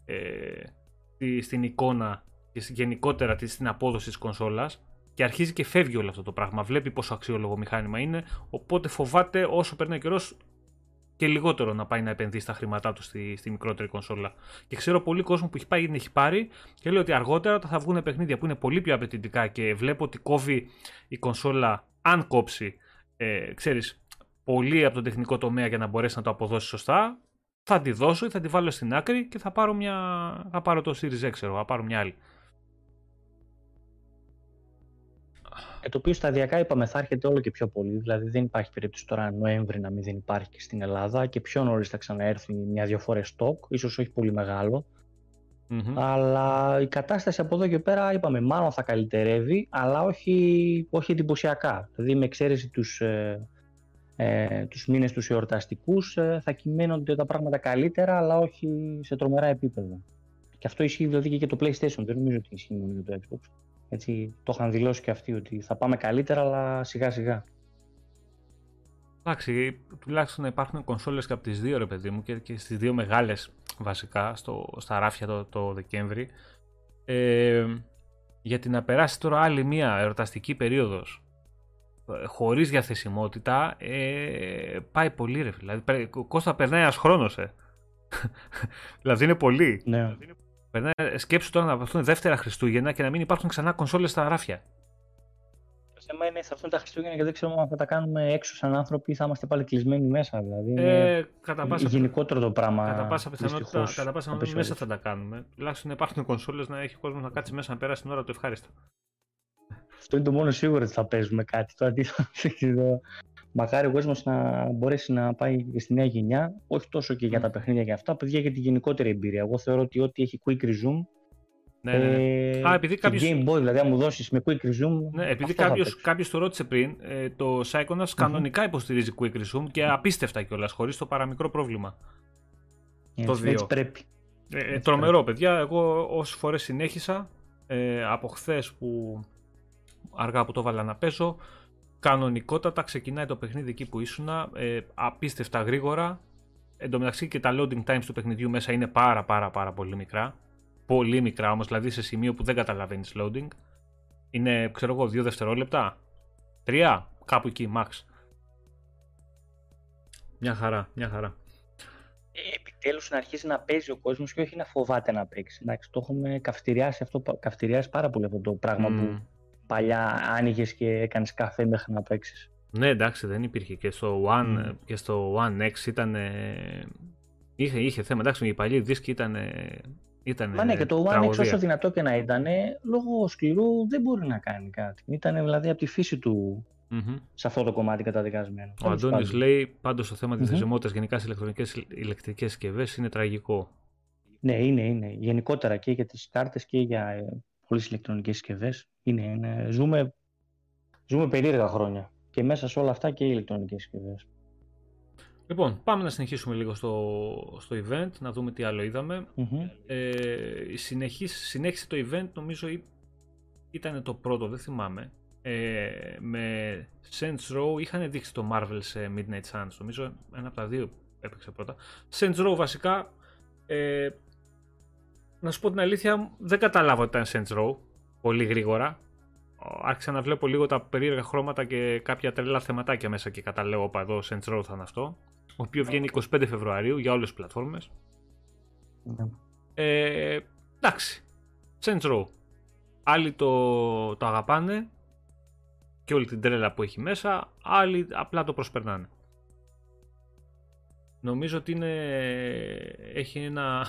S1: ε, στην εικόνα και γενικότερα στην απόδοση της κονσόλας και αρχίζει και φεύγει όλο αυτό το πράγμα. Βλέπει πόσο αξιόλογο μηχάνημα είναι, οπότε φοβάται όσο περνάει ο καιρός και λιγότερο να πάει να επενδύσει τα χρήματά του στη, στη μικρότερη κονσόλα. Και ξέρω πολύ κόσμο που έχει πάει ή την έχει πάρει και λέει ότι αργότερα θα βγουν παιχνίδια που είναι πολύ πιο απαιτητικά και βλέπω ότι κόβει η κονσόλα αν κόψει. Ε, ξέρεις, πολύ από το τεχνικό τομέα για να μπορέσει να το αποδώσει σωστά, θα τη δώσω ή θα τη βάλω στην άκρη και θα πάρω, μια... θα πάρω το Series X, ξέρω, θα πάρω μια άλλη.
S2: Το οποίο σταδιακά είπαμε θα έρχεται όλο και πιο πολύ. Δηλαδή δεν υπάρχει περίπτωση τώρα Νοέμβρη να μην δεν υπάρχει και στην Ελλάδα και πιο νωρίς θα ξαναέρθει μια-δυο φορές στόκ, ίσως όχι πολύ μεγάλο. Mm-hmm. Αλλά η κατάσταση από εδώ και πέρα είπαμε μάλλον θα καλυτερεύει, αλλά όχι, όχι εντυπωσιακά. Δηλαδή με εξαίρεση τους, ε, ε, τους μήνες τους εορταστικούς ε, θα κυμαίνονται τα πράγματα καλύτερα αλλά όχι σε τρομερά επίπεδα. Και αυτό ισχύει δηλαδή και για το PlayStation, δεν νομίζω ότι ισχύει μόνο για το Xbox. Έτσι, το είχαν δηλώσει και αυτοί ότι θα πάμε καλύτερα αλλά σιγά σιγά.
S1: Εντάξει, τουλάχιστον να υπάρχουν κονσόλες και από τις δύο ρε παιδί μου και, και στις δύο μεγάλες βασικά στο, στα ράφια το, το Δεκέμβρη. Ε, γιατί να περάσει τώρα άλλη μία εορταστική περίοδος χωρίς διαθεσιμότητα ε, πάει πολύ ρε Δηλαδή Κώστα περνάει ένας χρόνος ε. δηλαδή είναι πολύ.
S2: Ναι.
S1: Περνάει, σκέψου τώρα να βαφθούν δεύτερα Χριστούγεννα και να μην υπάρχουν ξανά κονσόλες στα ράφια.
S2: Το θέμα είναι θα έρθουν τα Χριστούγεννα και δεν ξέρουμε αν θα τα κάνουμε έξω σαν άνθρωποι ή θα είμαστε πάλι κλεισμένοι μέσα. Δηλαδή
S1: ε, κατά πάσα,
S2: γενικότερο το πράγμα.
S1: Κατά πάσα πιθανότητα κατά πάσα μέσα θα τα κάνουμε. Τουλάχιστον υπάρχουν κονσόλες να έχει ο κόσμος να κάτσει μέσα να περάσει την ώρα του ευχάριστα.
S2: Αυτό είναι το μόνο σίγουρο ότι θα παίζουμε κάτι. Το αντίθετο Μακάρι ο κόσμος να μπορέσει να πάει και στη νέα γενιά, όχι τόσο και για τα παιχνίδια και αυτά, παιδιά για τη γενικότερη εμπειρία. Εγώ θεωρώ ότι ό,τι έχει quick resume.
S1: Ναι, ναι. ναι.
S2: Ε, Α, επειδή κάποιος... Game Boy, δηλαδή, αν μου δώσεις με quick resume.
S1: Ναι, επειδή κάποιο το ρώτησε πριν, ε, το Psychonauts mm-hmm. κανονικά υποστηρίζει quick resume και απίστευτα κιόλας, χωρίς το παραμικρό πρόβλημα.
S2: Έτσι, το 2. Έτσι πρέπει.
S1: Ε, έτσι τρομερό, πρέπει. παιδιά. Εγώ όσες φορές συνέχισα ε, από χθες που αργά που το βάλα να παίζω, κανονικότατα ξεκινάει το παιχνίδι εκεί που ήσουν, ε, απίστευτα γρήγορα. Εν τω μεταξύ και τα loading times του παιχνιδιού μέσα είναι πάρα πάρα πάρα πολύ μικρά. Πολύ μικρά όμως, δηλαδή σε σημείο που δεν καταλαβαίνεις loading. Είναι, ξέρω εγώ, δύο δευτερόλεπτα. Τρία, κάπου εκεί, max. Μια χαρά, μια χαρά.
S2: Ε, επιτέλους να αρχίσει να παίζει ο κόσμος και όχι να φοβάται να παίξει. Εντάξει, το έχουμε καυτηριάσει, αυτό, καυτηριάσει πάρα πολύ αυτό το πράγμα που παλιά άνοιγες και έκανες καφέ μέχρι να παίξεις.
S1: Ναι, εντάξει, δεν υπήρχε. Και στο One, και στο One X ήταν. Είχε, είχε θέμα. Εντάξει, οι παλιοί δίσκοι ήταν. Ήταν
S2: Μα ναι, και το One X όσο δυνατό και να ήταν, λόγω σκληρού δεν μπορεί να κάνει κάτι. Ήταν δηλαδή από τη φύση του mm-hmm. σε αυτό το κομμάτι καταδικασμένο.
S1: Ο Αντώνης λέει πάντως το θέμα της mm-hmm. γενικά στις ηλεκτρικές συσκευές είναι τραγικό.
S2: Ναι, είναι, είναι. Γενικότερα και για τις κάρτες και για ε, πολλές ηλεκτρονικές συσκευές. Είναι, είναι. Ζούμε, ζούμε περίεργα χρόνια. Και μέσα σε όλα αυτά και οι ηλεκτρονικές συσκευές.
S1: Λοιπόν, πάμε να συνεχίσουμε λίγο στο, στο event, να δούμε τι άλλο Ε, συνέχισε το event, νομίζω ήταν το πρώτο, δεν θυμάμαι. Ε, με Saints Row είχαν δείξει το Marvel σε Midnight Suns, νομίζω ένα από τα δύο έπαιξε πρώτα. Saints Row βασικά, ε, να σου πω την αλήθεια, δεν καταλάβω ότι ήταν Saints Row πολύ γρήγορα. Άρχισα να βλέπω λίγο τα περίεργα χρώματα και κάποια τρελά θεματάκια μέσα και καταλέω όπα εδώ Saints Row θα είναι αυτό. Ο οποίος βγαίνει 25 Φεβρουαρίου για όλες τις πλατφόρμες. Ναι. Ε, εντάξει. Saints Row. Άλλοι το, το αγαπάνε και όλη την τρέλα που έχει μέσα, άλλοι απλά το προσπερνάνε. Νομίζω ότι είναι, έχει ένα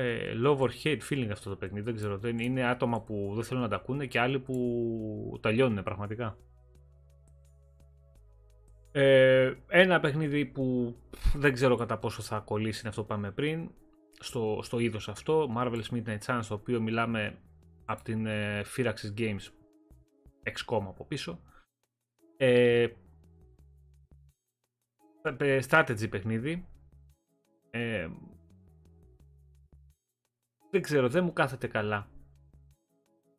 S1: ε, love or hate feeling αυτό το παιχνίδι. Δεν ξέρω. Δεν είναι άτομα που δεν θέλουν να τα ακούνε και άλλοι που τα λιώνουν πραγματικά. Ε, ένα παιχνίδι που δεν ξέρω κατά πόσο θα κολλήσει είναι αυτό που πάμε πριν στο, στο είδος αυτό Marvel's Midnight Suns το οποίο μιλάμε από την ε, Firaxis Games XCOM από πίσω ε, ε strategy παιχνίδι ε, δεν ξέρω, δεν μου κάθεται καλά.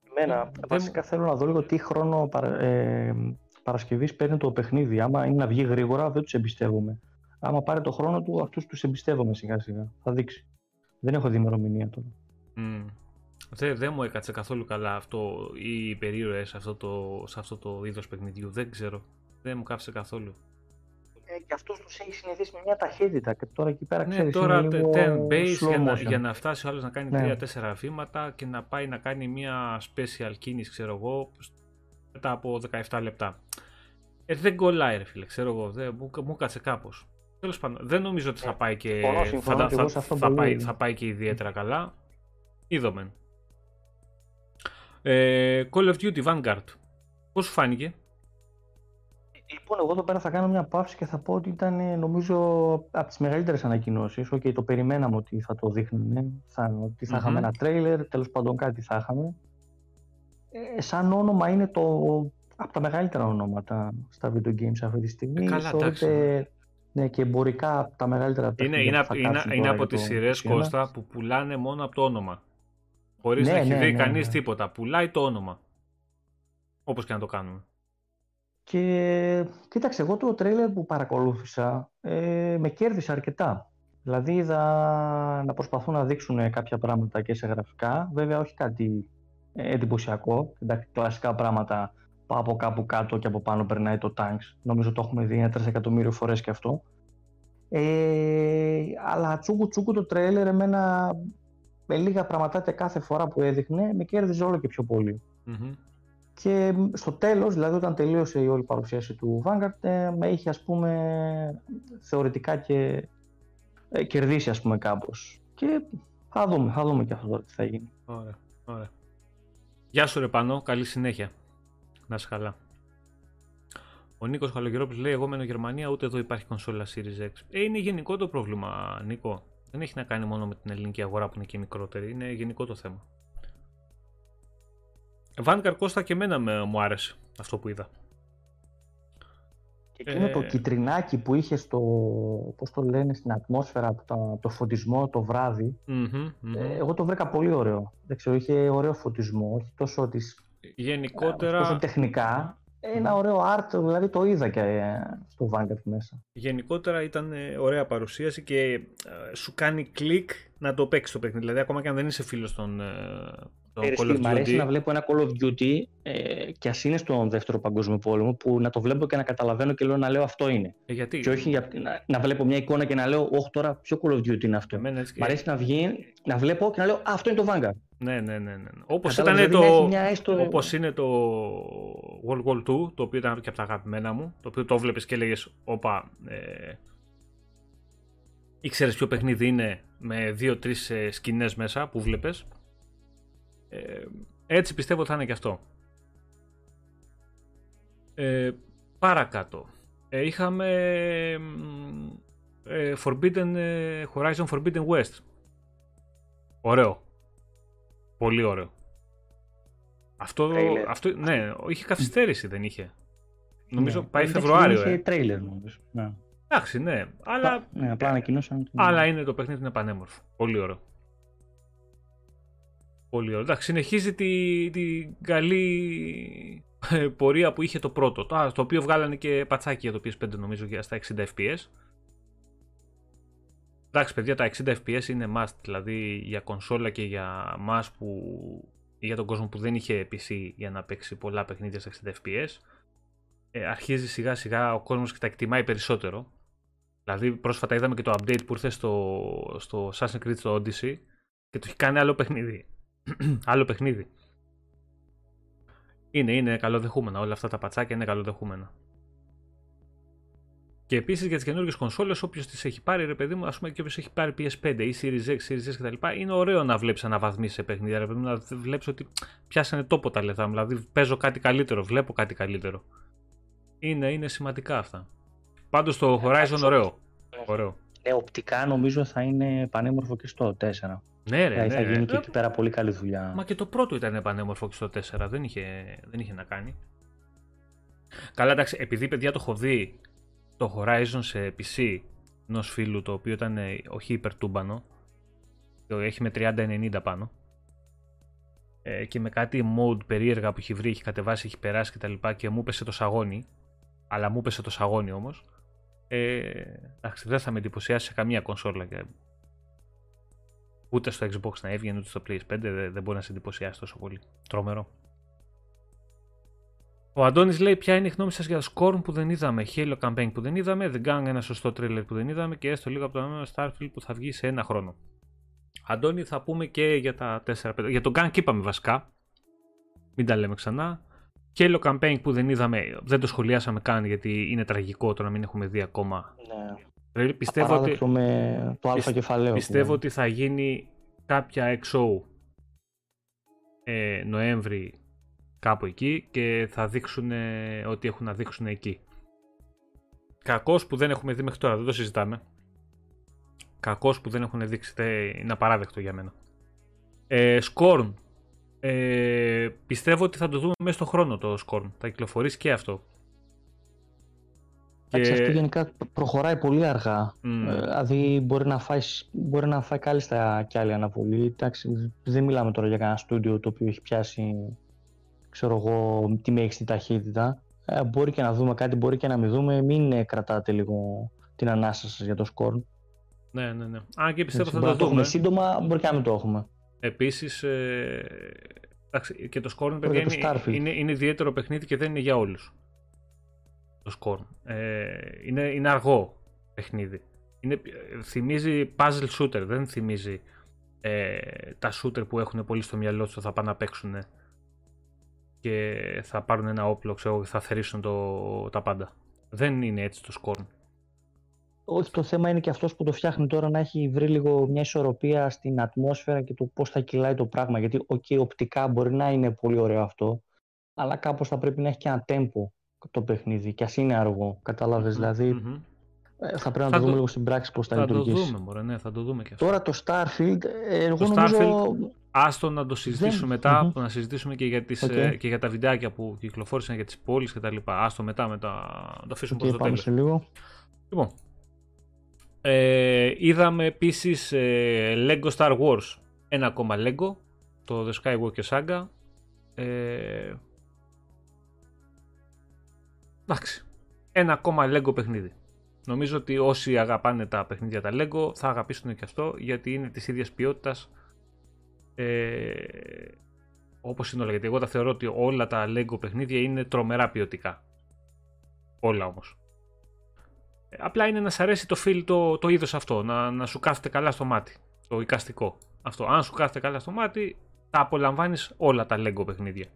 S2: Εμένα, δεν βασικά θέλω να δω λίγο τι χρόνο παρα, ε, Παρασκευής παίρνει το παιχνίδι. Άμα είναι να βγει γρήγορα, δεν τους εμπιστεύομαι. Άμα πάρει το χρόνο του, αυτούς τους εμπιστεύομαι σιγά σιγά. Θα δείξει. Δεν έχω δει ημερομηνία τώρα.
S1: Mm. Δεν, μου έκατσε καθόλου καλά αυτό οι περίεργες σε αυτό το, σε αυτό το είδος παιχνιδιού. Δεν ξέρω. Δεν μου κάθεσε καθόλου
S2: και αυτός τους έχει συνηθίσει με μια ταχύτητα. Και τώρα εκεί πέρα
S1: ναι, τώρα 10 base για να, για να φτάσει ο άλλος να κάνει ναι. 3-4 βήματα και να πάει να κάνει μια special κίνηση, ξέρω εγώ, μετά από 17 λεπτά. Ε, δεν κολλάει, ρε φίλε, ξέρω εγώ. Δεν, μου, μου κάτσε κάπως. Τέλος πάντων, δεν νομίζω ότι θα ε, πάει και, θα, θα, θα, θα, πάει, θα πάει και ιδιαίτερα καλά. Είδομεν. Ε, Call of Duty Vanguard. Πώς σου φάνηκε;
S2: Λοιπόν, εγώ εδώ πέρα θα κάνω μια παύση και θα πω ότι ήταν νομίζω από τις μεγαλύτερες ανακοινώσεις. Okay, το περιμέναμε ότι θα το δείχνουν, θα, ότι θα mm είχαμε ένα τρέιλερ, τέλος πάντων κάτι θα είχαμε. Ε, σαν όνομα είναι το από τα μεγαλύτερα ονόματα στα video games αυτή τη στιγμή.
S1: Ε, καλά, εντάξει.
S2: Ναι, και εμπορικά από τα μεγαλύτερα
S1: είναι, είναι, είναι, είναι από τις σειρές Κώστα που πουλάνε μόνο από το όνομα. Χωρίς ναι, να έχει ναι, δει ναι, κανείς ναι. τίποτα. Πουλάει το όνομα. Όπως και να το κάνουμε.
S2: Και κοίταξε, εγώ το τρέιλερ που παρακολούθησα ε, με κέρδισε αρκετά. Δηλαδή είδα να προσπαθούν να δείξουν κάποια πράγματα και σε γραφικά. Βέβαια όχι κάτι ε, εντυπωσιακό. Εντάξει, κλασικά πράγματα πάω από κάπου κάτω και από πάνω περνάει το Tanks. Νομίζω το έχουμε δει ένα 3 εκατομμύριο φορές και αυτό. Ε, αλλά τσούκου τσούκου το τρέιλερ εμένα με λίγα πραγματάκια κάθε φορά που έδειχνε με κέρδιζε όλο και πιο πολυ και στο τέλος, δηλαδή όταν τελείωσε η όλη παρουσίαση του Vanguard, ε, με είχε ας πούμε θεωρητικά και ε, κερδίσει ας πούμε κάπως. Και θα δούμε, θα δούμε και αυτό τι θα γίνει.
S1: Ωραία, ωραία. Γεια σου ρε Πανώ, καλή συνέχεια. Να είσαι καλά. Ο Νίκος Καλογερόπουλο λέει: Εγώ μένω Γερμανία, ούτε εδώ υπάρχει κονσόλα Series X. Ε, είναι γενικό το πρόβλημα, Νίκο. Δεν έχει να κάνει μόνο με την ελληνική αγορά που είναι και μικρότερη. Είναι γενικό το θέμα. Vanguard Κώστα και εμένα με, μου άρεσε αυτό που είδα.
S2: Και εκείνο ε... το κυτρινάκι που είχε στο, πώς το λένε, στην ατμόσφαιρα, το, το φωτισμό το βράδυ, Ε, εγώ το βρήκα πολύ ωραίο. Δεν ξέρω, είχε ωραίο φωτισμό, όχι τόσο της,
S1: Γενικότερα...
S2: τόσο τεχνικά, ένα ωραίο art, δηλαδή το είδα και ε, στο Vanguard μέσα.
S1: Γενικότερα ήταν ε, ωραία παρουσίαση και ε, σου κάνει κλικ να το παίξεις το παιχνίδι. Δηλαδή, ακόμα και αν δεν είσαι φίλος των,
S2: το Call of Duty. Μ' αρέσει να βλέπω ένα Call of Duty ε, και ας είναι στον δεύτερο παγκόσμιο πόλεμο που να το βλέπω και να καταλαβαίνω και λέω να λέω αυτό είναι.
S1: Ε, γιατί;
S2: Και όχι να, να βλέπω μια εικόνα και να λέω Όχι τώρα ποιο Call of Duty είναι αυτό. Εμένα, Μ' αρέσει να βγει, να βλέπω και να λέω Α, αυτό είναι το Vanguard.
S1: Ναι, ναι, ναι. ναι. Όπως ήταν δηλαδή το, έστω... όπως είναι το World War 2, το οποίο ήταν και από τα αγαπημένα μου, το οποίο το βλέπεις και έλεγε Όπα, ε, ήξερες ποιο παιχνίδι είναι με δύο-τρεις ε, σκηνές μέσα που βλέπεις ε, έτσι πιστεύω θα είναι και αυτό. Ε, παρακάτω. Ε, είχαμε ε, Forbidden, ε, Horizon Forbidden West. Ωραίο. Πολύ ωραίο. Αυτό, αυτό ναι, είχε καθυστέρηση, δεν είχε. Νομίζω ναι. πάει Φεβρουάριο.
S2: Είχε τρέιλερ νομίζω. Ναι.
S1: Εντάξει, ναι. Αλλά,
S2: ναι, απλά ανακοινώσαν.
S1: Αλλά είναι το παιχνίδι είναι πανέμορφο. Πολύ ωραίο. Πολύ ωραίο. Εντάξει, συνεχίζει την τη καλή ε, πορεία που είχε το πρώτο. Το, το οποίο βγάλανε και πατσάκι για το PS5 νομίζω για στα 60 FPS. Εντάξει, παιδιά, τα 60 FPS είναι must. Δηλαδή για κονσόλα και για μας που. για τον κόσμο που δεν είχε PC για να παίξει πολλά παιχνίδια στα 60 FPS. Ε, αρχίζει σιγά σιγά ο κόσμος και τα εκτιμάει περισσότερο. Δηλαδή πρόσφατα είδαμε και το update που ήρθε στο, στο Assassin's Creed στο Odyssey και το έχει κάνει άλλο παιχνίδι. άλλο παιχνίδι. Είναι, είναι καλοδεχούμενα. Όλα αυτά τα πατσάκια είναι καλοδεχούμενα. Και επίσης για τις καινούργιες κονσόλες, όποιος τις έχει πάρει, ρε παιδί μου, ας πούμε και όποιος έχει πάρει PS5 ή Series X, Series S κτλ., είναι ωραίο να βλέπεις αναβαθμίσεις σε παιχνίδια. Ρε παιδί μου, να βλέπεις ότι πιάσανε τόπο τα λεφτά Δηλαδή παίζω κάτι καλύτερο, βλέπω κάτι καλύτερο. Είναι, είναι σημαντικά αυτά. Πάντως το Horizon ωραίο. ωραίο.
S2: Ε, οπτικά νομίζω θα είναι πανέμορφο και στο 4.
S1: Ναι, ρε,
S2: δηλαδή
S1: ναι,
S2: θα γίνει και εκεί πέρα πολύ καλή δουλειά.
S1: Μα και το πρώτο ήταν πανέμορφο και στο 4, δεν είχε, δεν είχε να κάνει. Καλά, εντάξει, επειδή παιδιά το έχω δει το Horizon σε PC ενός φίλου το οποίο ήταν ε, όχι υπερτούμπανο, το έχει με 30-90 πάνω. Ε, και με κάτι mode περίεργα που έχει βρει, έχει κατεβάσει, έχει περάσει κτλ. Και, και μου πέσε το σαγόνι. Αλλά μου πέσε το σαγόνι όμως. Ε, εντάξει, δεν θα με εντυπωσιάσει σε καμία κονσόλα. Ούτε στο Xbox να έβγαινε, ούτε στο PS5 δεν, μπορεί να σε εντυπωσιάσει τόσο πολύ. Τρομερό. Ο Αντώνης λέει ποια είναι η γνώμη σας για το Scorn που δεν είδαμε, Halo Campaign που δεν είδαμε, The Gang ένα σωστό trailer που δεν είδαμε και έστω λίγο από το νέο Starfield που θα βγει σε ένα χρόνο. Αντώνη θα πούμε και για τα 4-5, για τον Gang και είπαμε βασικά, μην τα λέμε ξανά. Halo Campaign που δεν είδαμε, δεν το σχολιάσαμε καν γιατί είναι τραγικό το να μην έχουμε δει ακόμα.
S2: Ναι.
S1: Πιστεύω ότι,
S2: με το αλφα κεφαλαίο.
S1: Πιστεύω ότι θα γίνει κάποια XO ε, Νοέμβρη κάπου εκεί και θα δείξουν ότι έχουν να δείξουν εκεί. Κακός που δεν έχουμε δει μέχρι τώρα, δεν το συζητάμε. Κακός που δεν έχουν δείξει, είναι απαράδεκτο για μένα. Ε, Scorn. Ε, πιστεύω ότι θα το δούμε μέσα στον χρόνο το Scorn. Θα κυκλοφορήσει και αυτό.
S2: Εντάξει, αυτό γενικά προχωράει πολύ αργά. Mm. δηλαδή μπορεί να, φάει, μπορεί να φάει κάλλιστα κι άλλη αναβολή. Εντάξει, δεν μιλάμε τώρα για κανένα στούντιο το οποίο έχει πιάσει ξέρω εγώ, τη μέγιστη ταχύτητα. Ε, μπορεί και να δούμε κάτι, μπορεί και να μην δούμε. Μην ε, κρατάτε λίγο την ανάσα σας για το σκορ.
S1: Ναι, ναι, ναι. Αν και πιστεύω
S2: θα
S1: το,
S2: το δούμε. σύντομα, μπορεί και να μην το έχουμε.
S1: Επίσης, ε, και το σκορ είναι, είναι, είναι ιδιαίτερο παιχνίδι και δεν είναι για όλους το σκορ. Ε, είναι, είναι αργό παιχνίδι. Είναι, θυμίζει puzzle shooter, δεν θυμίζει ε, τα shooter που έχουν πολύ στο μυαλό τους θα πάνε να παίξουν και θα πάρουν ένα όπλο ξέρω, και θα θερήσουν το, τα πάντα. Δεν είναι έτσι το σκορ.
S2: Όχι, το θέμα είναι και αυτός που το φτιάχνει τώρα να έχει βρει λίγο μια ισορροπία στην ατμόσφαιρα και το πώς θα κυλάει το πράγμα. Γιατί, ok, οπτικά μπορεί να είναι πολύ ωραίο αυτό, αλλά κάπως θα πρέπει να έχει και ένα τέμπο το παιχνίδι και ας είναι αργό, καταλάβες, δηλαδή ε, θα πρέπει να το δούμε λίγο στην πράξη πώς θα, θα λειτουργήσει.
S1: Θα το δούμε, μωρέ, ναι, θα το δούμε και αυτό.
S2: Τώρα το Starfield, ε, εγώ το νομίζω... Starfield,
S1: άστο να το συζητήσουμε Δεν... μετά, mm-hmm. να συζητήσουμε και για, τις, okay. και για τα βιντεάκια που κυκλοφόρησαν για τις πόλεις και τα λοιπά. Άστο μετά, μετά, να το αφήσουμε okay, προς το τέλος.
S2: Σε λίγο.
S1: Λοιπόν, ε, είδαμε επίσης ε, Lego Star Wars, ένα ακόμα Lego, το The Skywalker Saga. Ε, εντάξει, ένα ακόμα Lego παιχνίδι. Νομίζω ότι όσοι αγαπάνε τα παιχνίδια τα Lego θα αγαπήσουν και αυτό γιατί είναι της ίδιας ποιότητας ε, όπως είναι όλα. Γιατί εγώ τα θεωρώ ότι όλα τα Lego παιχνίδια είναι τρομερά ποιοτικά. Όλα όμως. Ε, απλά είναι να σ' αρέσει το feel το, το είδος αυτό, να, να σου κάθεται καλά στο μάτι, το εικαστικό. Αυτό, αν σου κάθεται καλά στο μάτι, τα απολαμβάνεις όλα τα Lego παιχνίδια.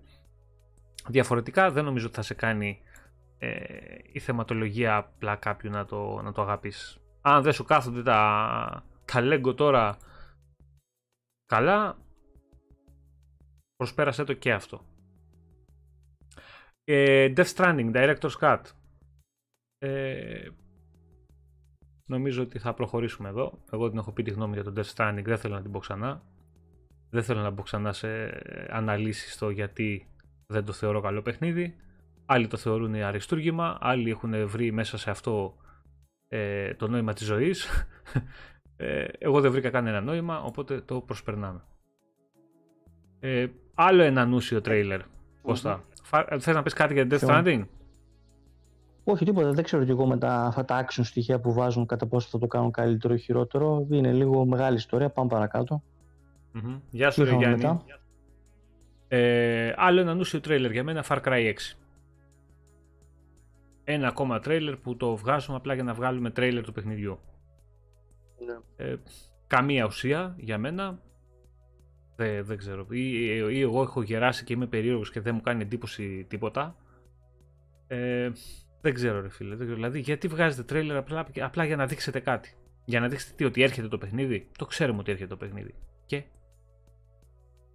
S1: Διαφορετικά δεν νομίζω ότι θα σε κάνει ε, η θεματολογία απλά κάποιου να το, να το αγαπήσει. Αν δεν σου κάθονται τα, τα Lego τώρα καλά, προσπέρασε το και αυτό. Ε, Death Stranding, Director's Cut. Ε, νομίζω ότι θα προχωρήσουμε εδώ. Εγώ την έχω πει τη γνώμη για τον Death Stranding, δεν θέλω να την πω ξανά. Δεν θέλω να μπω ξανά σε αναλύσεις στο γιατί δεν το θεωρώ καλό παιχνίδι. Άλλοι το θεωρούν αριστούργημα, άλλοι έχουν βρει μέσα σε αυτό ε, το νόημα της ζωής. Ε, εγώ δεν βρήκα κανένα νόημα, οπότε το προσπερνάμε. Ε, άλλο ένα νούσιο τρέιλερ. Κώστα. Mm-hmm. Θες να πεις κάτι για Death Stranding?
S2: Όχι, τίποτα. Δεν ξέρω κι εγώ με τα, αυτά τα action στοιχεία που βάζουν κατά πόσο θα το κάνουν καλύτερο ή χειρότερο. Είναι λίγο μεγάλη ιστορία. Πάμε παρακάτω.
S1: Mm-hmm. Γεια σου, Γιάννη. Ε, άλλο ένα νούσιο τρέιλερ για μένα, Far Cry 6 ένα ακόμα τρέιλερ που το βγάζουμε απλά για να βγάλουμε τρέιλερ του παιχνιδιού. Ναι. Ε, καμία ουσία για μένα. Δεν, δεν ξέρω. Ή, ή, εγώ έχω γεράσει και είμαι περίεργος και δεν μου κάνει εντύπωση τίποτα. Ε, δεν ξέρω ρε φίλε. Δεν ξέρω. Δηλαδή γιατί βγάζετε τρέιλερ απλά, απλά για να δείξετε κάτι; Για να δείξετε τι, ότι έρχεται το παιχνίδι; Το ξέρουμε ότι έρχεται το παιχνίδι. Και;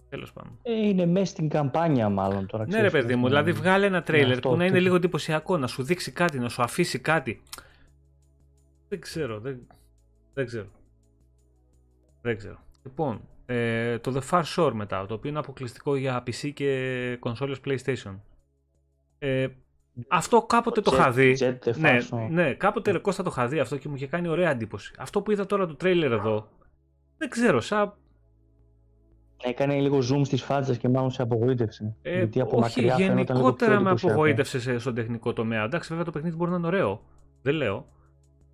S1: Τέλος πάντων.
S2: Ε, είναι μέσα στην καμπάνια, μάλλον τώρα.
S1: Ναι, ρε παιδί μου, δηλαδή βγάλε ένα τρέιλερ που να είναι λίγο εντυπωσιακό, να σου δείξει κάτι, να σου αφήσει κάτι. Δεν ξέρω, δεν, δεν ξέρω. Δεν ξέρω. Λοιπόν, ε, το The Far Shore μετά, το οποίο είναι αποκλειστικό για PC και κονσόλες PlayStation. Ε, αυτό κάποτε το, είχα δει. ναι, ναι, κάποτε yeah. Κώστα το είχα δει αυτό και μου είχε κάνει ωραία εντύπωση. Αυτό που είδα τώρα το τρέιλερ εδώ, δεν ξέρω, σαν
S2: Έκανε λίγο zoom στις φάτσες και μάλλον σε απογοήτευσε.
S1: Ε, γιατί από όχι, μακριά γενικότερα με απογοήτευσε στον τεχνικό τομέα. Εντάξει, βέβαια το παιχνίδι μπορεί να είναι ωραίο. Δεν λέω.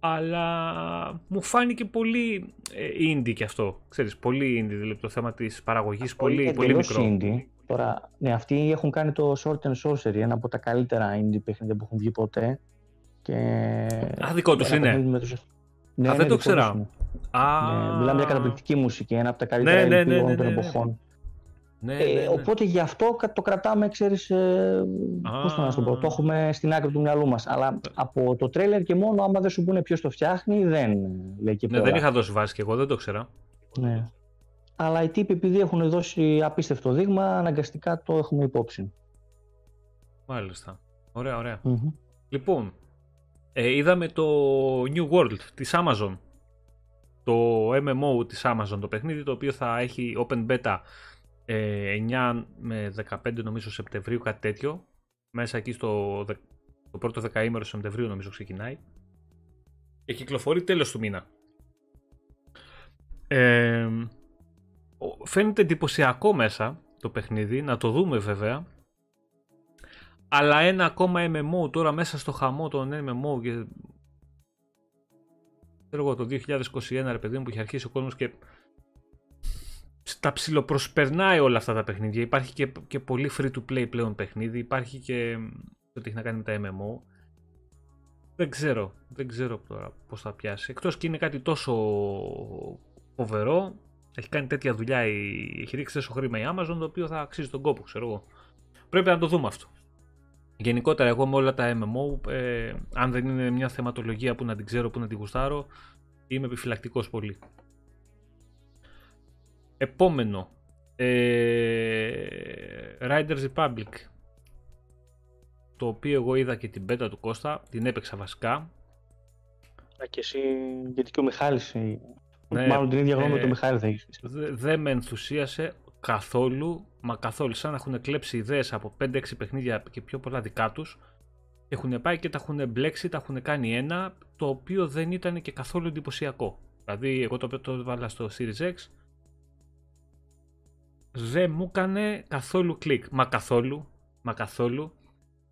S1: Αλλά μου φάνηκε πολύ ε, indie και αυτό. Ξέρεις, πολύ indie, δηλαδή το θέμα της παραγωγής, πολύ, πολύ μικρό.
S2: Indie. Τώρα, ναι, αυτοί έχουν κάνει το Short and Sorcery, ένα από τα καλύτερα indie παιχνίδια που έχουν βγει ποτέ. Και...
S1: Α, δικό τους είναι. Τους... Ναι, Α, δεν το ξέρα. Ναι,
S2: μιλάμε για καταπληκτική μουσική, ένα από τα καλύτερα ναι, ναι, ναι, των εποχών. Ναι, ε, ναι, ναι. Οπότε γι' αυτό το κρατάμε, ξέρεις, ε, πώς να το πω, το έχουμε στην άκρη του μυαλού μας. Αλλά από το τρέλερ και μόνο, άμα δεν σου πούνε ποιος το φτιάχνει, δεν λέει και
S1: Ναι, δεν είχα δώσει βάση και εγώ, δεν το ξέρα.
S2: Ναι. Αλλά οι τύποι επειδή έχουν δώσει απίστευτο δείγμα, αναγκαστικά το έχουμε υπόψη.
S1: Μάλιστα. Ωραία, ωραία. Mm-hmm. Λοιπόν, ε, είδαμε το New World της Amazon. Το MMO της Amazon το παιχνίδι, το οποίο θα έχει open beta ε, 9 με 15 νομίζω Σεπτεμβρίου, κάτι τέτοιο. Μέσα εκεί στο το πρώτο δεκαήμερο Σεπτεμβρίου νομίζω ξεκινάει. Και κυκλοφορεί τέλος του μήνα. Ε, φαίνεται εντυπωσιακό μέσα το παιχνίδι, να το δούμε βέβαια. Αλλά ένα ακόμα MMO τώρα μέσα στο χαμό των MMO και ξέρω εγώ το 2021 ρε παιδί μου που είχε αρχίσει ο κόσμος και τα ψιλοπροσπερνάει όλα αυτά τα παιχνίδια. Υπάρχει και, και πολύ free to play πλέον παιχνίδι. Υπάρχει και ό,τι έχει να κάνει με τα MMO. Δεν ξέρω, δεν ξέρω τώρα πώς θα πιάσει. Εκτός και είναι κάτι τόσο φοβερό, έχει κάνει τέτοια δουλειά, έχει ρίξει τόσο χρήμα η Amazon, το οποίο θα αξίζει τον κόπο, ξέρω εγώ. Πρέπει να το δούμε αυτό. Γενικότερα εγώ με όλα τα MMO, ε, αν δεν είναι μια θεματολογία που να την ξέρω, που να την γουστάρω, είμαι επιφυλακτικός πολύ. Επόμενο. Ε, Riders Republic. το οποίο εγώ είδα και την πέτα του Κώστα, την έπαιξα βασικά.
S2: Α, και εσύ, γιατί και ο Μιχάλης, ε, ναι, μάλλον την ίδια γνώμη με τον Μιχάλη θα έχεις.
S1: Δεν με ενθουσίασε καθόλου, μα καθόλου, σαν να έχουν κλέψει ιδέες από 5-6 παιχνίδια και πιο πολλά δικά τους. Έχουν πάει και τα έχουν μπλέξει, τα έχουν κάνει ένα, το οποίο δεν ήταν και καθόλου εντυπωσιακό. Δηλαδή, εγώ το, το βάλα στο Series X, δεν μου έκανε καθόλου κλικ. Μα καθόλου, μα καθόλου.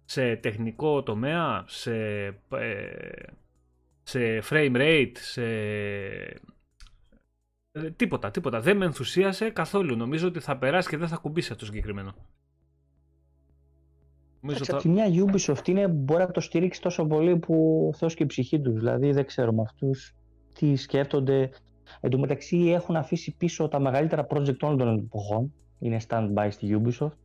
S1: Σε τεχνικό τομέα, σε, ε, σε frame rate, σε... Ε, τίποτα, τίποτα. Δεν με ενθουσίασε καθόλου. Νομίζω ότι θα περάσει και δεν θα κουμπίσει αυτό το συγκεκριμένο.
S2: Νομίζω θα... μια Ubisoft είναι, μπορεί να το στηρίξει τόσο πολύ που θεός και η ψυχή τους. Δηλαδή δεν ξέρω με αυτούς τι σκέφτονται. Εν τω μεταξύ έχουν αφήσει πίσω τα μεγαλύτερα project όλων των εποχών. Είναι stand-by στη Ubisoft.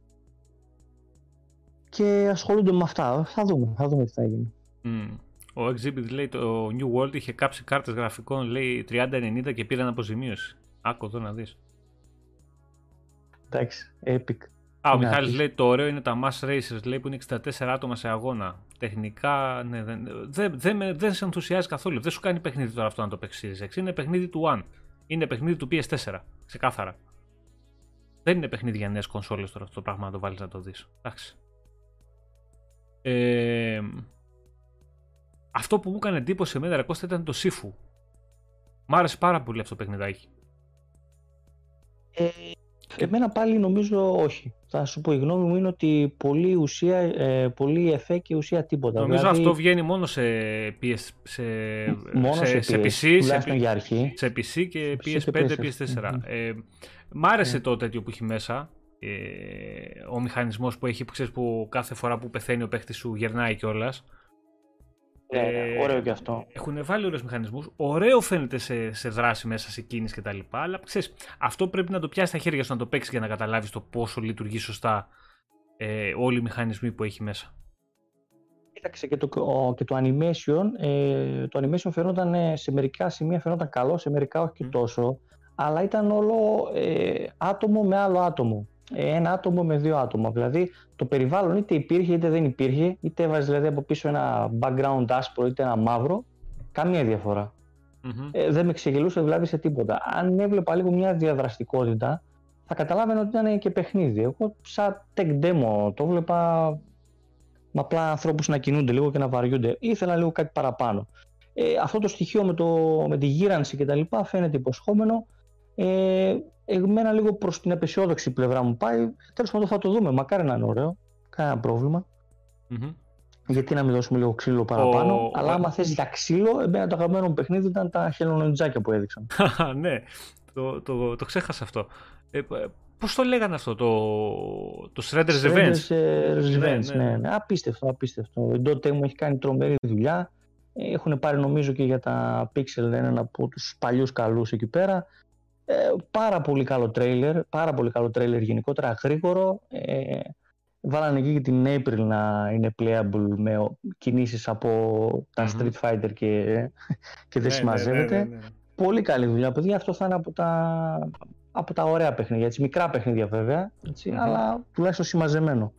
S2: Και ασχολούνται με αυτά. Θα δούμε, θα δούμε τι θα γίνει.
S1: Mm. Ο Exhibit λέει το New World είχε κάψει κάρτες γραφικών λέει 30-90 και πήραν αποζημίωση. Άκου εδώ να δεις.
S2: Εντάξει, epic.
S1: Α, ο Μιχάλης λέει το ωραίο είναι τα Mass Racers λέει που είναι 64 άτομα σε αγώνα. Τεχνικά ναι, δεν, δεν, δεν, δεν σε ενθουσιάζει καθόλου. Δεν σου κάνει παιχνίδι τώρα αυτό να το παίξεις Series Είναι παιχνίδι του One. Είναι παιχνίδι του PS4. Ξεκάθαρα. Δεν είναι παιχνίδι για νέες κονσόλες τώρα αυτό το πράγμα να το βάλεις να το δεις. Εντάξει. Ε, αυτό που μου έκανε εντύπωση εμένα ρε Κώστα ήταν το Sifu. Μ' άρεσε πάρα πολύ αυτό το παιχνιδάκι.
S2: Ε, Εμένα πάλι νομίζω όχι. Θα σου πω η γνώμη μου είναι ότι πολύ ουσία, ε, πολύ εφέ και ουσία τίποτα.
S1: Νομίζω δηλαδή... αυτό βγαίνει μόνο σε, PS, σε,
S2: μόνο σε, σε, PC, σε,
S1: για αρχή. σε PC και PS5, PS4. Ε, μ' άρεσε yeah. Ναι. το τέτοιο που έχει μέσα. Ε, ο μηχανισμός που έχει που, ξέρεις, που κάθε φορά που πεθαίνει ο παίχτης σου γερνάει κιόλας.
S2: Ναι, ε, ωραίο και αυτό.
S1: Έχουν βάλει ωραίους μηχανισμούς. Ωραίο φαίνεται σε, σε δράση μέσα, σε κίνηση κτλ. Αλλά ξέρεις, αυτό πρέπει να το πιάσει στα χέρια σου να το παίξεις για να καταλάβεις το πόσο λειτουργεί σωστά ε, όλοι οι μηχανισμοί που έχει μέσα.
S2: Κοίταξε και το, και το animation. Ε, το animation φαινόταν ε, σε μερικά σημεία φαινόταν καλό, σε μερικά όχι mm. τόσο. Αλλά ήταν όλο ε, άτομο με άλλο άτομο ένα άτομο με δύο άτομα. Δηλαδή το περιβάλλον είτε υπήρχε είτε δεν υπήρχε, είτε έβαζες δηλαδή από πίσω ένα background άσπρο είτε ένα μαύρο, καμία Ε, δεν με ξεγελούσε δηλαδή σε τίποτα. Αν έβλεπα λίγο μια διαδραστικότητα, θα καταλάβαινα ότι ήταν και παιχνίδι. Εγώ σαν tech demo το έβλεπα με απλά ανθρώπους να κινούνται λίγο και να βαριούνται. Ήθελα λίγο κάτι παραπάνω. Ε, αυτό το στοιχείο με, το, με τη γύρανση και τα λοιπά φαίνεται υποσχόμενο. Ε, Εμένα λίγο προς την απεσιόδοξη πλευρά μου πάει. Τέλος πάντων θα το δούμε. Μακάρι να είναι ωραίο. Κανένα Γιατί να μην δώσουμε λίγο ξύλο παραπάνω. Ο... Αλλά άμα θες για ξύλο, εμένα το αγαπημένο μου παιχνίδι ήταν τα χελονοτζάκια που έδειξαν.
S1: ναι, το, το, το ξέχασα αυτό. Ε, Πώς το λέγανε αυτό, το, το Shredder's Revenge;
S2: Shredder's Revenge, ναι, ναι. ναι, ναι. Απίστευτο, απίστευτο. Η Dotemu μου έχει κάνει τρομερή δουλειά. Έχουν πάρει νομίζω και για τα Pixel έναν από τους παλιούς καλούς εκεί πέρα. Ε, πάρα πολύ καλό τρέιλερ, πάρα πολύ καλό τρέιλερ γενικότερα, γρήγορο. Ε, βάλανε εκεί και την April να είναι playable με κινήσεις από τα Street Fighter και, και δεν ναι, συμμαζεύεται. Ναι, ναι, ναι, πολύ καλή δουλειά, παιδιά. Αυτό θα είναι από τα, από τα ωραία παιχνίδια. Έτσι, μικρά παιχνίδια βέβαια, αλλά τουλάχιστον συμμαζεμένο.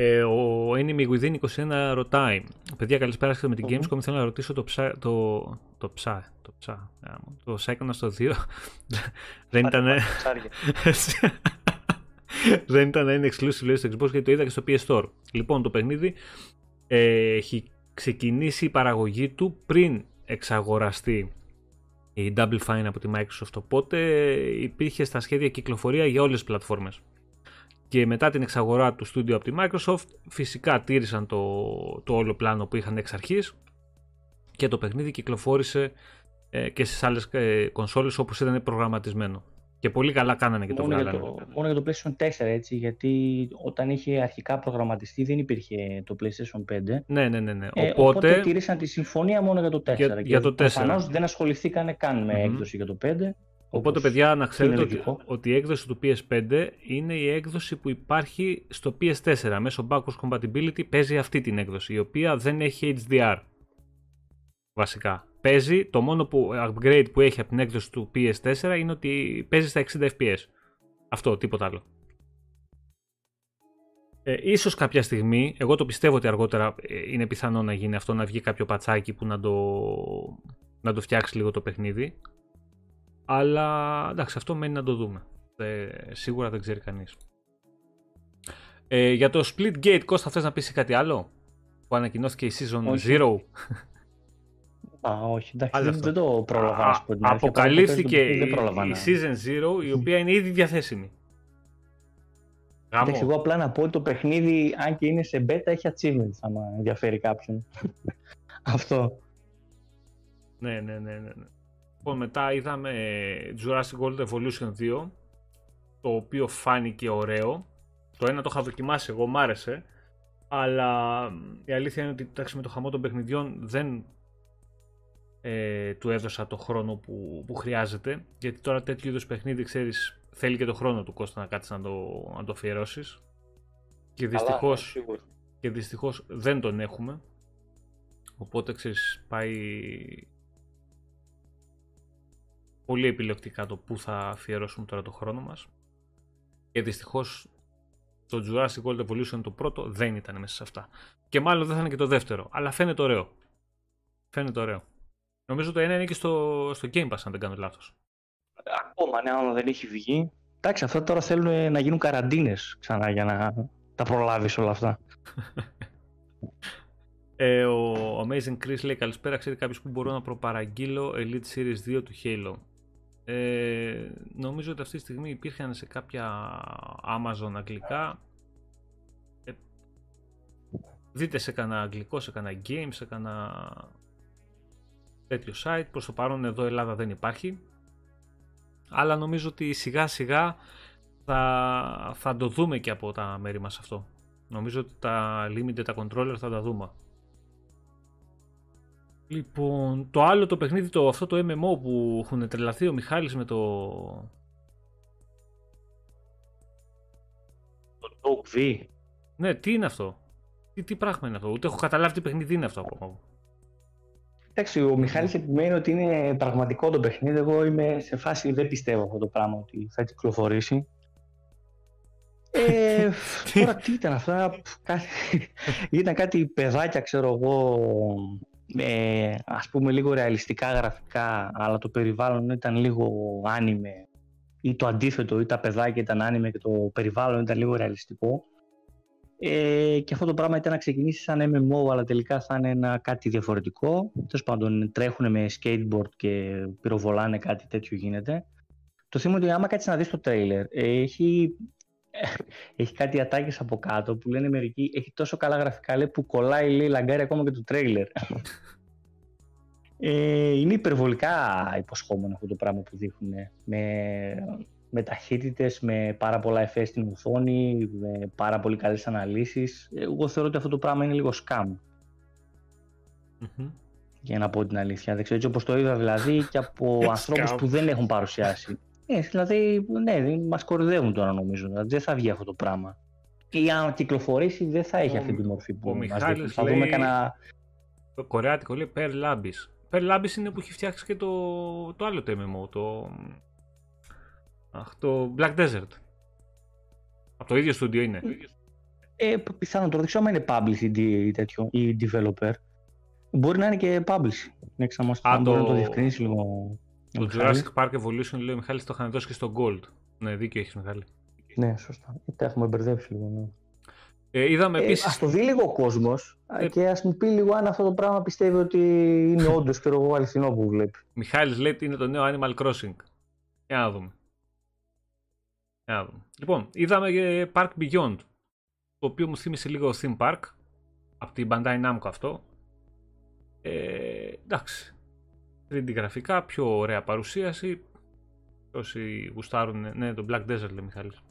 S1: Ε, ο Enemy Within 21 ρωτάει. Παιδιά, καλησπέρα με την Gamescom. Θέλω να ρωτήσω το ψά. Το, το ψά. Το ψά. Το Psychonauts στο 2. δεν ήταν. δεν ήταν να είναι exclusive στο Xbox γιατί το είδα και στο PS Store. Λοιπόν, το παιχνίδι ε, έχει ξεκινήσει η παραγωγή του πριν εξαγοραστεί η Double Fine από τη Microsoft. Οπότε υπήρχε στα σχέδια κυκλοφορία για όλες τις πλατφόρμες και μετά την εξαγορά του στούντιο από τη Microsoft φυσικά τήρησαν το, το όλο πλάνο που είχαν εξ αρχής και το παιχνίδι κυκλοφόρησε ε, και στις άλλες ε, κονσόλες όπως ήταν προγραμματισμένο. Και πολύ καλά κάνανε και το μόνο
S2: βγάλανε. Για το, μόνο για το PlayStation 4 έτσι, γιατί όταν είχε αρχικά προγραμματιστεί δεν υπήρχε το PlayStation 5.
S1: Ναι, ναι, ναι. ναι.
S2: Ε, οπότε, οπότε τήρησαν τη συμφωνία μόνο για το 4. Για, και για το 4. δεν ασχοληθήκαν καν με mm-hmm. έκδοση για το 5.
S1: Οπότε, παιδιά, να ξέρετε ότι, ότι, η έκδοση του PS5 είναι η έκδοση που υπάρχει στο PS4. Μέσω backwards compatibility παίζει αυτή την έκδοση, η οποία δεν έχει HDR. Βασικά. Παίζει, το μόνο που, upgrade που έχει από την έκδοση του PS4 είναι ότι παίζει στα 60 FPS. Αυτό, τίποτα άλλο. Ε, ίσως κάποια στιγμή, εγώ το πιστεύω ότι αργότερα ε, είναι πιθανό να γίνει αυτό, να βγει κάποιο πατσάκι που να το, να το φτιάξει λίγο το παιχνίδι. Αλλά εντάξει, αυτό μένει να το δούμε. Ε, σίγουρα δεν ξέρει κανείς. Ε, για το Split Gate, Κώστα, θες να πεις κάτι άλλο; Που ανακοινώθηκε η Season
S2: Όχι.
S1: 0.
S2: Α, όχι, εντάξει,
S1: Άλλο
S2: δεν,
S1: αυτό.
S2: δεν το πρόλαβα να σου πω την αλήθεια.
S1: Αποκαλύφθηκε
S2: Παρόλο που
S1: η,
S2: δεν πρόλαβα
S1: η
S2: να-
S1: Season 0, η οποία είναι ήδη διαθέσιμη.
S2: Εντάξει,
S1: Γάμο.
S2: εγώ απλά να πω ότι το παιχνίδι, αν και είναι σε beta, έχει achievements, άμα ενδιαφέρει κάποιον. Αυτό.
S1: Ναι, ναι, ναι, ναι. Ναι. Λοιπόν, μετά είδαμε Jurassic World Evolution 2, το οποίο φάνηκε ωραίο. Το ένα το είχα δοκιμάσει εγώ, μ' άρεσε. Αλλά η αλήθεια είναι ότι εντάξει, με το χαμό των παιχνιδιών δεν ε, του έδωσα το χρόνο που, που χρειάζεται. Γιατί τώρα τέτοιου είδους παιχνίδι, ξέρεις, θέλει και το χρόνο του Κώστα να κάτσεις να το, να το αφιερώσεις. Και δυστυχώς,
S2: σίγουρα.
S1: και δυστυχώς δεν τον έχουμε. Οπότε ξέρεις, πάει πολύ επιλεκτικά το πού θα αφιερώσουμε τώρα το χρόνο μας. Και δυστυχώς το Jurassic World Evolution το πρώτο δεν ήταν μέσα σε αυτά. Και μάλλον δεν θα είναι και το δεύτερο, αλλά φαίνεται ωραίο. Φαίνεται ωραίο. Νομίζω το ένα είναι και στο, στο Game Pass αν δεν κάνω λάθος.
S2: Ακόμα, ναι, άμα δεν έχει βγει. Εντάξει, αυτά τώρα θέλουν να γίνουν καραντίνες ξανά για να τα προλάβεις όλα αυτά.
S1: Ε, ο Amazing Chris λέει καλησπέρα, ξέρει κάποιος που μπορώ να προπαραγγείλω Elite Series 2 του Halo. Ε, νομίζω ότι αυτή τη στιγμή υπήρχαν σε κάποια Amazon αγγλικά. Ε, δείτε σε κανένα αγγλικό, σε κανένα game, σε κανένα τέτοιο site. Προς το παρόν εδώ Ελλάδα δεν υπάρχει. Αλλά νομίζω ότι σιγά σιγά θα, θα το δούμε και από τα μέρη μας αυτό. Νομίζω ότι τα limited, τα controller θα τα δούμε. Λοιπόν, το άλλο το παιχνίδι, το, αυτό το MMO που έχουν τρελαθεί ο Μιχάλης με το...
S2: Το Dog V.
S1: Ναι, τι είναι αυτό; Τι, τι πράγμα είναι αυτό; Ούτε έχω καταλάβει τι παιχνίδι είναι αυτό ακόμα.
S2: Εντάξει, ο Μιχάλης επιμένει ότι είναι πραγματικό το παιχνίδι. Εγώ είμαι σε φάση δεν πιστεύω αυτό το πράγμα ότι θα κυκλοφορήσει. Ε, τώρα τι ήταν αυτά, κάτι, ήταν κάτι παιδάκια ξέρω εγώ, με ας πούμε λίγο ρεαλιστικά γραφικά, αλλά το περιβάλλον ήταν λίγο άνιμε ή το αντίθετο, ή τα παιδάκια ήταν άνιμε και το περιβάλλον ήταν λίγο ρεαλιστικό. Ε, και αυτό το πράγμα ήταν να ξεκινήσεις σαν MMO, αλλά τελικά θα είναι ένα κάτι διαφορετικό. Τέλος πάντων, τρέχουν με skateboard και πυροβολάνε, κάτι τέτοιο γίνεται. Το θέμα είναι ότι άμα κάτσεις να δεις το τρέιλερ, ε, έχει, έχει κάτι ατάκες από κάτω που λένε μερικοί, έχει τόσο καλά γραφικά λέει, που κολλάει λέει λαγκάρι ακόμα και το τρέιλερ. Ε, είναι υπερβολικά υποσχόμενο αυτό το πράγμα που δείχνουν. Με, με ταχύτητες, με πάρα πολλά εφέ στην οθόνη, με πάρα πολύ καλές αναλύσεις. Εγώ θεωρώ ότι αυτό το πράγμα είναι λίγο scam,
S1: Μμμ.
S2: για να πω την αλήθεια. Δεν ξέρω, έτσι όπως το είδα δηλαδή και από ανθρώπους
S1: Scam.
S2: που δεν έχουν παρουσιάσει. Ε, δηλαδή, ναι, μας κορυδεύουν τώρα νομίζω. Δηλαδή, δεν θα βγει αυτό το πράγμα. Ή αν κυκλοφορήσει δεν θα έχει
S1: Ο-
S2: αυτή τη μορφή που
S1: ο
S2: μας
S1: Μιχάλης
S2: δείχνουν. Θα
S1: λέει-
S2: δούμε κανένα...
S1: Το κορεάτικο λέει Per Labis. Per Labis είναι που έχει φτιάξει και το, το άλλο το MMO, το... Αχ, το Black Desert. Από το ίδιο στούντιο είναι.
S2: Ε, πιθανόν τώρα δεν ξέρω αν είναι published ή τέτοιο, ή developer. Μπορεί να είναι και published. Ναι, ξανά
S1: Α,
S2: αν μπορεί
S1: το-
S2: να το διευκρινίσει λίγο. Ο
S1: Το
S2: Μιχάλης.
S1: Jurassic Park Evolution λέει ο Μιχάλης το είχαν δώσει και στο Gold. Ναι, δίκιο έχεις Μιχάλη.
S2: Ναι, σωστά. Τα έχουμε μπερδέψει λίγο. Ναι.
S1: Ε, είδαμε
S2: Ε,
S1: επίσης...
S2: ας το δει λίγο ο κόσμος
S1: Ε,
S2: και ας μου πει λίγο αν αυτό το πράγμα πιστεύει ότι είναι όντως και εγώ αληθινό που βλέπει.
S1: Μιχάλης λέει ότι είναι το νέο Animal Crossing. Για να δούμε. Για να δούμε. Λοιπόν, είδαμε και Park Beyond, το οποίο μου θύμισε λίγο Theme Park, από την Bandai Namco αυτό. Ε, εντάξει, 3D γραφικά, πιο ωραία παρουσίαση. Όσοι γουστάρουν, ναι, το Black Desert λέει Μιχάλης.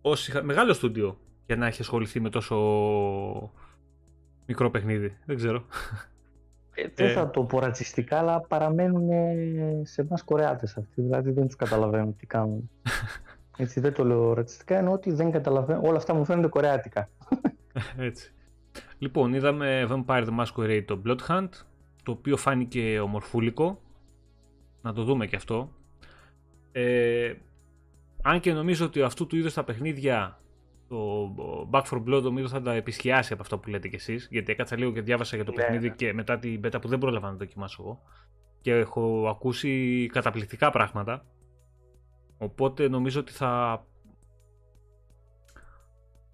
S1: Όσοι, είχα- μεγάλο στούντιο για να έχει ασχοληθεί με τόσο μικρό παιχνίδι. Δεν ξέρω.
S2: Ε, δεν
S1: Ε.
S2: θα το πω ρατσιστικά, αλλά παραμένουν ε, σε εμά Κορεάτες αυτοί. Δηλαδή δεν τους καταλαβαίνω τι κάνουν. Έτσι δεν το λέω ρατσιστικά, εννοώ ότι δεν καταλαβαίνω. Όλα αυτά μου φαίνονται κορεάτικα.
S1: Έτσι. Λοιπόν, είδαμε Vampire the Masquerade το Blood Hunt, το οποίο φάνηκε ομορφούλικο. Να το δούμε και αυτό. Ε, αν και νομίζω ότι αυτού του είδους τα παιχνίδια το Back for Blood νομίζω θα τα επισχιάσει από αυτό που λέτε κι εσείς γιατί έκατσα λίγο και διάβασα για το
S2: Ναι,
S1: παιχνίδι
S2: ναι.
S1: και μετά την beta που δεν πρόλαβα να το δοκιμάσω εγώ και έχω ακούσει καταπληκτικά πράγματα οπότε νομίζω ότι θα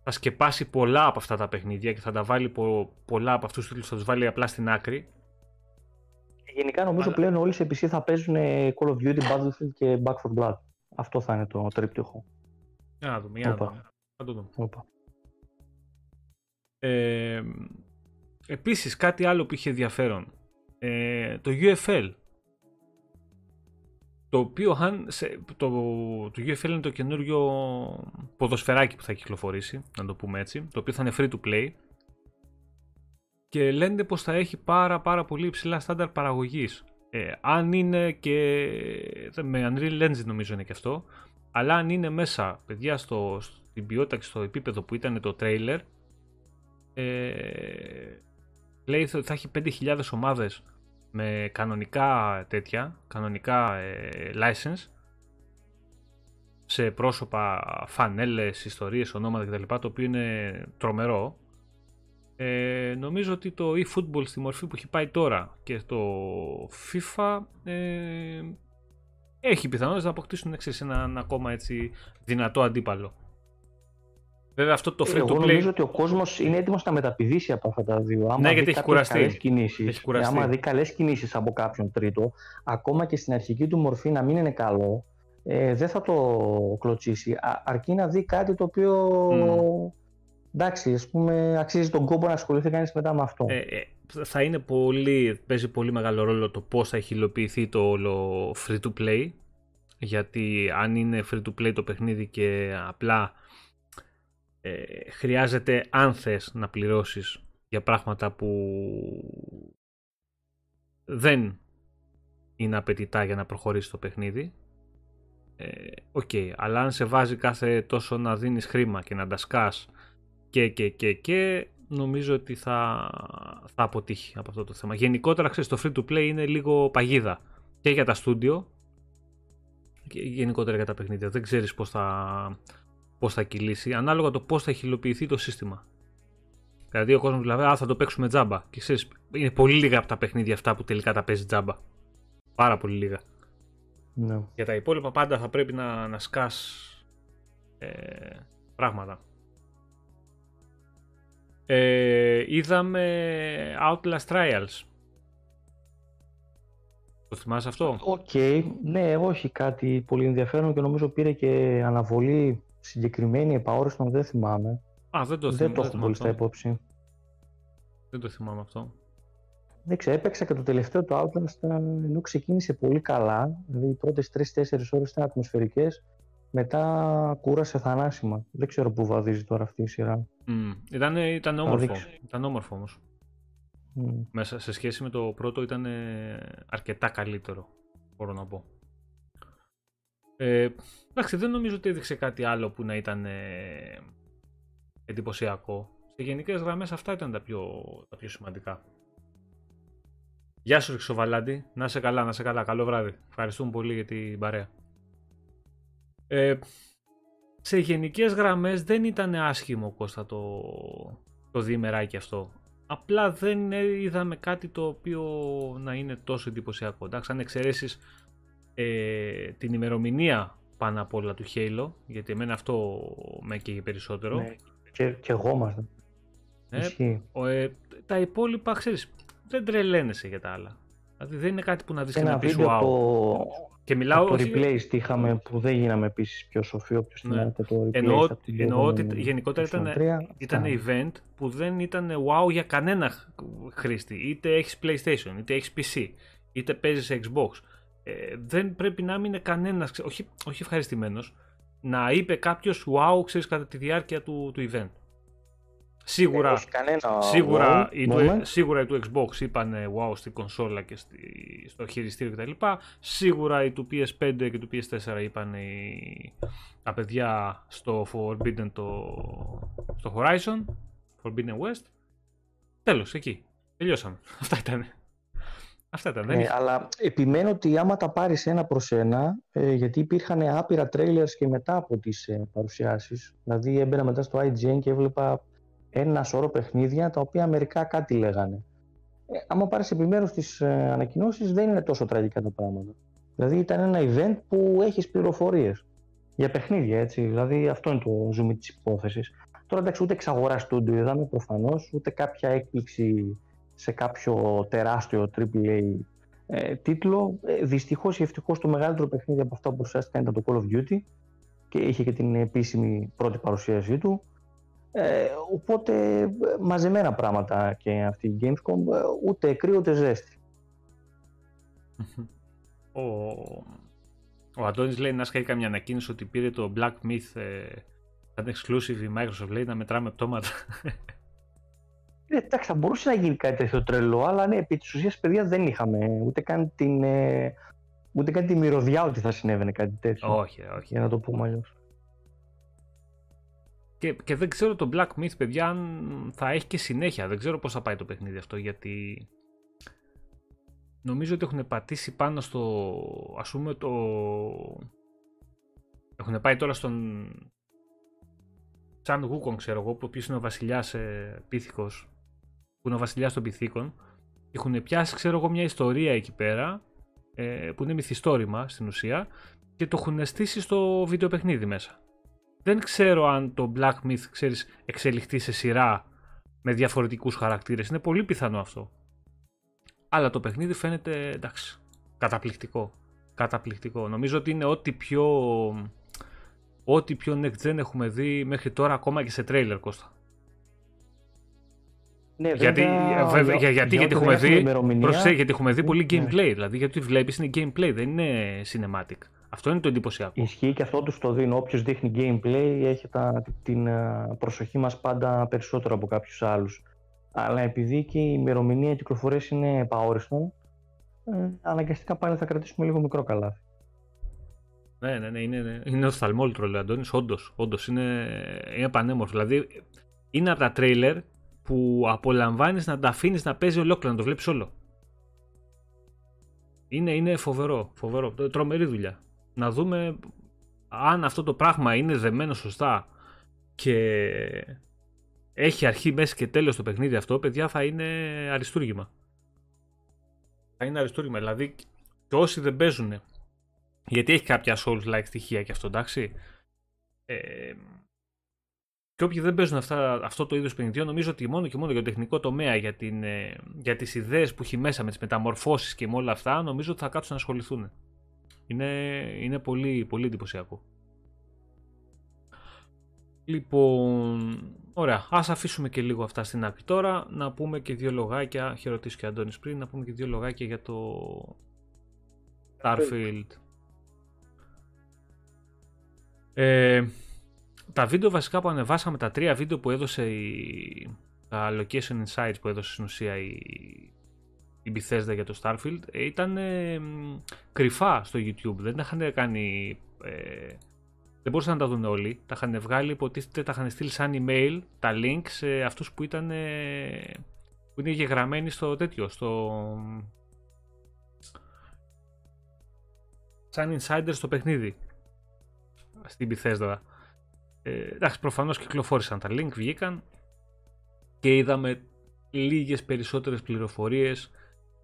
S1: θα σκεπάσει πολλά από αυτά τα παιχνίδια και θα τα βάλει πο- πολλά από αυτούς τους τίτλους θα τους βάλει απλά στην άκρη
S2: Γενικά νομίζω
S1: Αλλά-
S2: πλέον όλοι σε PC θα παίζουν ε, Call of Duty, Battlefield και Back 4 Blood. Αυτό θα είναι το τρίπτυχο.
S1: για να δούμε, για να
S2: Όπα.
S1: δούμε. Θα το δούμε.
S2: Όπα.
S1: Ε, επίσης κάτι άλλο που είχε ενδιαφέρον. Ε, το UFL. Το οποίο αν σε, το, το UFL είναι το καινούριο ποδοσφαιράκι που θα κυκλοφορήσει, να το πούμε έτσι, το οποίο θα είναι free to play και λένε πως θα έχει πάρα πάρα πολύ υψηλά στάνταρ παραγωγής. Ε, αν είναι και με Unreal Engine νομίζω είναι και αυτό, αλλά αν είναι μέσα παιδιά στο, στην ποιότητα και στο επίπεδο που ήταν το trailer ε, λέει ότι θα έχει 5.000 ομάδες με κανονικά τέτοια, κανονικά ε, license σε πρόσωπα, φανέλες, ιστορίες, ονόματα κτλ. Το οποίο είναι τρομερό. Ε, νομίζω ότι το eFootball στη μορφή που έχει πάει τώρα και το FIFA ε, έχει πιθανότητες να αποκτήσουν ξέρεις, έναν ακόμα έτσι δυνατό αντίπαλο. Βέβαια αυτό το free
S2: Εγώ
S1: to play
S2: νομίζω ότι ο κόσμος είναι έτοιμος να μεταπηδήσει από αυτά τα δύο. Άμα
S1: Ναι,
S2: δει
S1: γιατί έχει
S2: κάποιες
S1: κουραστεί.
S2: καλές κινήσεις,
S1: Έχει κουραστεί.
S2: άμα δει καλές κινήσεις από κάποιον τρίτο, ακόμα και στην αρχική του μορφή να μην είναι καλό, ε, δεν θα το κλωτσίσει. Α, αρκεί να δει κάτι το οποίο. Εντάξει, ας πούμε, αξίζει τον κόπο να ασχοληθεί κανείς μετά με αυτό.
S1: Ε, ε, θα είναι πολύ, παίζει πολύ μεγάλο ρόλο το πώς θα έχει υλοποιηθεί το όλο free to play γιατί αν είναι free to play το παιχνίδι και απλά ε, χρειάζεται αν θες να πληρώσεις για πράγματα που δεν είναι απαιτητά για να προχωρήσει το παιχνίδι ε, οκ, αλλά αν σε βάζει κάθε τόσο να δίνεις χρήμα και να τα σκάς και και και και νομίζω ότι θα, θα αποτύχει από αυτό το θέμα. Γενικότερα, ξέρεις, το free to play είναι λίγο παγίδα και για τα στούντιο και γενικότερα για τα παιχνίδια. Δεν ξέρεις πώς θα, πώς θα κυλήσει, ανάλογα το πώς θα έχει υλοποιηθεί το σύστημα. Δηλαδή ο κόσμος δηλαδή, α, θα το παίξουμε τζάμπα. Και ξέρεις, είναι πολύ λίγα από τα παιχνίδια αυτά που τελικά τα παίζει τζάμπα. Πάρα πολύ λίγα.
S2: Ναι.
S1: Για τα υπόλοιπα πάντα θα πρέπει να, να σκάς ε, πράγματα. Ε, είδαμε Outlast Trials. Το θυμάσαι αυτό;
S2: Οκ, ναι, όχι κάτι πολύ ενδιαφέρον και νομίζω πήρε και αναβολή συγκεκριμένη επ' αόριστον, δεν θυμάμαι.
S1: Α, δεν το,
S2: δεν
S1: θυμ-
S2: το
S1: δεν
S2: έχω
S1: θυμάμαι
S2: πολύ στα
S1: αυτό.
S2: υπόψη.
S1: Δεν το θυμάμαι αυτό.
S2: Δεν ξέρω, έπαιξα και το τελευταίο το Outlast ε, ενώ ξεκίνησε πολύ καλά. Δηλαδή οι πρώτες 3-4 ώρες ήταν ατμοσφαιρικές. Μετά κούρασε θανάσιμα. Δεν ξέρω πού βαδίζει τώρα αυτή η σειρά.
S1: Μμ. Ήταν, ήταν όμορφο.
S2: δείξω.
S1: Ήταν όμορφο όμως.
S2: Μμ.
S1: Μέσα σε σχέση με το πρώτο ήταν ε, αρκετά καλύτερο, μπορώ να πω. Ε, εντάξει, δεν νομίζω ότι έδειξε κάτι άλλο που να ήταν ε, εντυπωσιακό. Σε γενικές γραμμές αυτά ήταν τα πιο, τα πιο σημαντικά. Γεια σου Ριξοβαλάντη, να είσαι καλά, να είσαι καλά, καλό βράδυ. Ευχαριστούμε πολύ για την παρέα. Ε, σε γενικές γραμμές δεν ήταν άσχημο Κώστα το, το διημεράκι αυτό. Απλά δεν ε, είδαμε κάτι το οποίο να είναι τόσο εντυπωσιακό. Εντάξει, αν εξαιρέσεις ε, την ημερομηνία πάνω απ' όλα του Halo, γιατί εμένα αυτό με καίγει περισσότερο.
S2: Ναι. Και, και εγώ μας.
S1: Ε,
S2: Ισχύει.
S1: ο, ε, τα υπόλοιπα, ξέρεις, δεν τρελαίνεσαι για τα άλλα. Δηλαδή δεν είναι κάτι που να δεις και
S2: Ένα
S1: να πεις
S2: βίντεο
S1: wow.
S2: από
S1: Και
S2: το,
S1: μιλάω
S2: από το
S1: όχι-
S2: replays τι είχαμε που δεν γίναμε επίσης πιο σοφοί. Όποιος
S1: Ναι.
S2: θυμάται το replays
S1: Εννοώ,
S2: από την
S1: εννοώ ότι
S2: προηγούμενη
S1: γενικότερα ήταν,
S2: PlayStation 3,
S1: ήταν
S2: αυτά.
S1: event που δεν ήταν wow για κανένα χ- χρήστη. Είτε έχεις PlayStation, είτε έχεις PC, είτε παίζεις Xbox. Ε, δεν πρέπει να μείνει κανένας, ξε- όχι, όχι ευχαριστημένος, να είπε κάποιος wow, ξέρεις, κατά τη διάρκεια του, του event. Σίγουρα,
S2: Δεν έχεις κανένα
S1: Σίγουρα,
S2: wow
S1: οι του,
S2: moment.
S1: σίγουρα οι του Xbox είπαν wow στη κονσόλα και στη, στο χειριστήριο κτλ. Σίγουρα οι του PS5 και του PS4 είπαν οι, τα παιδιά στο Forbidden το, στο Horizon, Forbidden West. Τέλος, εκεί. Τελειώσαμε. Αυτά ήταν. Αυτά ήταν.
S2: Ε, αλλά επιμένω ότι άμα τα πάρεις ένα προς ένα, ε, γιατί υπήρχαν άπειρα trailers και μετά από τις ε, παρουσιάσεις, δηλαδή έμπαινα μετά στο IGN και έβλεπα ένα σωρό παιχνίδια τα οποία μερικά κάτι λέγανε. Ε, άμα πάρεις επιμέρους τις ε, ανακοινώσεις δεν είναι τόσο τραγικά τα πράγματα. Δηλαδή ήταν ένα event που έχεις πληροφορίες για παιχνίδια, έτσι. Δηλαδή αυτό είναι το zoom της υπόθεσης. Τώρα εντάξει ούτε εξαγορά στούντιο είδαμε προφανώς, ούτε κάποια έκπληξη σε κάποιο τεράστιο AAA ε, τίτλο. Ε, Δυστυχώς ή ευτυχώς το μεγαλύτερο παιχνίδι από αυτά που παρουσιάστηκαν ήταν το Call of Duty και είχε και την επίσημη πρώτη παρουσίασή του. Ε, οπότε ε, μαζεμένα πράγματα και αυτή η Gamescom, ε, ούτε κρύο ούτε ζέστη.
S1: Ο, ο Αντώνης λέει να σκάει καμιά ανακοίνωση ότι πήρε το Black Myth ε, σαν exclusive η Microsoft λέει να μετράμε πτώματα.
S2: Ε, εντάξει, θα μπορούσε να γίνει κάτι τέτοιο τρελό, αλλά ναι, επί της ουσίας, παιδιά, δεν είχαμε ούτε καν την, ε, ούτε καν τη μυρωδιά ότι θα συνέβαινε κάτι τέτοιο.
S1: όχι, όχι.
S2: Για να το πούμε αλλιώς.
S1: Και, και δεν ξέρω το Black Myth, παιδιά, αν θα έχει και συνέχεια. Δεν ξέρω πώς θα πάει το παιχνίδι αυτό, γιατί νομίζω ότι έχουν πατήσει πάνω στο, ας πούμε, το... Έχουν πάει τώρα στον Τσαν Γούκον, ξέρω εγώ, που είναι ο βασιλιάς ε, πίθηκος, που είναι ο βασιλιάς των πυθίκων. Έχουν πιάσει, ξέρω εγώ, μια ιστορία εκεί πέρα, ε, που είναι μυθιστόρημα στην ουσία, και το έχουν στήσει στο βίντεο παιχνίδι μέσα. Δεν ξέρω αν το Black Myth, ξέρεις, εξελιχθεί σε σειρά με διαφορετικούς χαρακτήρες. Είναι πολύ πιθανό αυτό. Αλλά το παιχνίδι φαίνεται, εντάξει, καταπληκτικό. Καταπληκτικό. Νομίζω ότι είναι ό,τι πιο... Ό,τι πιο next gen έχουμε δει μέχρι τώρα ακόμα και σε trailer, Κώστα.
S2: Ναι,
S1: γιατί, βέβαια, για, γιατί, γιατί, έχουμε δει, προσέ, γιατί έχουμε δει πολύ
S2: Ναι.
S1: gameplay. Δηλαδή, γιατί βλέπεις είναι gameplay, δεν είναι cinematic. Αυτό είναι το εντυπωσιακό.
S2: Ισχύει και αυτό τους το δίνω. Όποιος δείχνει gameplay έχει τα, την α, προσοχή μας πάντα περισσότερο από κάποιους άλλους. Αλλά επειδή και η ημερομηνία κυκλοφορίας είναι επαόριστον, ε, αναγκαστικά πάλι θα κρατήσουμε λίγο μικρό καλάθι.
S1: Ναι, ναι, ναι, είναι, είναι οφθαλμόλυτρο, λέει ο Αντώνης, όντως, όντως, είναι, είναι πανέμορφο. Δηλαδή, είναι από τα τρέιλερ που απολαμβάνεις να τα αφήνεις να παίζει ολόκληρο, να το βλέπεις όλο. Είναι, είναι φοβερό, φοβερό, τρομερή δουλειά. Να δούμε αν αυτό το πράγμα είναι δεμένο σωστά και έχει αρχή, μέση και τέλος το παιχνίδι αυτό, παιδιά, θα είναι αριστούργημα. Θα είναι αριστούργημα, δηλαδή και όσοι δεν παίζουν γιατί έχει κάποια Souls-like στοιχεία και αυτό, εντάξει. Ε, και όποιοι δεν παίζουν αυτά, αυτό το είδος παιχνιδιών, νομίζω ότι μόνο και μόνο για το τεχνικό τομέα, για, την, ε, για τις ιδέες που έχει μέσα με τις μεταμορφώσεις και με όλα αυτά, νομίζω ότι θα κάτσουν να ασχοληθούν. Είναι, είναι πολύ, πολύ εντυπωσιακό. Λοιπόν, ωραία. Ας αφήσουμε και λίγο αυτά στην άκρη τώρα. Να πούμε και δύο λογάκια, είχε ρωτήσει και ο Αντώνης πριν, να πούμε και δύο λογάκια για το Starfield. Ε, τα βίντεο βασικά που ανεβάσαμε, τα τρία βίντεο που έδωσε η, τα Location Insights που έδωσε στην ουσία η, η Bethesda για το Starfield ε, ήταν ε, μ, κρυφά στο YouTube, δεν τα είχαν κάνει, ε, δεν μπορούσαν να τα δουν όλοι, τα είχαν βγάλει, υποτίθεται τα είχαν στείλει σαν email, τα link σε αυτούς που ήταν, ε, που είναι γεγραμμένοι στο τέτοιο, στο, σαν insider στο παιχνίδι. Στην Bethesda. Ε, εντάξει, προφανώς κυκλοφόρησαν τα link, βγήκαν και είδαμε λίγες περισσότερες πληροφορίες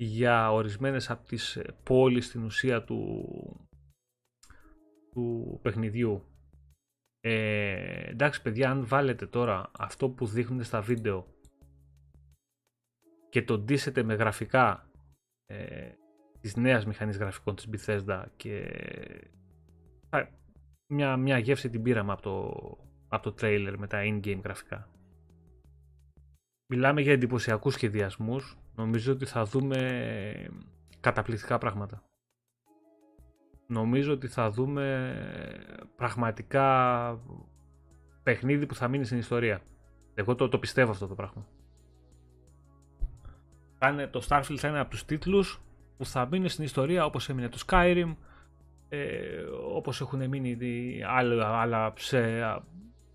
S1: για ορισμένες από τις ε, πόλεις στην ουσία του, του παιχνιδιού. Ε, εντάξει παιδιά, αν βάλετε τώρα αυτό που δείχνουν στα βίντεο και το ντύσετε με γραφικά ε, της νέας μηχανής γραφικών της Bethesda και θα- μια, μια γεύση την πήραμε από το, από το trailer με τα in-game γραφικά. Μιλάμε για εντυπωσιακούς σχεδιασμούς. Νομίζω ότι θα δούμε καταπληκτικά πράγματα. Νομίζω ότι θα δούμε πραγματικά παιχνίδι που θα μείνει στην ιστορία. Εγώ το, το πιστεύω αυτό το πράγμα. Θα είναι, το Starfield θα είναι από τους τίτλους που θα μείνουν στην ιστορία όπως έμεινε το Skyrim, ε, όπως έχουν μείνει δι- άλλα, άλλα σε,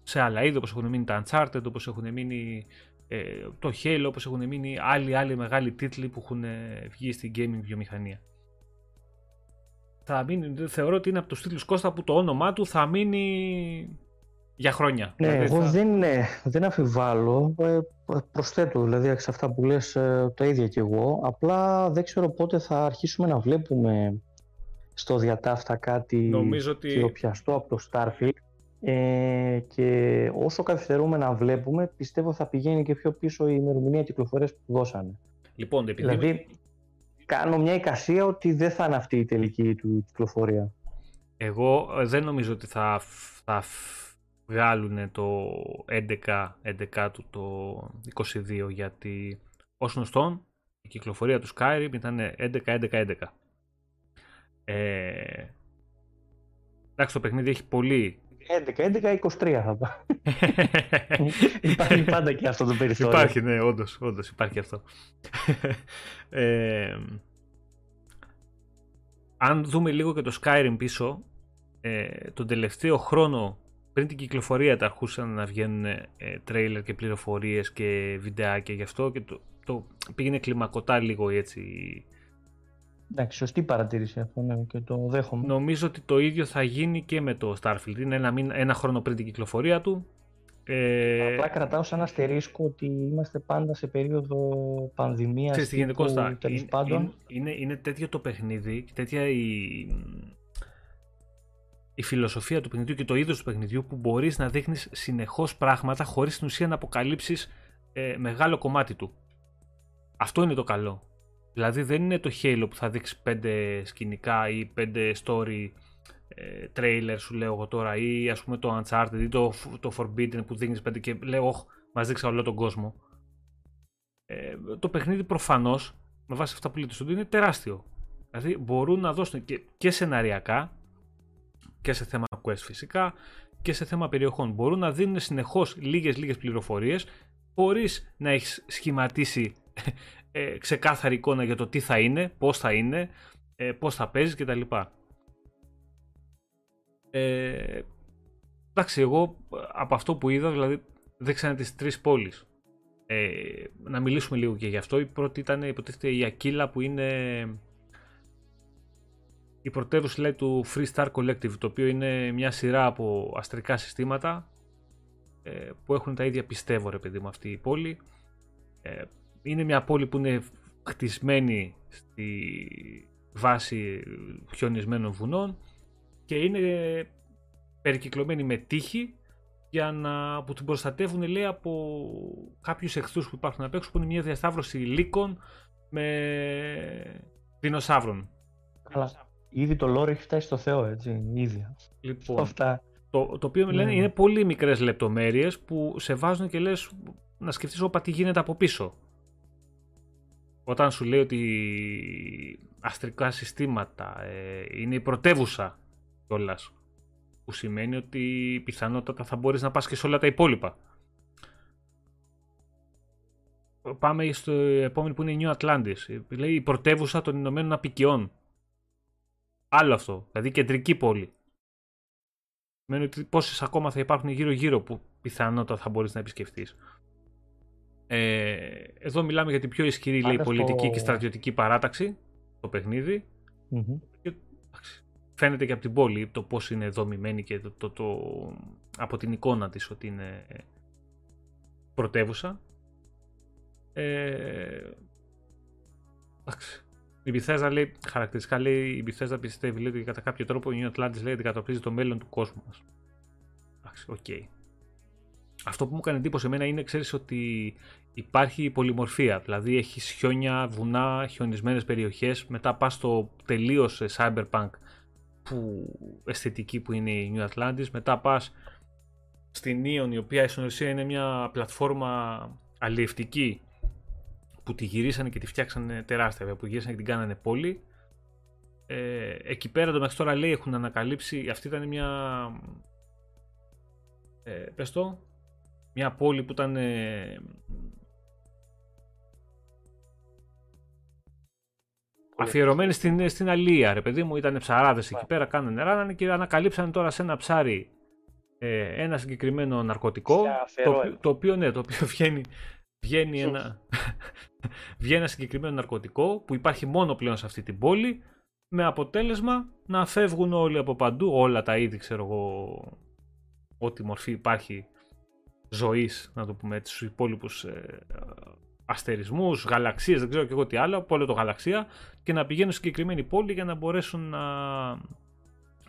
S1: σε άλλα είδη, όπως έχουν μείνει τα Uncharted, όπως έχουν μείνει ε, το Halo όπως έχουν μείνει άλλοι, άλλοι μεγάλοι τίτλοι που έχουν βγει στην gaming βιομηχανία. Θα μείνει, θεωρώ ότι είναι από τους τίτλους Κώστα που το όνομά του θα μείνει για χρόνια.
S2: Ναι, δηλαδή εγώ δεν, ναι, δεν αφιβάλλω. Ε, προσθέτω δηλαδή σε αυτά που λες ε, το ίδιο κι εγώ. Απλά δεν ξέρω πότε θα αρχίσουμε να βλέπουμε στο διατάφτα κάτι
S1: Νομίζω ότι...
S2: χειροπιαστό από το Starfield. Ε, και όσο καθυστερούμε να βλέπουμε, πιστεύω θα πηγαίνει και πιο πίσω η ημερομηνία κυκλοφορίας που δώσανε.
S1: Λοιπόν, επειδή...
S2: Δηλαδή, κάνω μια εικασία ότι δεν θα είναι αυτή η τελική του κυκλοφορία.
S1: Εγώ ε, δεν νομίζω ότι θα, θα βγάλουν το 11, 11 του το 22 γιατί ως γνωστόν η κυκλοφορία του Skyrim ήταν 11-11-11. Ε, εντάξει το παιχνίδι έχει πολύ
S2: 11-11-23 θα πω. υπάρχει πάντα και αυτό το περιθώριο.
S1: Υπάρχει, ναι, όντως, όντως υπάρχει αυτό. ε, αν δούμε λίγο και το Skyrim πίσω, ε, τον τελευταίο χρόνο πριν την κυκλοφορία τα αρχούσαν να βγαίνουν ε, τρέιλερ και πληροφορίες και βιντεάκια γι' αυτό και το, το πήγαινε κλιμακωτά λίγο έτσι.
S2: Εντάξει, σωστή παρατήρηση αυτό ναι, και το δέχομαι.
S1: Νομίζω ότι το ίδιο θα γίνει και με το Starfield. Είναι ένα, ένα χρόνο πριν την κυκλοφορία του.
S2: Ε... Απλά κρατάω σαν αστερίσκο ότι είμαστε πάντα σε περίοδο πανδημίας.
S1: Ξέρεις τι γίνεται είναι, είναι, είναι τέτοιο το παιχνίδι, τέτοια η, η φιλοσοφία του παιχνιδιού και το είδος του παιχνιδιού που μπορείς να δείχνεις συνεχώς πράγματα χωρίς στην ουσία να αποκαλύψεις ε, μεγάλο κομμάτι του. Αυτό είναι το καλό. Δηλαδή δεν είναι το Halo που θα δείξει πέντε σκηνικά ή πέντε story ε, trailer σου λέω εγώ τώρα ή ας πούμε το Uncharted ή το, το Forbidden που δείχνεις πέντε και λέω όχ μας δείξα όλο τον κόσμο. Ε, το παιχνίδι προφανώς με βάση αυτά που λέτε στο είναι τεράστιο. Δηλαδή μπορούν να δώσουν και, και σεναριακά και σε θέμα quest φυσικά και σε θέμα περιοχών. Μπορούν να δίνουν συνεχώς λίγες λίγες πληροφορίες χωρίς να έχεις σχηματίσει ε, ξεκάθαρη εικόνα για το τι θα είναι, πώς θα είναι, ε, πώς θα παίζεις κτλ. Ε, εντάξει, εγώ από αυτό που είδα, δηλαδή δείξανε τις τρεις πόλεις. Ε, να μιλήσουμε λίγο και γι' αυτό. Η πρώτη ήταν υποτίθεται η Ακύλα που είναι η πρωτεύουσα λέει, του Free Star Collective, το οποίο είναι μια σειρά από αστρικά συστήματα ε, που έχουν τα ίδια πιστεύω ρε παιδί μου αυτή η πόλη. Ε, είναι μια πόλη που είναι χτισμένη στη βάση χιονισμένων βουνών και είναι περικυκλωμένη με τείχη για να, που την προστατεύουν λέει από κάποιους εχθρούς που υπάρχουν απ' έξω που είναι μια διασταύρωση λύκων με δεινοσαύρων.
S2: Καλά. Ήδη το lore έχει φτάσει στο Θεό, έτσι, ήδη.
S1: Λοιπόν, Αυτά. Το, το οποίο με λένε ναι. είναι πολύ μικρές λεπτομέρειες που σε βάζουν και λες να σκεφτείς όπα τι γίνεται από πίσω. Όταν σου λέει ότι αστρικά συστήματα ε, είναι η πρωτεύουσα κιόλας. Που σημαίνει ότι πιθανότατα θα μπορείς να πας και σε όλα τα υπόλοιπα. Πάμε στο επόμενο που είναι η New Atlantis. Λέει η πρωτεύουσα των Ηνωμένων Απικιών. Άλλο αυτό. Δηλαδή κεντρική πόλη. Σημαίνει ότι πόσες ακόμα θα υπάρχουν γύρω-γύρω που πιθανότατα θα μπορείς να επισκεφτείς. Ε, εδώ μιλάμε για την πιο ισχυρή λέει, πολιτική και στρατιωτική παράταξη το παιχνιδι Και, φαίνεται και από την πόλη το πώς είναι δομημένη και το, το, το, από την εικόνα της ότι είναι πρωτεύουσα. Ε, εντάξει. Η Bethesda λέει, χαρακτηριστικά λέει, η Bethesda πιστεύει λέει, ότι κατά κάποιο τρόπο η New Atlantis λέει αντικατοπτρίζει το μέλλον του κόσμου μας. Εντάξει, OK. Okay. Αυτό που μου έκανε εντύπωση εμένα είναι, ξέρεις, ότι υπάρχει πολυμορφία. Δηλαδή έχει χιόνια, βουνά, χιονισμένες περιοχές. Μετά πας στο τελείως cyberpunk που, αισθητική που είναι η New Atlantis. Μετά πας στην Neon η οποία στην ουσία είναι μια πλατφόρμα αλλιευτική που τη γυρίσανε και τη φτιάξανε τεράστια, που γυρίσανε και την κάνανε πόλη. Ε, εκεί πέρα το μέχρι τώρα λέει έχουν ανακαλύψει, αυτή ήταν μια, ε, πες το, μια πόλη που ήταν ε, αφιερωμένη στην, στην Αλία, ρε παιδί μου, ήταν ψαράδες εκεί πέρα, κάνανε νερά και ανακαλύψανε τώρα σε ένα ψάρι ε, ένα συγκεκριμένο ναρκωτικό, το, το, οποίο, ναι, το οποίο βγαίνει βγαίνει ένα, βγαίνει ένα συγκεκριμένο ναρκωτικό που υπάρχει μόνο πλέον σε αυτή την πόλη με αποτέλεσμα να φεύγουν όλοι από παντού, όλα τα είδη ξέρω εγώ, ό,τι μορφή υπάρχει ζωής, να το πούμε έτσι, στους υπόλοιπους ε, αστερισμούς, γαλαξίες, δεν ξέρω και εγώ τι άλλο, από όλο το γαλαξία και να πηγαίνουν σε συγκεκριμένη πόλη για να μπορέσουν να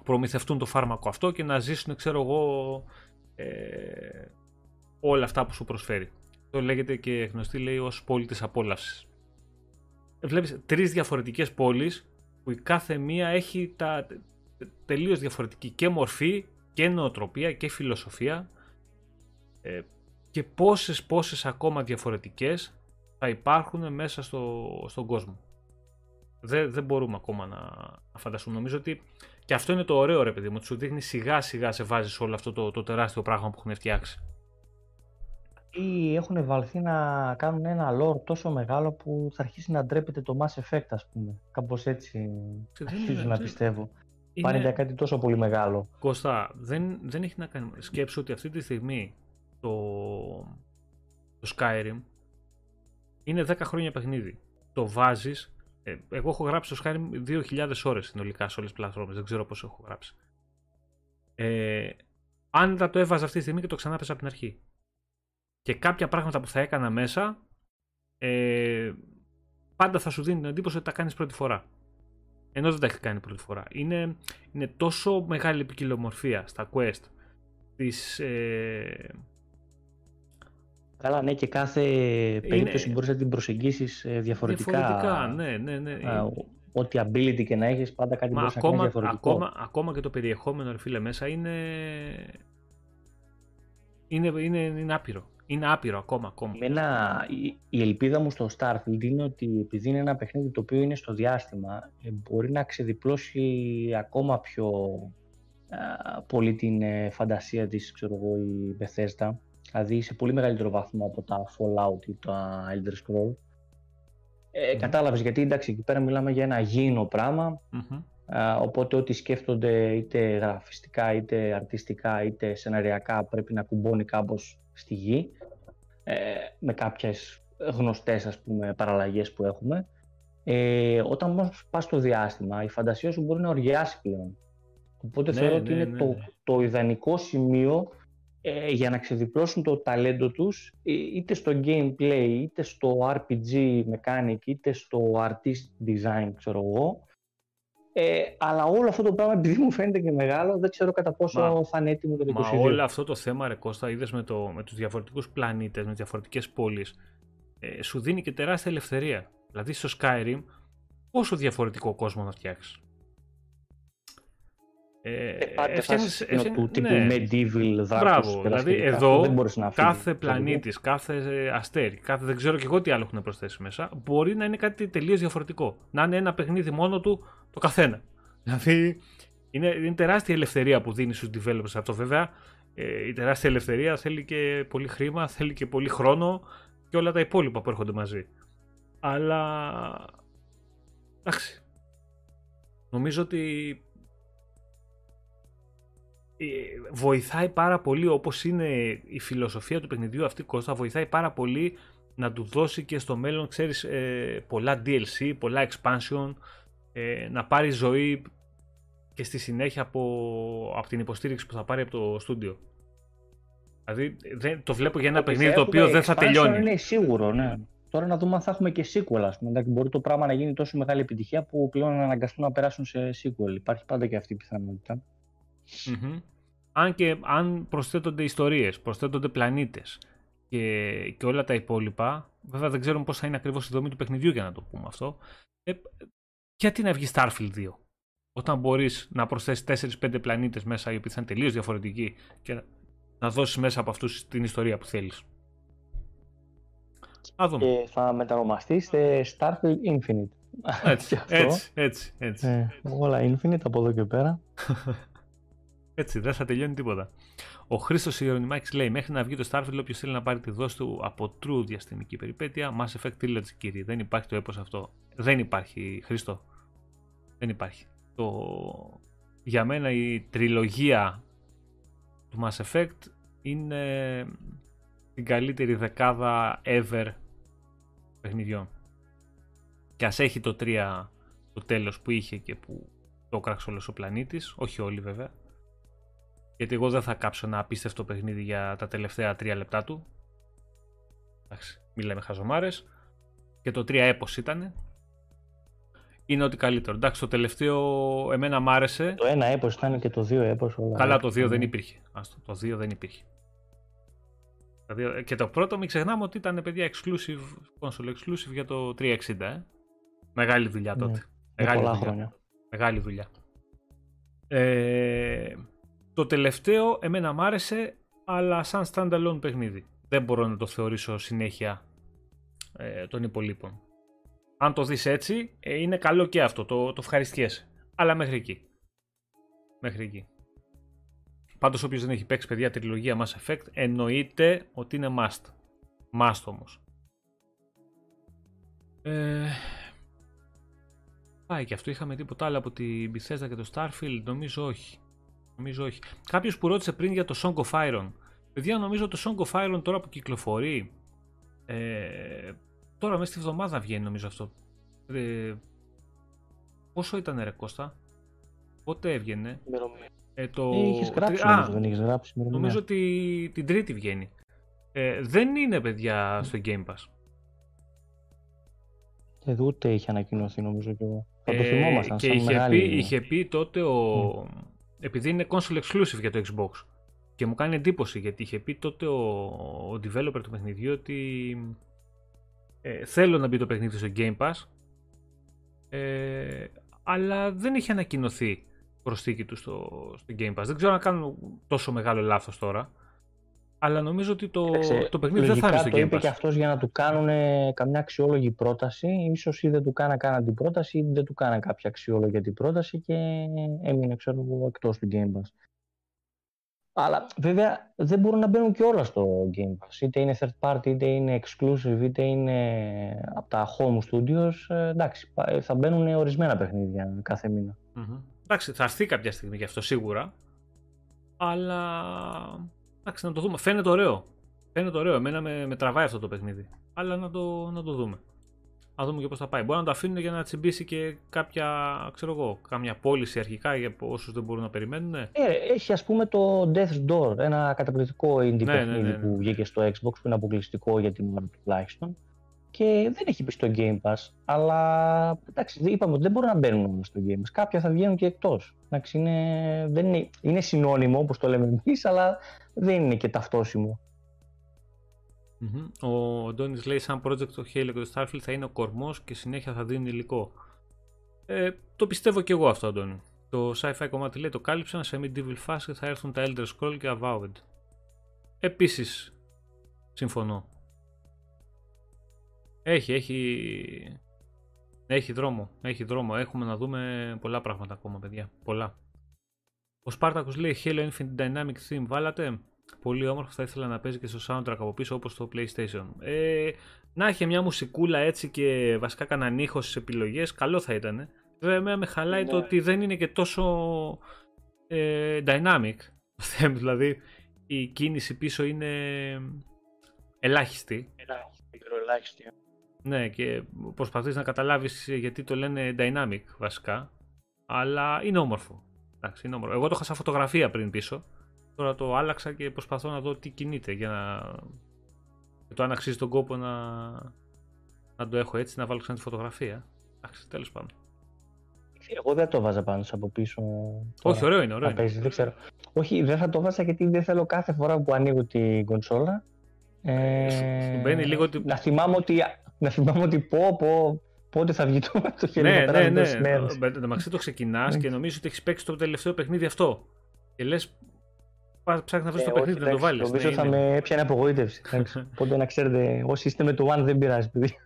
S1: προμηθευτούν το φάρμακο αυτό και να ζήσουν, ξέρω εγώ, ε, όλα αυτά που σου προσφέρει. Το λέγεται και γνωστή λέει ως πόλη της απόλαυσης. Βλέπεις τρεις διαφορετικές πόλεις που η κάθε μία έχει τα τελείως διαφορετική και μορφή και νοοτροπία και φιλοσοφία ε, και πόσες πόσες ακόμα διαφορετικές θα υπάρχουν μέσα στο, στον κόσμο. Δεν, δεν μπορούμε ακόμα να, να φανταστούμε. Νομίζω ότι και αυτό είναι το ωραίο ρε παιδί μου, ότι σου δείχνει σιγά σιγά σε βάζεις όλο αυτό το, το τεράστιο πράγμα που έχουν φτιάξει.
S2: Ή έχουν βαλθεί να κάνουν ένα lore τόσο μεγάλο που θα αρχίσει να ντρέπεται το Mass Effect, ας πούμε. Κάπως έτσι αρχίζω να πιστεύω. Είναι... Πάνε για κάτι τόσο πολύ μεγάλο.
S1: Κώστα, δεν, δεν έχει να κάνει. Σκέψου ότι αυτή τη στιγμή το, το Skyrim είναι 10 χρόνια παιχνίδι. Το βάζεις. Ε, εγώ έχω γράψει το Skyrim 2.000 ώρες συνολικά σε όλες τις πλατφόρμες. Δεν ξέρω πόσο έχω γράψει. Ε, αν θα το έβαζα αυτή τη στιγμή και το ξανά από την αρχή. Και κάποια πράγματα που θα έκανα μέσα, ε, πάντα θα σου δίνει την εντύπωση ότι τα κάνεις πρώτη φορά. Ενώ δεν τα έχεις κάνει πρώτη φορά. Είναι, είναι τόσο μεγάλη ποικιλομορφία στα quest, τις, ε,
S2: Καλά, ναι, και κάθε περίπτωση είναι... μπορείς να την προσεγγίσεις ε, διαφορετικά.
S1: Διαφορετικά, ναι, ναι, ναι.
S2: ό,τι ability και να έχεις, πάντα κάτι Μα μπορείς ακόμα, να κάνεις διαφορετικό.
S1: Ακόμα, ακόμα και το περιεχόμενο, ρε φίλε, μέσα είναι... Είναι, είναι, είναι άπειρο. Είναι άπειρο ακόμα. ακόμα.
S2: Εμένα, η, η ελπίδα μου στο Starfield είναι ότι επειδή είναι ένα παιχνίδι το οποίο είναι στο διάστημα, ε, μπορεί να ξεδιπλώσει ακόμα πιο πολύ την ε, φαντασία της, ξέρω εγώ, η Bethesda δηλαδή σε πολύ μεγαλύτερο βαθμό από τα Fallout ή τα Elder Scrolls. Ε, mm Κατάλαβες γιατί εντάξει εκεί πέρα μιλάμε για ένα γήινο οπότε ό,τι σκέφτονται είτε γραφιστικά είτε αρτιστικά είτε σεναριακά πρέπει να κουμπώνει κάπως στη γη ε, με κάποιες γνωστές ας πούμε παραλλαγές που έχουμε. Ε, όταν όμως πας στο διάστημα η φαντασία σου μπορεί να οργιάσει πλέον. Οπότε ναι, θεωρώ ότι ναι, είναι ναι, το, ναι. το ιδανικό σημείο ε, για να ξεδιπλώσουν το ταλέντο τους ε, είτε στο gameplay, είτε στο RPG mechanic, είτε στο artist design, ξέρω εγώ. Ε, αλλά όλο αυτό το πράγμα, επειδή μου φαίνεται και μεγάλο, δεν ξέρω κατά πόσο μα, θα είναι έτοιμο το 2022.
S1: Μα όλο αυτό το θέμα, ρε Κώστα, είδες με, το, με τους διαφορετικούς πλανήτες, με τις διαφορετικές πόλεις, ε, σου δίνει και τεράστια ελευθερία. Δηλαδή στο Skyrim, πόσο διαφορετικό κόσμο να φτιάξεις.
S2: Ε, ε, Πάντα φτιάχνεις, του τύπου ναι. medieval δάσος.
S1: Μπράβο, δηλαδή εδώ να κάθε πλανήτης, κάθε αστέρι, κάθε δεν ξέρω και εγώ τι άλλο έχουν προσθέσει μέσα, μπορεί να είναι κάτι τελείως διαφορετικό. Να είναι ένα παιχνίδι μόνο του το καθένα. Δηλαδή είναι, είναι τεράστια ελευθερία που δίνεις στους developers αυτό βέβαια. Ε, η τεράστια ελευθερία θέλει και πολύ χρήμα, θέλει και πολύ χρόνο και όλα τα υπόλοιπα που έρχονται μαζί. Αλλά εντάξει. Νομίζω ότι ε, βοηθάει πάρα πολύ όπως είναι η φιλοσοφία του παιχνιδιού αυτή Κώστα βοηθάει πάρα πολύ να του δώσει και στο μέλλον ξέρεις ε, πολλά DLC, πολλά expansion ε, να πάρει ζωή και στη συνέχεια από, από την υποστήριξη που θα πάρει από το στούντιο. Δηλαδή δεν, το βλέπω για ένα παιχνίδι το οποίο δεν θα τελειώνει.
S2: Είναι σίγουρο, ναι. Τώρα να δούμε αν θα έχουμε και sequel, ας πούμε. μπορεί το πράγμα να γίνει τόσο μεγάλη επιτυχία που πλέον να αναγκαστούν να περάσουν σε sequel. Υπάρχει πάντα και αυτή η πιθανότητα.
S1: Αν και αν προσθέτονται ιστορίες, προσθέτονται πλανήτες και, και όλα τα υπόλοιπα, βέβαια δεν ξέρουμε πώς θα είναι ακριβώς η δομή του παιχνιδιού για να το πούμε αυτό, ε, γιατί να βγει Starfield 2, όταν μπορείς να προσθέσεις 4-5 πλανήτες μέσα οι οποίοι θα είναι τελείως διαφορετικοί και να δώσεις μέσα από αυτούς την ιστορία που θέλεις.
S2: Και θα μετανομαστεί σε Starfield Infinite.
S1: Έτσι, έτσι, έτσι, έτσι. Ε,
S2: όλα Infinite από εδώ και πέρα.
S1: Έτσι, δεν θα τελειώνει τίποτα. Ο Χρήστος Ιερονιμάκης λέει: Μέχρι να βγει το Starfield, όποιος θέλει να πάρει τη δόση του από true διαστημική περιπέτεια, Mass Effect Trilogy, κύριε. Δεν υπάρχει το έπος αυτό. Δεν υπάρχει, Χρήστο. Δεν υπάρχει. Το... Για μένα η τριλογία του Mass Effect είναι την καλύτερη δεκάδα ever παιχνιδιών. Και ας έχει το 3 το τέλος που είχε και που το κράξε όλος ο πλανήτης, όχι όλοι βέβαια. Γιατί εγώ δεν θα κάψω ένα απίστευτο παιχνίδι για τα τελευταία 3 λεπτά του. Εντάξει, μιλάμε χαζομάρες. Και το 3 έπος ήταν. Είναι ό,τι καλύτερο. Εντάξει, το τελευταίο εμένα μ' άρεσε.
S2: Το 1 έπος ήταν και το 2 έπος. Όλα
S1: Καλά, το 2 δεν υπήρχε. Άστο, το 2 δεν υπήρχε. Και το πρώτο μην ξεχνάμε ότι ήταν παιδιά exclusive, console exclusive για το 360. Ε. Μεγάλη δουλειά ναι, τότε. Μεγάλη
S2: πολλά
S1: δουλειά.
S2: χρόνια.
S1: Μεγάλη δουλειά. Ε, το τελευταίο εμένα μ' άρεσε, αλλά σαν standalone παιχνίδι. Δεν μπορώ να το θεωρήσω συνέχεια ε, των υπολείπων. Αν το δεις έτσι, ε, είναι καλό και αυτό, το, το ευχαριστιέσαι. Αλλά μέχρι εκεί. Μέχρι εκεί. Πάντως όποιος δεν έχει παίξει παιδιά τριλογία Mass Effect, εννοείται ότι είναι must. Must όμως. Ε, πάει και αυτό, είχαμε τίποτα άλλο από την Bethesda και το Starfield, νομίζω όχι. Νομίζω όχι. Κάποιος που ρώτησε πριν για το Song of Iron. Παιδιά νομίζω το Song of Iron τώρα που κυκλοφορεί, ε, τώρα μέσα στη βδομάδα βγαίνει νομίζω αυτό. Ε, πόσο ήταν ρε Κώστα, πότε έβγαινε;
S2: Ε, το... Ε, είχες γράψει, Α, νομίζω, δεν είχες γράψει.
S1: Νομίζω ότι την τρίτη βγαίνει. Ε, δεν είναι παιδιά στο Game Pass.
S2: Ε, ούτε είχε ανακοινωθεί νομίζω και εγώ. Θα το ε, θυμόμασταν.
S1: Και είχε, μεγάλη... πει, είχε πει τότε ο... Mm. Επειδή είναι console exclusive για το Xbox. Και μου κάνει εντύπωση γιατί είχε πει τότε ο, ο developer του παιχνιδιού ότι ε, θέλω να μπει το παιχνίδι στο Game Pass ε, αλλά δεν είχε ανακοινωθεί προσθήκη του στο, στο Game Pass. Δεν ξέρω αν κάνω τόσο μεγάλο λάθος τώρα. Αλλά νομίζω ότι το, το παιχνίδι δεν θα είναι στο Game Pass.
S2: Το είπε και αυτός για να του κάνουν καμιά αξιόλογη πρόταση. Ίσως ή δεν του κάνα καν την πρόταση ή δεν του κάνα κάποια αξιόλογη την πρόταση και έμεινε ξέρω εγώ εκτός του Game Pass. Αλλά βέβαια δεν μπορούν να μπαίνουν και όλα στο Game Pass. Είτε είναι third party, είτε είναι exclusive, είτε είναι από τα home studios. Ε, εντάξει, θα μπαίνουν ορισμένα παιχνίδια κάθε μήνα.
S1: Mm-hmm. Εντάξει, θα έρθει κάποια στιγμή γι' αυτό σίγουρα. Αλλά. Εντάξει, να το δούμε. Φαίνεται ωραίο. Φαίνεται ωραίο. Εμένα με, με τραβάει αυτό το παιχνίδι. Αλλά να το, να το δούμε. Να δούμε και πώς θα πάει. Μπορεί να το αφήνουν για να τσιμπήσει και κάποια, ξέρω εγώ, κάμια πώληση αρχικά για όσους δεν μπορούν να περιμένουν. Ε,
S2: έχει ας πούμε το Death's Door, ένα καταπληκτικό indie ναι, ναι παιχνίδι ναι, ναι, που βγήκε στο Xbox που είναι αποκλειστικό για την ώρα τουλάχιστον και δεν έχει πει στο Game Pass. Αλλά εντάξει, είπαμε ότι δεν μπορούν να μπαίνουν στο Game Pass. Κάποια θα βγαίνουν και εκτός. Είναι, δεν είναι, είναι συνώνυμο όπως το λέμε εμείς, αλλά δεν είναι και ταυτόσιμο.
S1: Mm-hmm. Ο Ντόνι λέει: Σαν project το Halo και το Starfield θα είναι ο κορμός και συνέχεια θα δίνει υλικό. Ε, το πιστεύω και εγώ αυτό, Αντώνη. Το sci-fi κομμάτι λέει: Το κάλυψαν σε medieval fast και θα έρθουν τα Elder Scroll και Avowed. Επίσης, συμφωνώ. Έχει, έχει. Έχει δρόμο. Έχει δρόμο. Έχουμε να δούμε πολλά πράγματα ακόμα, παιδιά. Πολλά. Ο Σπάρτακος λέει Halo Infinite Dynamic Theme βάλατε; Πολύ όμορφο θα ήθελα να παίζει και στο soundtrack από πίσω όπως το PlayStation. Ε, να έχει μια μουσικούλα έτσι και βασικά κανέναν ήχος στις επιλογές, καλό θα ήταν. Βέβαια με χαλάει το ναι. ότι δεν είναι και τόσο ε, dynamic το θέμα, δηλαδή η κίνηση πίσω είναι ελάχιστη.
S2: Ελάχιστη, ελάχιστη.
S1: Ναι, και προσπαθείς να καταλάβεις γιατί το λένε dynamic βασικά, αλλά είναι όμορφο. Εντάξει, είναι όμορφο. Εγώ το είχα σαν φωτογραφία πριν πίσω, τώρα το άλλαξα και προσπαθώ να δω τι κινείται για να... Για το αν αξίζει τον κόπο να... να το έχω έτσι, να βάλω ξανά τη φωτογραφία. Εντάξει, τέλος πάντων.
S2: Εγώ δεν το βάζα πάνω από πίσω.
S1: Όχι, ωραίο είναι, ωραίο.
S2: Είναι. δεν ξέρω. Όχι, δεν θα το βάζα γιατί δεν θέλω κάθε φορά που ανοίγω την κονσόλα.
S1: Ε, μπαίνει λίγο...
S2: Να θυμάμαι ότι να θυμάμαι ότι πω, πω, πότε θα βγει το, το χέρι
S1: ναι, ναι, ναι, ναι. Εντάξει, το ξεκινάς και νομίζεις ότι έχεις παίξει το τελευταίο παιχνίδι αυτό. Και λες, ψάχνεις να βρεις το ε, παιχνίδι να το βάλεις.
S2: Νομίζω ναι, θα με έπιανε απογοήτευση. Οπότε να ξέρετε, όσοι είστε με το One δεν πειράζει, παιδί.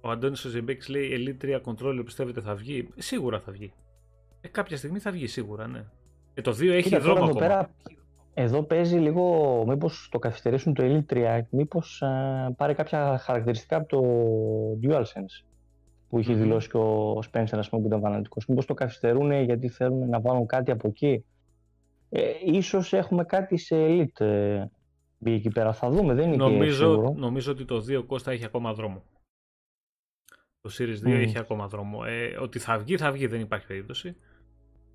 S1: Ο Αντώνης Ζεμπέκης λέει Elite 3 Control πιστεύετε θα βγει; Σίγουρα θα βγει. Ε, κάποια στιγμή θα βγει σίγουρα, ναι. Και το 2 έχει Κοίτα, δρόμο ακόμα. Πέρα,
S2: εδώ παίζει λίγο, μήπως το καθυστερήσουν το Elite 3, μήπως α, πάρει κάποια χαρακτηριστικά από το DualSense που είχε δηλώσει και ο Spencer, ας πούμε, που ήταν φανατικός. Μήπως το καθυστερούν γιατί θέλουν να βάλουν κάτι από εκεί. Ε, ίσως έχουμε κάτι σε Elite. μπει εκεί πέρα. Θα δούμε, δεν είναι
S1: νομίζω,
S2: και σίγουρο.
S1: νομίζω ότι το 2 Κώστα έχει ακόμα δρόμο. Το Series 2 έχει ακόμα δρόμο. Ε, ότι θα βγει, θα βγει, δεν υπάρχει περίπτωση.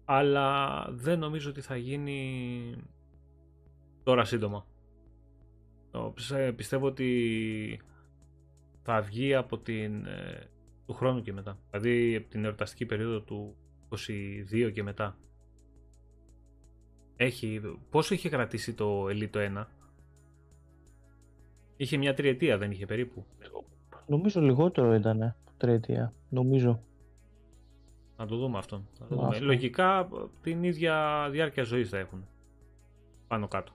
S1: Αλλά δεν νομίζω ότι θα γίνει τώρα σύντομα. Πιστεύω ότι θα βγει από την, ε, του χρόνου και μετά. Δηλαδή από την εορταστική περίοδο του 22 και μετά. Έχει, πόσο είχε κρατήσει το Elite 1? Είχε μια τριετία, δεν είχε περίπου.
S2: Νομίζω λιγότερο ήταν τριετία. Νομίζω.
S1: Να το δούμε αυτό. το δούμε. Λογικά την ίδια διάρκεια ζωής θα έχουν. Πάνω κάτω.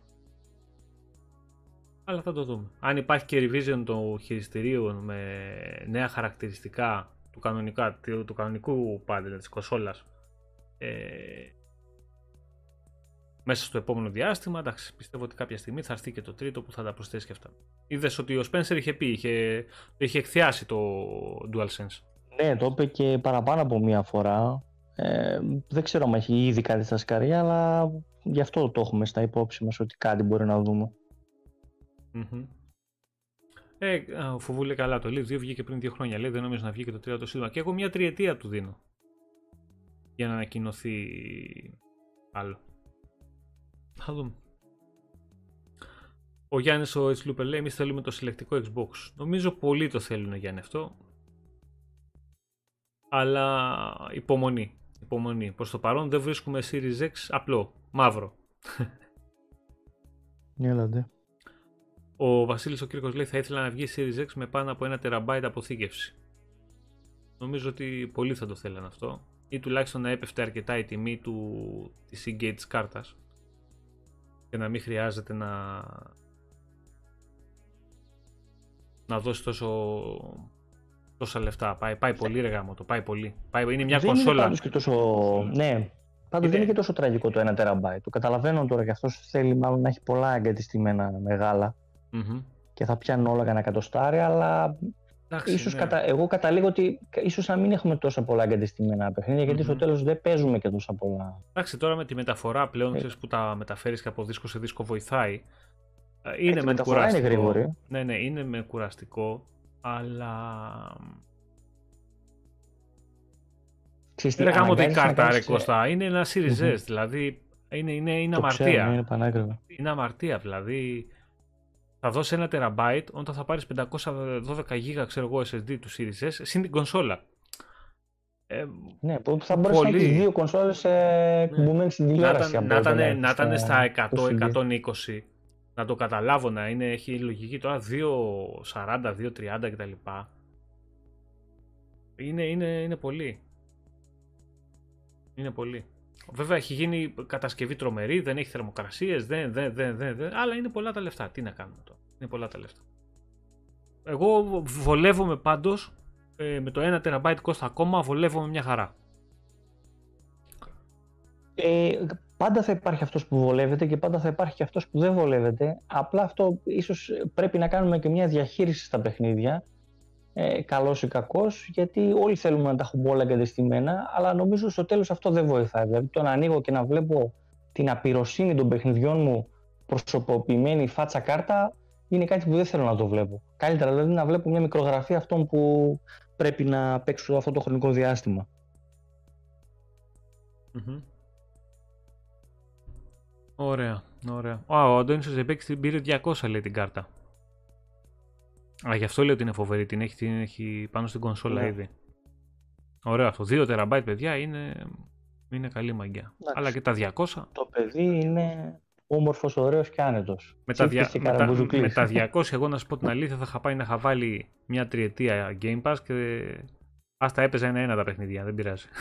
S1: Αλλά θα το δούμε. Αν υπάρχει και revision του χειριστηρίου με νέα χαρακτηριστικά του, κανονικά, του κανονικού πάντελ της κονσόλας ε, μέσα στο επόμενο διάστημα. Εντάξει, πιστεύω ότι κάποια στιγμή θα έρθει και το τρίτο που θα τα προσθέσει και αυτά. Είδες ότι ο Spencer είχε πει, είχε, είχε εκθιάσει το DualSense.
S2: Ναι, το είπε και παραπάνω από μία φορά. Ε, δεν ξέρω αν έχει ήδη κάτι στα σκαριά, αλλά γι' αυτό το έχουμε στα υπόψη μας ότι κάτι μπορεί να δούμε.
S1: Mm-hmm. Ε, ο Φοβούλη καλά το λέει, 2 βγήκε πριν δύο χρόνια, λέει δεν νομίζω να βγει και το τρίτο σύντομα. Και εγώ μια τριετία του δίνω για να ανακοινωθεί άλλο. Θα δούμε. Ο Γιάννης ο Ετσλούπερ λέει: Εμείς θέλουμε το συλλεκτικό Xbox. Νομίζω πολλοί το θέλουν, Γιάννη, αυτό. Αλλά υπομονή. Υπομονή. Προς το παρόν δεν βρίσκουμε Series X απλό. Μαύρο.
S2: Έλατε.
S1: Ο Βασίλης ο Κύρκος λέει θα ήθελα να βγει Series X με πάνω από ένα τεραμπάιτ αποθήκευσης. Νομίζω ότι πολλοί θα το θέλαν αυτό. Ή τουλάχιστον να έπεφτε αρκετά η τιμή του, της Seagate της κάρτας. Και να μην χρειάζεται να να δώσει τόσο τόσα λεφτά. Πάει, πάει πολύ ρε γάμο, το πάει πολύ. Πάει, είναι μια
S2: δεν
S1: κονσόλα.
S2: Είναι και τόσο... Ναι, πάντως δεν είναι και τόσο τραγικό το 1 τεραμπάιτ. Το καταλαβαίνω τώρα και αυτό θέλει μάλλον να έχει πολλά εγκατεστημένα μεγάλα mm-hmm. και θα πιάνουν όλα κανένα εκατοστάρι, αλλά Εντάξει, ίσως ναι. κατα... εγώ καταλήγω ότι ίσως να μην έχουμε τόσα πολλά εγκατεστημένα παιχνίδια, mm-hmm. γιατί στο τέλος δεν παίζουμε και τόσα πολλά.
S1: Εντάξει, τώρα με τη μεταφορά πλέον, ε... που τα μεταφέρεις και από δίσκο σε δίσκο βοηθάει, ε, είναι με κουραστικό.
S2: Είναι γρήγορη.
S1: Ναι, ναι, είναι με κουραστικό, αλλά... Δεν γάμω την κάρτα, ρε Κώστα. Είναι ένα Series S, δηλαδή είναι, είναι, είναι αμαρτία.
S2: Ξέρω, είναι πανάκριβο.
S1: Είναι αμαρτία, δηλαδή θα δώσει ένα τεραμπάιτ όταν θα πάρεις 512 GB ξέρω εγώ SSD του Series S συν την κονσόλα.
S2: Ε, ναι, που θα μπορέσει πολύ... να έχεις δύο κονσόλες ε, ναι. στην τηλεόραση.
S1: Να ήταν στα 100-120 να το καταλάβω να είναι, έχει λογική τώρα 2.40, 2.30 κτλ. Είναι, είναι, είναι πολύ. Είναι πολύ. Βέβαια έχει γίνει κατασκευή τρομερή, δεν έχει θερμοκρασίες, δεν, δεν, δεν, δεν, δεν, αλλά είναι πολλά τα λεφτά. Τι να κάνουμε τώρα. Είναι πολλά τα λεφτά. Εγώ βολεύομαι πάντως ε, με το 1 TB κόστα ακόμα, βολεύομαι μια χαρά.
S2: Ε, πάντα θα υπάρχει αυτός που βολεύεται και πάντα θα υπάρχει και αυτός που δεν βολεύεται. Απλά αυτό ίσως πρέπει να κάνουμε και μια διαχείριση στα παιχνίδια, ε, καλός ή κακός, γιατί όλοι θέλουμε να τα έχουμε όλα εγκατεστημένα, αλλά νομίζω στο τέλος αυτό δεν βοηθάει. Δηλαδή το να ανοίγω και να βλέπω την απειροσύνη των παιχνιδιών μου προσωποποιημένη φάτσα κάρτα είναι κάτι που δεν θέλω να το βλέπω. Καλύτερα δηλαδή να βλέπω μια μικρογραφία αυτών που πρέπει να παίξω αυτό το χρονικό
S1: Ωραία, ωραία. Α, ο Αντώνης ο Ζεμπέκης την πήρε 200 λέει την κάρτα. Α, γι' αυτό λέω ότι είναι φοβερή. Την έχει, την έχει πάνω στην κονσόλα ναι. ήδη. Ωραίο αυτό. 2 τεραμπάιτ, παιδιά, είναι, είναι καλή μαγιά. Αλλά και τα 200.
S2: Το παιδί είναι όμορφος, ωραίος και άνετος.
S1: Με τα, δια... με, τα... με τα 200, εγώ να σου πω την αλήθεια, θα είχα πάει να είχα βάλει μια τριετία Game Pass και άστα έπαιζα ένα-ένα τα παιχνίδια, δεν πειράζει.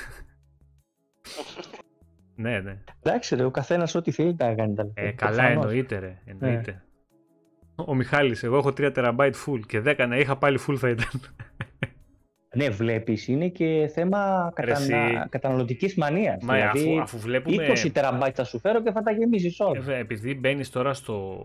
S1: Ναι, ναι.
S2: Εντάξει, ρε, ο καθένας ό,τι θέλει να κάνει τα
S1: λεφτά. Ε, καλά, εννοείται, ρε. Εννοείται. Ναι. Ο Μιχάλης, εγώ έχω 3 τεραμπάιτ full και 10 να είχα πάλι full θα ήταν.
S2: Ναι, βλέπεις, είναι και θέμα κατανα... καταναλωτικής μανίας.
S1: Μα δηλαδή, αφού, αφού βλέπουμε.
S2: 20 τεραμπάιτ θα σου φέρω και θα τα γεμίσει όλα.
S1: Ε, επειδή μπαίνεις τώρα στο.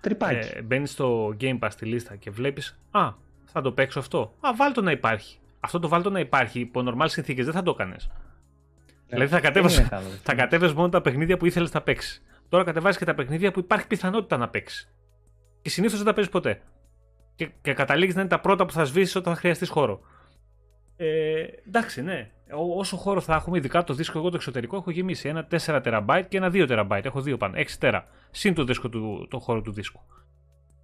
S2: Τρυπάκι.
S1: Ε, μπαίνεις στο Game Pass στη λίστα και βλέπεις. Α, θα το παίξω αυτό. Α, βάλτο να υπάρχει. Αυτό το βάλτο να υπάρχει υπό normal συνθήκες δεν θα το έκανες. Δηλαδή θα κατέβες, θα κατέβες μόνο τα παιχνίδια που ήθελες να παίξεις. Τώρα κατεβάζεις και τα παιχνίδια που υπάρχει πιθανότητα να παίξεις. Και συνήθως δεν τα παίζεις ποτέ. Και, και καταλήγεις να είναι τα πρώτα που θα σβήσεις όταν θα χρειαστείς χώρο. Ε, εντάξει, ναι. Ό, όσο χώρο θα έχουμε, ειδικά το δίσκο, εγώ το εξωτερικό έχω γεμίσει ένα 4 TB και ένα 2 TB. Έχω δύο πάνω, 6 τέρα. Συν το δίσκο του, το χώρο του δίσκου.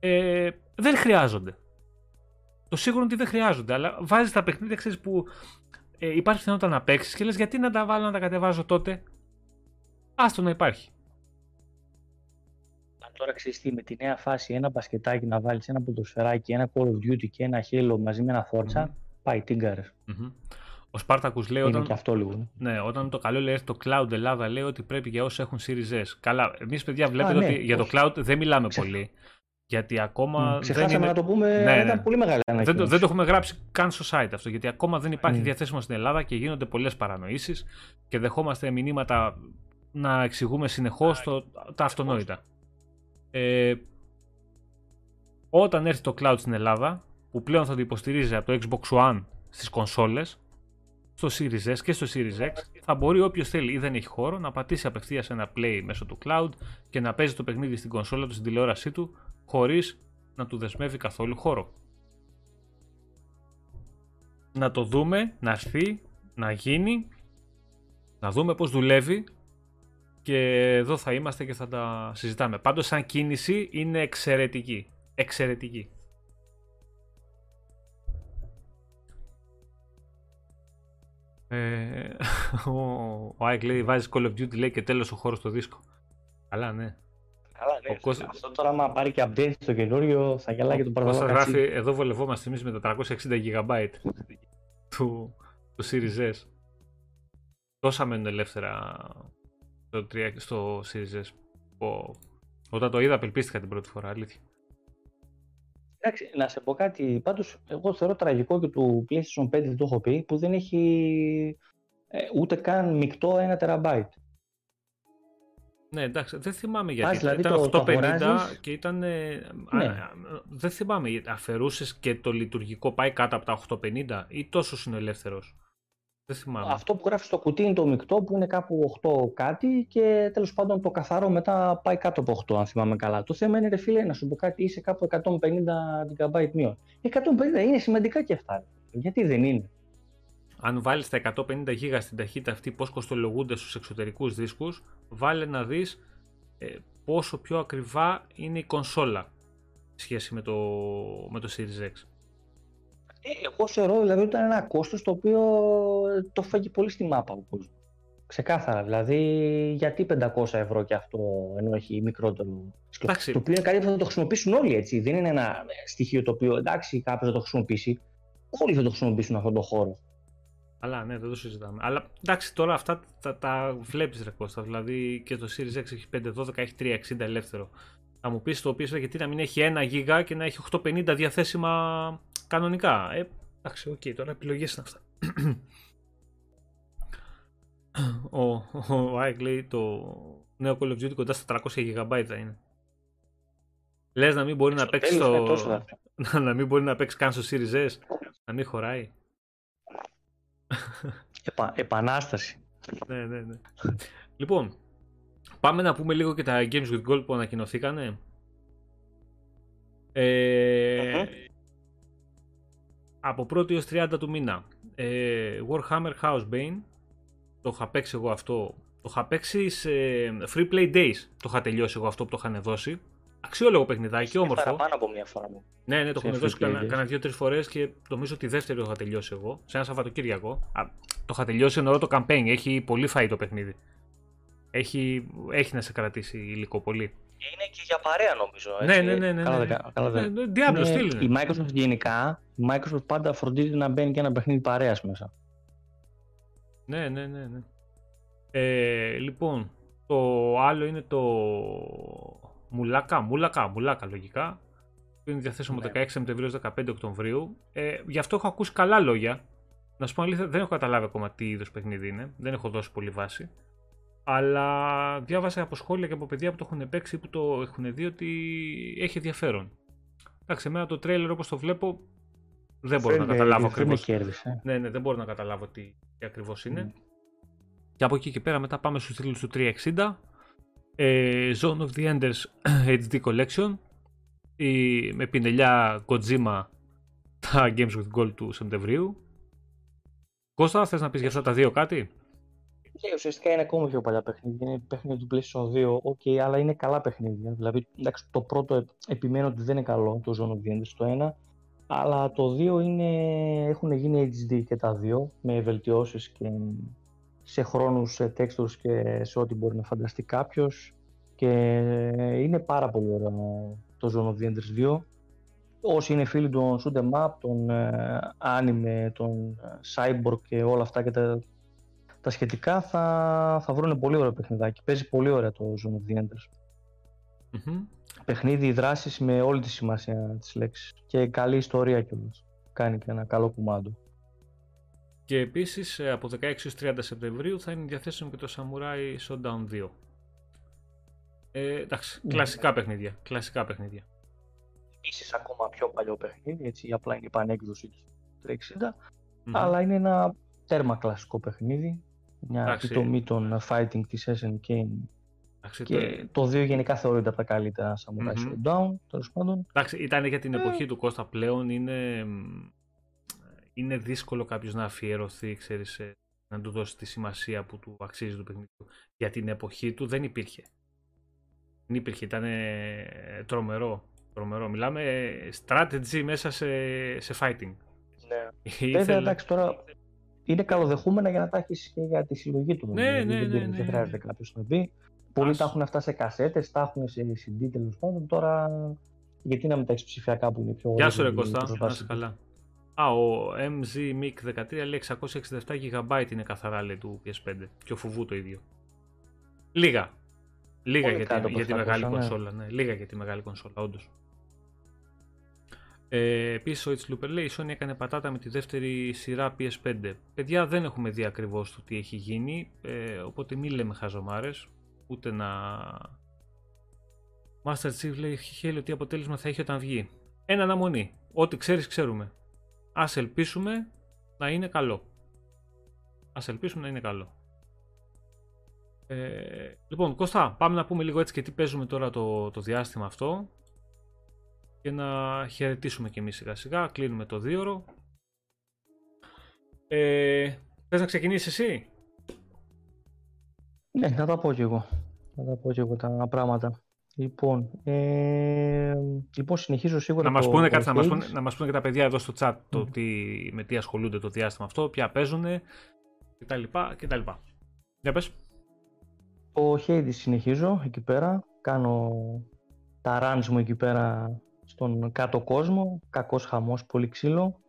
S1: Ε, δεν χρειάζονται. Το σίγουρο είναι ότι δεν χρειάζονται, αλλά βάζεις τα παιχνίδια ξέρεις, που ε, υπάρχει πιθανότητα να παίξεις και λες γιατί να τα βάλω να τα κατεβάζω τότε; Άστο να υπάρχει.
S2: Αν τώρα ξέρεις τι, με τη νέα φάση ένα μπασκετάκι να βάλεις ένα ποδοσφαιράκι, ένα Call of Duty και ένα Halo μαζί με ένα Forza, mm-hmm. πάει τίγκαρες.
S1: Mm-hmm. Ο Σπάρτακους λέει
S2: Είναι
S1: όταν,
S2: και αυτό λίγο. ναι.
S1: ναι, όταν το καλό λέει το Cloud Ελλάδα λέει ότι πρέπει για όσοι έχουν Series S. Καλά, εμείς παιδιά βλέπετε
S2: ναι,
S1: ότι για το
S2: όχι.
S1: Cloud δεν μιλάμε
S2: Ξε-
S1: πολύ. Γιατί ακόμα δεν
S2: Ξεχάσαμε
S1: είναι...
S2: να το πούμε,
S1: Ναι,
S2: ήταν
S1: ναι.
S2: πολύ μεγάλη
S1: Δεν το,
S2: ανακοίνωση.
S1: δεν το έχουμε γράψει καν στο site αυτό, γιατί ακόμα δεν υπάρχει
S2: Mm.
S1: διαθέσιμο στην Ελλάδα και γίνονται πολλές παρανοήσεις και δεχόμαστε μηνύματα να εξηγούμε συνεχώς τα αυτονόητα. Ε, όταν έρθει το cloud στην Ελλάδα, που πλέον θα το υποστηρίζει από το Xbox One στις κονσόλες, στο Series S και στο Series X, θα μπορεί όποιος θέλει ή δεν έχει χώρο να πατήσει απευθείας ένα play μέσω του cloud και να παίζει το παιχνίδι στην κονσόλα του, στην τηλεόρασή του, χωρίς να του δεσμεύει καθόλου χώρο. Να το δούμε, να έρθει, να γίνει, να δούμε πώς δουλεύει και εδώ θα είμαστε και θα τα συζητάμε. Πάντως σαν κίνηση είναι εξαιρετική. Εξαιρετική. Ε, ο, ο Άικ λέει βάζεις Call of Duty λέει και τέλος ο χώρος στο δίσκο. Καλά ναι.
S2: Καλά, ναι.
S1: Ο Κώστας-
S2: Αυτό τώρα, άμα πάρει και update στο καινούριο, θα γελάει και τον
S1: Κώστας
S2: παραδόχο
S1: γράφει, εδώ βολευόμαστε εμείς με τα 360 GB του, του Series S. Τόσα μένουν ελεύθερα στο, 3 στο Series S. Ο- όταν το είδα απελπίστηκα την πρώτη φορά, αλήθεια.
S2: Εντάξει, να σε πω κάτι. Πάντως, εγώ θεωρώ τραγικό και του PlayStation 5 δεν το έχω πει, που δεν έχει ε, ούτε καν μεικτό 1 τεραμπάιτ.
S1: Ναι, εντάξει, δεν θυμάμαι γιατί.
S2: Πας, δηλαδή,
S1: ήταν
S2: το- το
S1: 850
S2: αγοράζεις.
S1: και ήταν. ε,
S2: Ναι.
S1: α, δεν θυμάμαι. Αφαιρούσες και το λειτουργικό πάει κάτω από τα 850 ή τόσο είναι ελεύθερο. Δεν θυμάμαι.
S2: Αυτό που γράφει στο κουτί είναι το μεικτό που είναι κάπου 8 κάτι και τέλος πάντων το καθαρό μετά πάει κάτω από 8, αν θυμάμαι καλά. Το θέμα είναι, ρε φίλε, να σου πω κάτι, είσαι κάπου 150 GB μείον. 150 είναι σημαντικά και αυτά. ρε. Γιατί δεν είναι;
S1: Αν βάλεις τα 150 GB στην ταχύτητα αυτή, πώς κοστολογούνται στους εξωτερικούς δίσκους, βάλε να δεις πόσο πιο ακριβά είναι η κονσόλα σε σχέση με το, με το Series X.
S2: Ε, εγώ θεωρώ δηλαδή ότι ήταν ένα κόστος το οποίο ε, το φάγει πολύ στη μάπα ο κόσμος. Ξεκάθαρα. Δηλαδή, γιατί 500 ευρώ και αυτό ενώ έχει μικρότερο. σκελ-
S1: Εντάξει.
S2: Το οποίο είναι κάτι που θα το χρησιμοποιήσουν όλοι έτσι. Δεν είναι ένα ε, στοιχείο το οποίο εντάξει, κάποιος θα το χρησιμοποιήσει. Όλοι θα το χρησιμοποιήσουν αυτόν τον χώρο.
S1: Αλλά ναι, δεν το συζητάμε. Αλλά εντάξει, τώρα αυτά τα, τα βλέπεις ρε Κώστα. Δηλαδή και το Series X έχει 512, έχει 360 ελεύθερο. Θα μου πεις το PS5 γιατί να μην έχει 1 GB και να έχει 850 διαθέσιμα κανονικά. Ε, εντάξει, οκ, τώρα επιλογές είναι αυτά. ο, ο Άικ λέει το νέο Call of Duty κοντά στα 300 GB θα είναι. Λες να μην μπορεί να
S2: Στο
S1: παίξεις
S2: τέλος,
S1: στο...
S2: ναι, τόσο θα είναι.
S1: να μην μπορεί να παίξεις καν στο Series S. Να μην χωράει.
S2: Επα, επανάσταση.
S1: ναι, ναι, ναι. λοιπόν, πάμε να πούμε λίγο και τα Games with Gold που ανακοινωθήκανε. Ε,
S2: Μμμ.
S1: Από 1η έως 30 του μήνα. Ε, Warhammer Housebane. Το είχα παίξει εγώ αυτό. Το είχα παίξει σε Free Play Days. Το είχα τελειώσει εγώ αυτό που το είχαν δώσει. Αξιόλογο παιχνιδάκι,
S2: Και
S1: όμορφο.
S2: παραπάνω από μία φορά μου.
S1: Ναι, ναι, το
S2: Σε
S1: έχουν
S2: free
S1: δώσει
S2: play
S1: κάνα,
S2: days.
S1: κάνα δύο-τρεις φορές και νομίζω ότι δεύτερη το είχα τελειώσει εγώ. Σε ένα Σαββατοκύριακο. Α, το είχα τελειώσει εννοώ το campaign. Έχει πολύ φάει το παιχνίδι. Έχει, έχει να σε κρατήσει υλικό πολύ.
S2: Και είναι και για παρέα νομίζω.
S1: Ναι,
S2: έτσι.
S1: ναι, ναι. ναι,
S2: Καλά
S1: ναι.
S2: δεν κα- καλά δεν-
S1: Ναι, ναι, Diablo
S2: Ναι,
S1: στυλ
S2: Η
S1: είναι.
S2: Microsoft γενικά, η Microsoft πάντα φροντίζει να μπαίνει και ένα παιχνίδι παρέας μέσα.
S1: Ναι, ναι, ναι. ναι. Ε, λοιπόν, το άλλο είναι το Μουλάκα, Μουλάκα, Μουλάκα λογικά. Που είναι διαθέσιμο
S2: Ναι.
S1: 16 Σεπτεμβρίου έως 15 Οκτωβρίου. Ε, γι' αυτό έχω ακούσει καλά λόγια. Να σου πω αλήθεια, δεν έχω καταλάβει ακόμα τι είδος παιχνίδι είναι. Δεν έχω δώσει πολύ βάση. Αλλά διάβασα από σχόλια και από παιδιά που το έχουν παίξει που το έχουν δει ότι έχει ενδιαφέρον. Εντάξει, εμένα το τρέιλερ όπως το βλέπω δεν μπορώ να
S2: Δεν με-
S1: καταλάβω
S2: δεν με
S1: ακριβώς.
S2: κέρδισε.
S1: Ναι, ναι, δεν μπορώ να καταλάβω τι, τι ακριβώς είναι.
S2: Μμ.
S1: Και από εκεί και πέρα μετά πάμε στους τίτλους του 360. Ε, Zone of the Enders HD Collection η, με πινελιά Kojima τα Games with Gold του Σεπτεμβρίου. Κώστα, θες να πεις για αυτά τα δύο κάτι;
S2: Και ναι, ουσιαστικά είναι ακόμα πιο παλιά παιχνίδια. Είναι παιχνίδια του PlayStation 2, ok, αλλά είναι καλά παιχνίδια. Δηλαδή, εντάξει, το πρώτο επιμένω ότι δεν είναι καλό, το Zone of the Enders το ένα, αλλά το δύο είναι, έχουν γίνει HD και τα δύο, με βελτιώσεις και σε χρόνους, σε textures και σε ό,τι μπορεί να φανταστεί κάποιος. Και είναι πάρα πολύ ωραίο το Zone of the Enders 2. Όσοι είναι φίλοι των shoot up, των ε, anime, των ε, cyborg και όλα αυτά και τα, τα σχετικά θα, θα βρουν πολύ ωραίο παιχνιδάκι. Παίζει πολύ ωραία το Zone of the Enders. Mm-hmm. Παιχνίδι δράσης με όλη τη σημασία της λέξης και καλή ιστορία κιόλας. Κάνει και ένα καλό κουμάντο.
S1: Και επίσης ε, από 16 30 Σεπτεμβρίου θα είναι διαθέσιμο και το Samurai Showdown 2. Ε, εντάξει, ναι. κλασικά παιχνίδια. Κλασικά παιχνίδια.
S2: Επίσης ακόμα πιο παλιό παιχνίδι, έτσι απλά είναι η πανέκδοση του 360, αλλά είναι ένα τέρμα κλασικό παιχνίδι. Μια επιτομή των fighting της SNK και το 2 γενικά θεωρείται από τα καλύτερα Samurai mm-hmm. Showdown, τέλος πάντων.
S1: Εντάξει, ήταν για την εποχή του Κώστα πλέον. Είναι, είναι δύσκολο κάποιος να αφιερωθεί, ξέρεις, να του δώσει τη σημασία που του αξίζει το παιχνίδι Για την εποχή του δεν υπήρχε. Δεν υπήρχε, ήταν τρομερό. τρομερό. Μιλάμε strategy μέσα σε, σε fighting.
S2: Ναι. Βέβαια, εντάξει, τώρα είναι καλοδεχούμενα για να τα έχεις και για τη συλλογή του.
S1: Ναι, ναι, ναι, ναι,
S2: Δεν χρειάζεται κάποιος να πει. Πολλοί τα έχουν αυτά σε κασέτες, τα έχουν σε CD τέλος πάντων. Τώρα, γιατί να μην τα έχεις ψηφιακά που είναι πιο
S1: Γεια σου, Ρε Κώστα. Να καλά. Α, ο MZ Mic 13 λέει 667 GB είναι καθαρά λέει, του PS5 και ο φοβού το ίδιο. Λίγα. Λίγα για τη, για τη μεγάλη ναι. κονσόλα. Ναι. Λίγα για τη μεγάλη κονσόλα, όντως. Ε, Επίση, ο It's λέει: Η Sony έκανε πατάτα με τη δεύτερη σειρά PS5. Παιδιά, δεν έχουμε δει ακριβώς το τι έχει γίνει. Ε, οπότε μην λέμε χαζομάρες. Ούτε να. Master Chief λέει: Χέλιο, τι αποτέλεσμα θα έχει όταν βγει. Ένα αναμονή. Ό,τι ξέρεις, ξέρουμε. Α ελπίσουμε να είναι καλό. Α ελπίσουμε να είναι καλό. Ε, λοιπόν, Κώστα, πάμε να πούμε λίγο έτσι και τι παίζουμε τώρα το, το διάστημα αυτό και να χαιρετήσουμε και εμείς σιγά σιγά, κλείνουμε το δίωρο. Ε, θες να ξεκινήσεις εσύ;
S2: Ναι, θα τα πω κι εγώ. Θα τα πω κι εγώ τα πράγματα. Λοιπόν, ε, λοιπόν συνεχίζω σίγουρα
S1: να μας πούνε, κάτι, να, μας πούνε, να μας πούνε και τα παιδιά εδώ στο chat το τι, με τι ασχολούνται το διάστημα αυτό, ποια παίζουν κτλ. Για πες.
S2: Ο Hades συνεχίζω εκεί πέρα, κάνω τα runs μου εκεί πέρα στον κάτω κόσμο, κακός χαμός, πολύ ξύλο.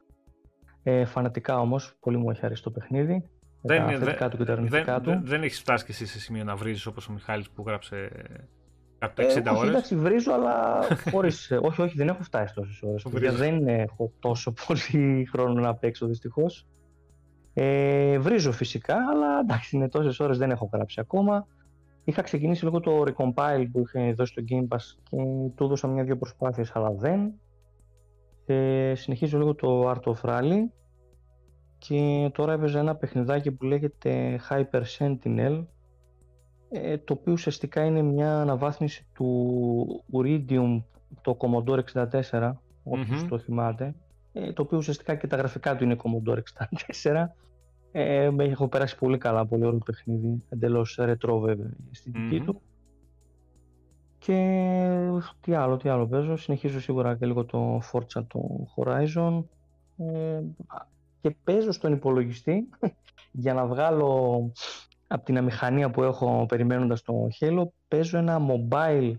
S2: Ε, φανατικά όμως, πολύ μου έχει αρέσει το παιχνίδι.
S1: Δεν, τα θετικά του και τα αρνητικά του. Δεν, δεν έχεις φτάσει και εσύ σε σημείο να βρίζεις όπως ο Μιχάλης που γράψε 160 ε, ώρες.
S2: Εντάξει, βρίζω, αλλά χωρίς... όχι, όχι, δεν έχω φτάσει τόσες ώρες. δεν έχω τόσο πολύ χρόνο να παίξω δυστυχώς. Ε, βρίζω φυσικά, αλλά εντάξει, είναι τόσες ώρες δεν έχω γράψει ακόμα. Είχα ξεκινήσει λίγο το recompile που είχε δώσει το Game Pass και του έδωσα μια-δυο προσπάθειες αλλά δεν. Ε, συνεχίζω λίγο το Art of Rally. Και τώρα έπαιζα ένα παιχνιδάκι που λέγεται Hyper Sentinel ε, το οποίο ουσιαστικά είναι μια αναβάθμιση του Uridium το Commodore 64 οποιος το θυμάται. Ε, το οποίο ουσιαστικά και τα γραφικά του είναι Commodore 64 ε, έχω περάσει πολύ καλά, πολύ ωραίο παιχνίδι, εντελώς ρετρό βέβαια η αισθητικη του. Και τι άλλο, τι άλλο παίζω, συνεχίζω σίγουρα και λίγο το Forza το Horizon ε, και παίζω στον υπολογιστή για να βγάλω από την αμηχανία που έχω περιμένοντας το Halo, παίζω ένα mobile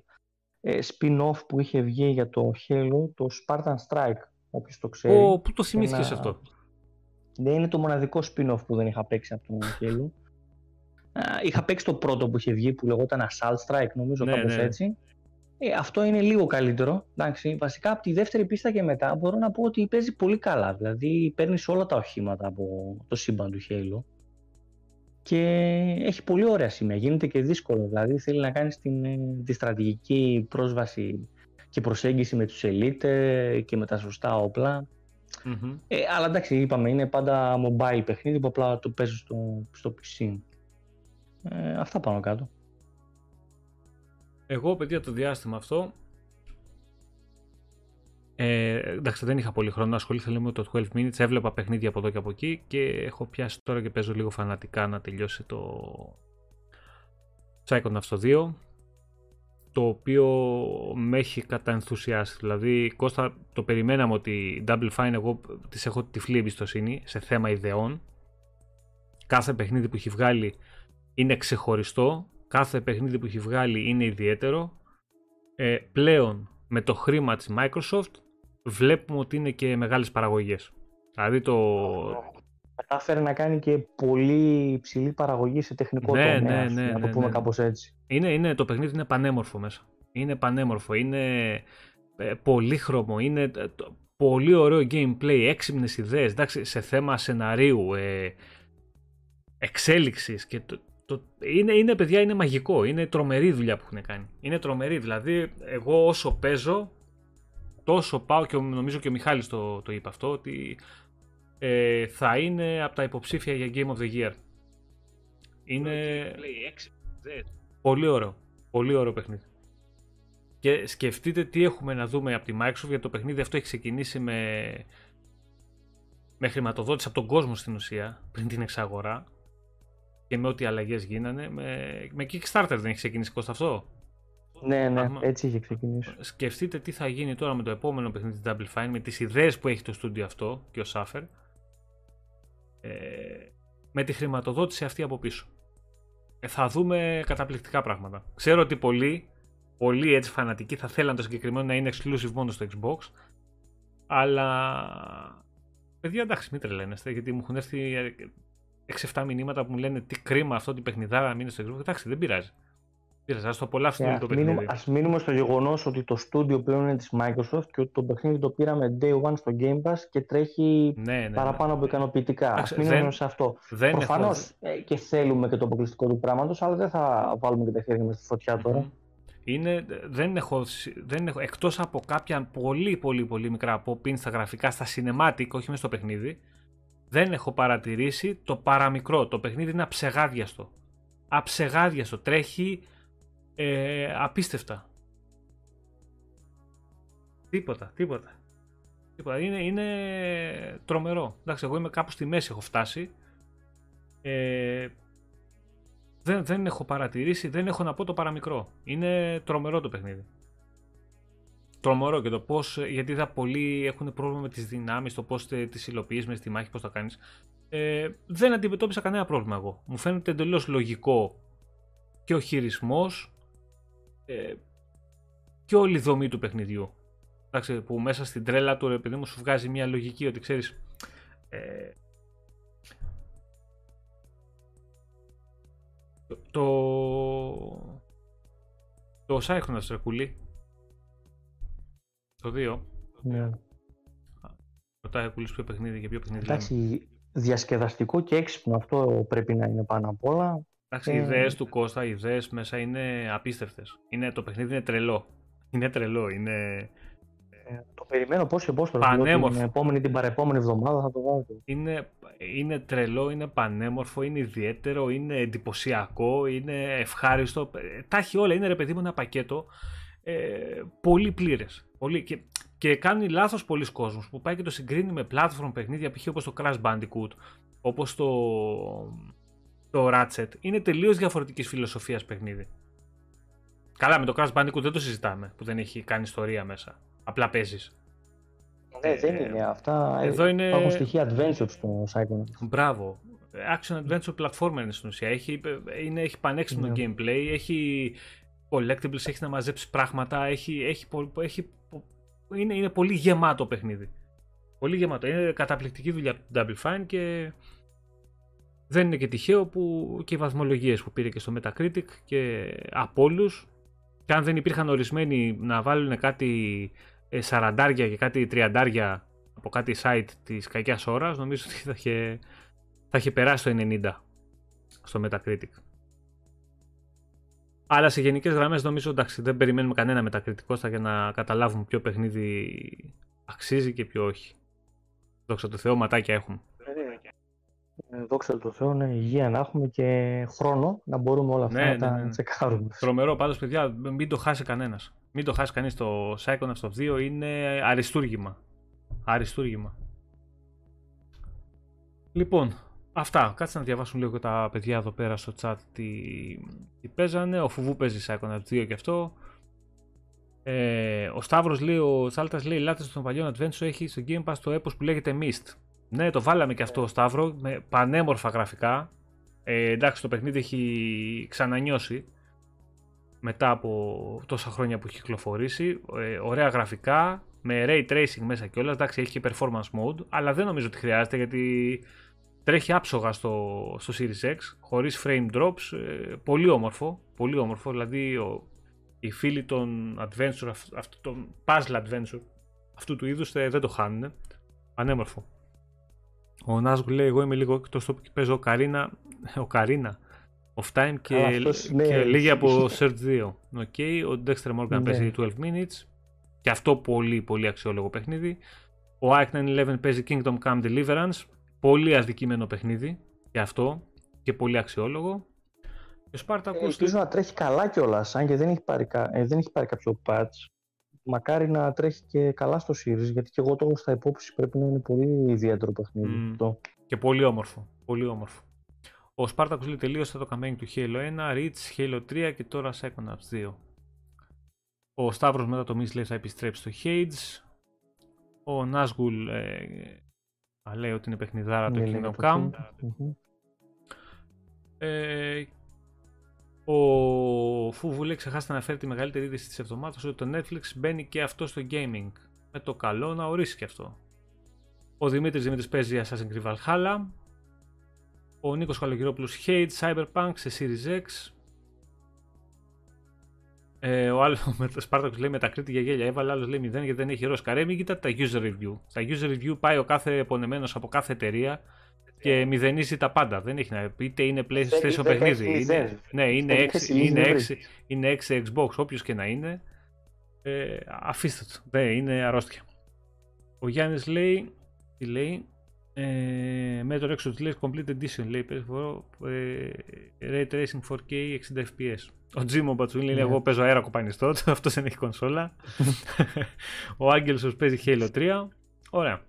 S2: ε, spin-off που είχε βγει για το Halo, το Spartan Strike, όποιος το ξέρει.
S1: Ο, πού το θυμήθηκες αυτό;
S2: Δεν είναι το μοναδικό spin-off που δεν είχα παίξει από τον Halo. είχα παίξει το πρώτο που είχε βγει που λεγόταν Assault Strike, νομίζω ναι, κάπως ναι. έτσι. Ε, αυτό είναι λίγο καλύτερο. Εντάξει, βασικά από τη δεύτερη πίστα και μετά μπορώ να πω ότι παίζει πολύ καλά. Δηλαδή παίρνεις όλα τα οχήματα από το σύμπαν του Halo. Και έχει πολύ ωραία σημεία. Γίνεται και δύσκολο. Δηλαδή θέλει να κάνεις ε, τη στρατηγική πρόσβαση και προσέγγιση με τους elite και με τα σωστά όπλα. Ε, αλλά εντάξει, είπαμε, είναι πάντα mobile παιχνίδι που απλά το παίζω στο, στο PC. Ε, αυτά πάνω κάτω.
S1: Εγώ, παιδιά, το διάστημα αυτό. Ε, εντάξει, δεν είχα πολύ χρόνο να ασχολήθηκα λίγο με το 12 minutes. Έβλεπα παιχνίδια από εδώ και από εκεί και έχω πιάσει τώρα και παίζω λίγο φανατικά να τελειώσει το Psychonauts το 2 το οποίο με έχει καταενθουσιάσει. Δηλαδή, Κώστα, το περιμέναμε ότι Double Fine εγώ της έχω τυφλή εμπιστοσύνη σε θέμα ιδεών. Κάθε παιχνίδι που έχει βγάλει είναι ξεχωριστό. Κάθε παιχνίδι που έχει βγάλει είναι ιδιαίτερο. Ε, πλέον, με το χρήμα της Microsoft, βλέπουμε ότι είναι και μεγάλες παραγωγές. Δηλαδή το,
S2: κατάφερε να κάνει και πολύ υψηλή παραγωγή σε τεχνικό
S1: ναι,
S2: τομέα,
S1: ναι, ναι,
S2: να το
S1: ναι,
S2: πούμε
S1: ναι.
S2: κάπως έτσι.
S1: Είναι, είναι, το παιχνίδι είναι πανέμορφο μέσα. Είναι πανέμορφο, είναι ε, πολύχρωμο, είναι ε, το- πολύ ωραίο gameplay, έξυπνες ιδέες, εντάξει, σε θέμα σεναρίου, ε, εξέλιξης και το, το, είναι, είναι, παιδιά, είναι μαγικό, είναι τρομερή δουλειά που έχουν κάνει. Είναι τρομερή, δηλαδή εγώ όσο παίζω, τόσο πάω και ο- νομίζω και ο Μιχάλης το, το είπε αυτό, ότι ε, θα είναι από τα υποψήφια για Game of the Year. Είναι πολύ ωραίο. Πολύ ωραίο παιχνίδι. Και σκεφτείτε τι έχουμε να δούμε από τη Microsoft γιατί το παιχνίδι αυτό έχει ξεκινήσει με, με χρηματοδότηση από τον κόσμο στην ουσία πριν την εξαγορά και με ό,τι αλλαγές γίνανε. Με, με Kickstarter δεν έχει ξεκινήσει Κώστα αυτό;
S2: Ναι, ναι,
S1: Άμα-
S2: έτσι είχε ξεκινήσει.
S1: Σκεφτείτε τι θα γίνει τώρα με το επόμενο παιχνίδι της Double Fine με τις ιδέες που έχει το στούντιο αυτό και ο Σάφερ ε, με τη χρηματοδότηση αυτή από πίσω. Ε, θα δούμε καταπληκτικά πράγματα. Ξέρω ότι πολλοί, πολλοί έτσι φανατικοί θα θέλαν το συγκεκριμένο να είναι exclusive μόνο στο Xbox αλλά παιδιά εντάξει μην τρελαίνεστε γιατί μου έχουν έρθει 6-7 μηνύματα που μου λένε τι κρίμα αυτό, την παιχνιδάρα να μείνει στο Xbox. Εντάξει δεν πειράζει. Δεν πειράζει, ας το απολαύσετε
S2: Και
S1: όλοι το
S2: ας, μείνουμε,
S1: παιχνίδι.
S2: ας μείνουμε στο γεγονός ότι το στούντιο πλέον είναι της Microsoft και ότι το παιχνίδι το πήραμε day one στο Game Pass και τρέχει
S1: Ναι, ναι, ναι.
S2: παραπάνω από ικανοποιητικά. Ας
S1: Εντάξει,
S2: μείνουμε
S1: δεν-
S2: σε αυτό.
S1: Δεν έχω-
S2: Προφανώς ε, και θέλουμε και το αποκλειστικό του πράγματος, αλλά δεν θα βάλουμε και τα χέρια μας στη φωτιά τώρα.
S1: Μμμ. Είναι, δεν έχω, συ- δεν έχω, εκτός από κάποια πολύ πολύ πολύ μικρά pop-in στα γραφικά, στα cinematic, όχι μέσα στο παιχνίδι, δεν έχω παρατηρήσει το παραμικρό. Το παιχνίδι είναι αψεγάδιαστο. Αψεγάδιαστο. Τρέχει ε, απίστευτα. Τίποτα, τίποτα. τίποτα. Είναι, είναι τρομερό. Εντάξει, εγώ είμαι κάπου στη μέση έχω φτάσει. Ε, δεν, δεν έχω παρατηρήσει, δεν έχω να πω το παραμικρό. Είναι τρομερό το παιχνίδι. Τρομερό και το πώς. Γιατί είδα πολλοί έχουν πρόβλημα με τις δυνάμεις, το πώς τις υλοποιείς μες στη μάχη, πώς το κάνεις. Ε, δεν αντιμετώπισα κανένα πρόβλημα εγώ. Μου φαίνεται εντελώς λογικό και ο χειρισμός ε, και όλη η δομή του παιχνιδιού. Εντάξει, που μέσα στην τρέλα του, ρε παιδί μου, σου βγάζει μια λογική ότι ξέρεις. Ε, το, το, το Psychonauts ρε κουλή. Το 2.
S2: Ναι.
S1: Ρωτάει ο Κουλής ποιο παιχνίδι και ποιο παιχνίδι λέμε.
S2: Εντάξει, διασκεδαστικό και έξυπνο αυτό πρέπει να είναι πάνω απ' όλα.
S1: Εντάξει, οι
S2: Ε,
S1: ιδέες του Κώστα, οι ιδέες μέσα είναι απίστευτες. Είναι, το παιχνίδι είναι τρελό. Είναι τρελό, είναι,
S2: Ε, το περιμένω πώς και πώς τώρα.
S1: Πανέμορφο.
S2: Την επόμενη, την παρεπόμενη εβδομάδα θα το βάλω.
S1: είναι, είναι τρελό, είναι πανέμορφο, είναι ιδιαίτερο, είναι εντυπωσιακό, είναι ευχάριστο. Ε, Τα έχει όλα, είναι ρε παιδί μου ένα πακέτο ε, πολύ πλήρες. Πολύ, και, και κάνει λάθος πολλοί κόσμος που πάει και το συγκρίνει με platform παιχνίδια π.χ. όπως το Crash Bandicoot, όπως το, το Ratchet. Είναι τελείως διαφορετικής φιλοσοφίας παιχνίδι. Καλά, με το Crash Bandicoot δεν το συζητάμε, που δεν έχει κάνει ιστορία μέσα. Απλά παίζεις.
S2: Ναι, δεν
S1: Ε,
S2: είναι αυτά.
S1: εδώ είναι-
S2: Υπάρχουν στοιχεία adventure στο Psychonauts.
S1: Μπράβο. Action Adventure Platformer είναι στην ουσία. Έχει, είναι, έχει πανέξυπνο
S2: Ναι.
S1: gameplay, έχει collectibles, έχει να μαζέψεις πράγματα, έχει, έχει, πο- έχει, πο- είναι, είναι πολύ γεμάτο παιχνίδι. Πολύ γεμάτο. Είναι καταπληκτική δουλειά από την Double Fine και δεν είναι και τυχαίο που και οι βαθμολογίες που πήρε και στο Metacritic και από όλους. Και αν δεν υπήρχαν ορισμένοι να βάλουν κάτι ε, σαραντάρια και κάτι τριαντάρια από κάτι site της κακιάς ώρας, νομίζω ότι θα είχε, θα είχε περάσει το 90 στο Metacritic. Αλλά σε γενικές γραμμές νομίζω εντάξει δεν περιμένουμε κανένα Metacritic για να καταλάβουμε ποιο παιχνίδι αξίζει και ποιο όχι. Δόξα τω Θεώ ματάκια έχουμε.
S2: Ε, δόξα τω Θεώ, ναι, υγεία να έχουμε και χρόνο να μπορούμε όλα αυτά
S1: Ναι,
S2: να
S1: ναι,
S2: τα
S1: ναι.
S2: τσεκάρουμε.
S1: Τρομερό πάντως παιδιά, μην το χάσει κανένας. Μην το χάσει κανείς το Psychonauts το 2 είναι αριστούργημα. Αριστούργημα. Λοιπόν, αυτά. Κάτσε να διαβάσουν λίγο τα παιδιά εδώ πέρα στο chat τι, τι παίζανε. Ο Φουβού παίζει Psychonauts 2 και αυτό. Ε, ο Σταύρος λέει, ο Τσάλτας λέει, λάτρες των παλιών Adventure έχει στο Game Pass το έπος που λέγεται Mist. Ναι, το βάλαμε και αυτό Σταύρο, με πανέμορφα γραφικά. Ε, εντάξει, το παιχνίδι έχει ξανανιώσει μετά από τόσα χρόνια που έχει κυκλοφορήσει. Ε, ωραία γραφικά, με ray tracing μέσα κιόλας. Εντάξει, έχει και performance mode, αλλά δεν νομίζω ότι χρειάζεται γιατί τρέχει άψογα στο, στο Series X, χωρίς frame drops. Ε, πολύ όμορφο, πολύ όμορφο. Δηλαδή, ο, οι φίλοι των adventure, αυτ- αυτού των puzzle adventure αυτού του είδους ε, δεν το χάνουν. Πανέμορφο. Ο Νάσγκου λέει: Εγώ είμαι λίγο εκτός τόπου και παίζω Ocarina. Ocarina. Of Time και,
S2: Καλά, αυτός, ναι,
S1: και λίγη από
S2: ισχύει.
S1: Search 2. Οκ, ο Dexter Morgan
S2: Ναι.
S1: παίζει 12 minutes. Και αυτό πολύ πολύ αξιόλογο παιχνίδι. Ο Ike 911 παίζει Kingdom Come Deliverance. Πολύ αδικημένο παιχνίδι. Και αυτό. Και πολύ αξιόλογο. Και ο Spartacus.
S2: Ε, Ελπίζω να τρέχει καλά κιόλας, αν και δεν έχει, πάρει, κα- ε, δεν έχει πάρει κάποιο patch. Μακάρι να τρέχει και καλά στο Series, γιατί και εγώ το έχω στα υπόψη. Πρέπει να είναι πολύ ιδιαίτερο παιχνίδι.
S1: Μμ.
S2: αυτό.
S1: Και πολύ όμορφο. Πολύ όμορφο. Ο Spartacus λέει τελείωσε το campaign του Halo 1, Reach, Halo 3 και τώρα Psychonauts 2. Ο Σταύρος μετά το Miss λέει θα επιστρέψει στο Hades. Ο Nazgul ε, α, λέει ότι είναι παιχνιδάρα το
S2: Ναι, λέει
S1: Kingdom
S2: το
S1: Come.
S2: Mh.
S1: Ε, ο Φούβου λέει ξεχάσετε να φέρει τη μεγαλύτερη είδηση της εβδομάδας ότι το Netflix μπαίνει και αυτό στο gaming. Με το καλό να ορίσει και αυτό. Ο Δημήτρης Δημήτρης παίζει Assassin's Creed Valhalla. Ο Νίκος Καλογυρόπουλος Hate Cyberpunk σε Series X. Ε, ο άλλος με το Spartacus λέει μετακρίτη για γέλια. Έβαλε άλλος λέει 0 γιατί δεν έχει ρόσκα. Ρε, μην κοιτάτε τα user review. Στα user review πάει ο κάθε πονεμένος από κάθε εταιρεία και μηδενίζει τα πάντα. Δεν έχει να πει είτε είναι PlayStation
S2: δεν
S1: παιχνίδι.
S2: έχει
S1: Είναι,
S2: μηδέν.
S1: ναι, είναι
S2: Δεν
S1: 6,
S2: έχει μηδέν,
S1: είναι
S2: δεν
S1: 6, είναι 6 Xbox, όποιος και να είναι. Ε, αφήστε το. Δεν είναι αρρώστια. Ο Γιάννης λέει, τι λέει, ε, με το Rexo λέει Complete Edition λέει παίζω, ε, Ray Tracing 4K 60 FPS. Ο Τζίμο Μπατσούλη λέει
S2: Ναι.
S1: εγώ παίζω αέρα κοπανιστό, αυτός δεν έχει κονσόλα. ο Άγγελος παίζει Halo 3. Ωραία.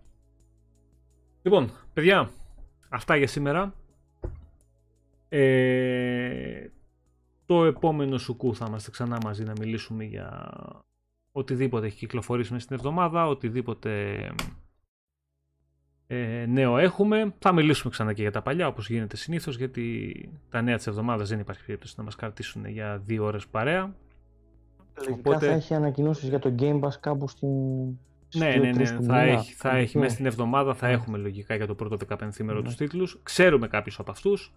S1: Λοιπόν, παιδιά, αυτά για σήμερα. Ε, το επόμενο σουκού θα είμαστε ξανά μαζί να μιλήσουμε για οτιδήποτε έχει κυκλοφορήσει μέσα στην εβδομάδα, οτιδήποτε ε, νέο έχουμε. Θα μιλήσουμε ξανά και για τα παλιά όπως γίνεται συνήθως γιατί τα νέα της εβδομάδας δεν υπάρχει περίπτωση να μας κρατήσουν για δύο ώρες παρέα.
S2: Λογικά
S1: Οπότε-
S2: θα έχει ανακοινώσεις για το Game Pass κάπου στην... στις
S1: Ναι,
S2: 2-3
S1: ναι, ναι.
S2: του
S1: Θα
S2: μήνα.
S1: έχει, θα
S2: Κάπου
S1: έχει.
S2: εκεί.
S1: Μέσα στην εβδομάδα θα
S2: Ναι.
S1: έχουμε λογικά για το πρώτο 15 μέρο
S2: Ναι.
S1: τους τίτλους. Ξέρουμε κάποιους από αυτούς.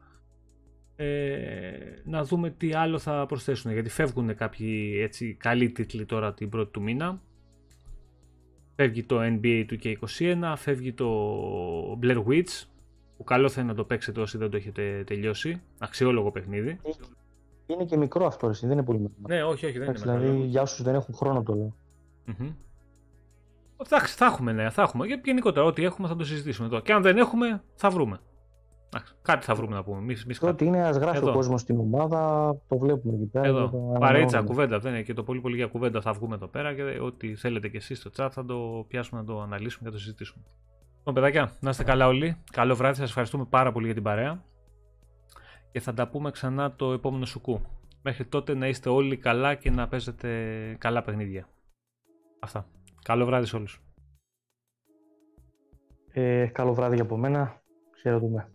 S1: Ε, να δούμε τι άλλο θα προσθέσουν. Γιατί φεύγουν κάποιοι έτσι καλοί τίτλοι τώρα την πρώτη του μήνα. Φεύγει το NBA του K21, φεύγει το Blair Witch, που καλό θα είναι να το παίξετε όσοι δεν το έχετε τελειώσει. Αξιόλογο παιχνίδι.
S2: Είναι και μικρό αυτό, εσύ, δεν είναι πολύ μεγάλο.
S1: Ναι, όχι, όχι, δεν
S2: Εντάξει,
S1: είναι μεγάλο.
S2: δηλαδή για όσους δεν έχουν χρόνο το λέω.
S1: Μμμ. Εντάξει, θα έχουμε νέα, θα έχουμε. Και γενικότερα, ό,τι έχουμε θα το συζητήσουμε εδώ. Και αν δεν έχουμε, θα βρούμε. Εντάξει, κάτι θα βρούμε να πούμε. Μη, μη
S2: Το ότι είναι, ας γράφει
S1: Εδώ.
S2: ο κόσμος στην ομάδα, το βλέπουμε εκεί πέρα. και το
S1: Εδώ.
S2: ανανεώνουμε.
S1: Παρέτσα, κουβέντα. Δεν είναι και το πολύ πολύ για κουβέντα θα βγούμε εδώ πέρα και ό,τι θέλετε κι εσείς στο chat θα το πιάσουμε να το αναλύσουμε και να το συζητήσουμε. Λοιπόν, παιδάκια, να είστε καλά όλοι. Καλό βράδυ, σας ευχαριστούμε πάρα πολύ για την παρέα. Και θα τα πούμε ξανά το επόμενο σουκού. Μέχρι τότε να είστε όλοι καλά και να παίζετε καλά παιχνίδια. Αυτά. Καλό βράδυ σε όλους.
S2: Ε, καλό βράδυ από μένα. Χαιρετούμε.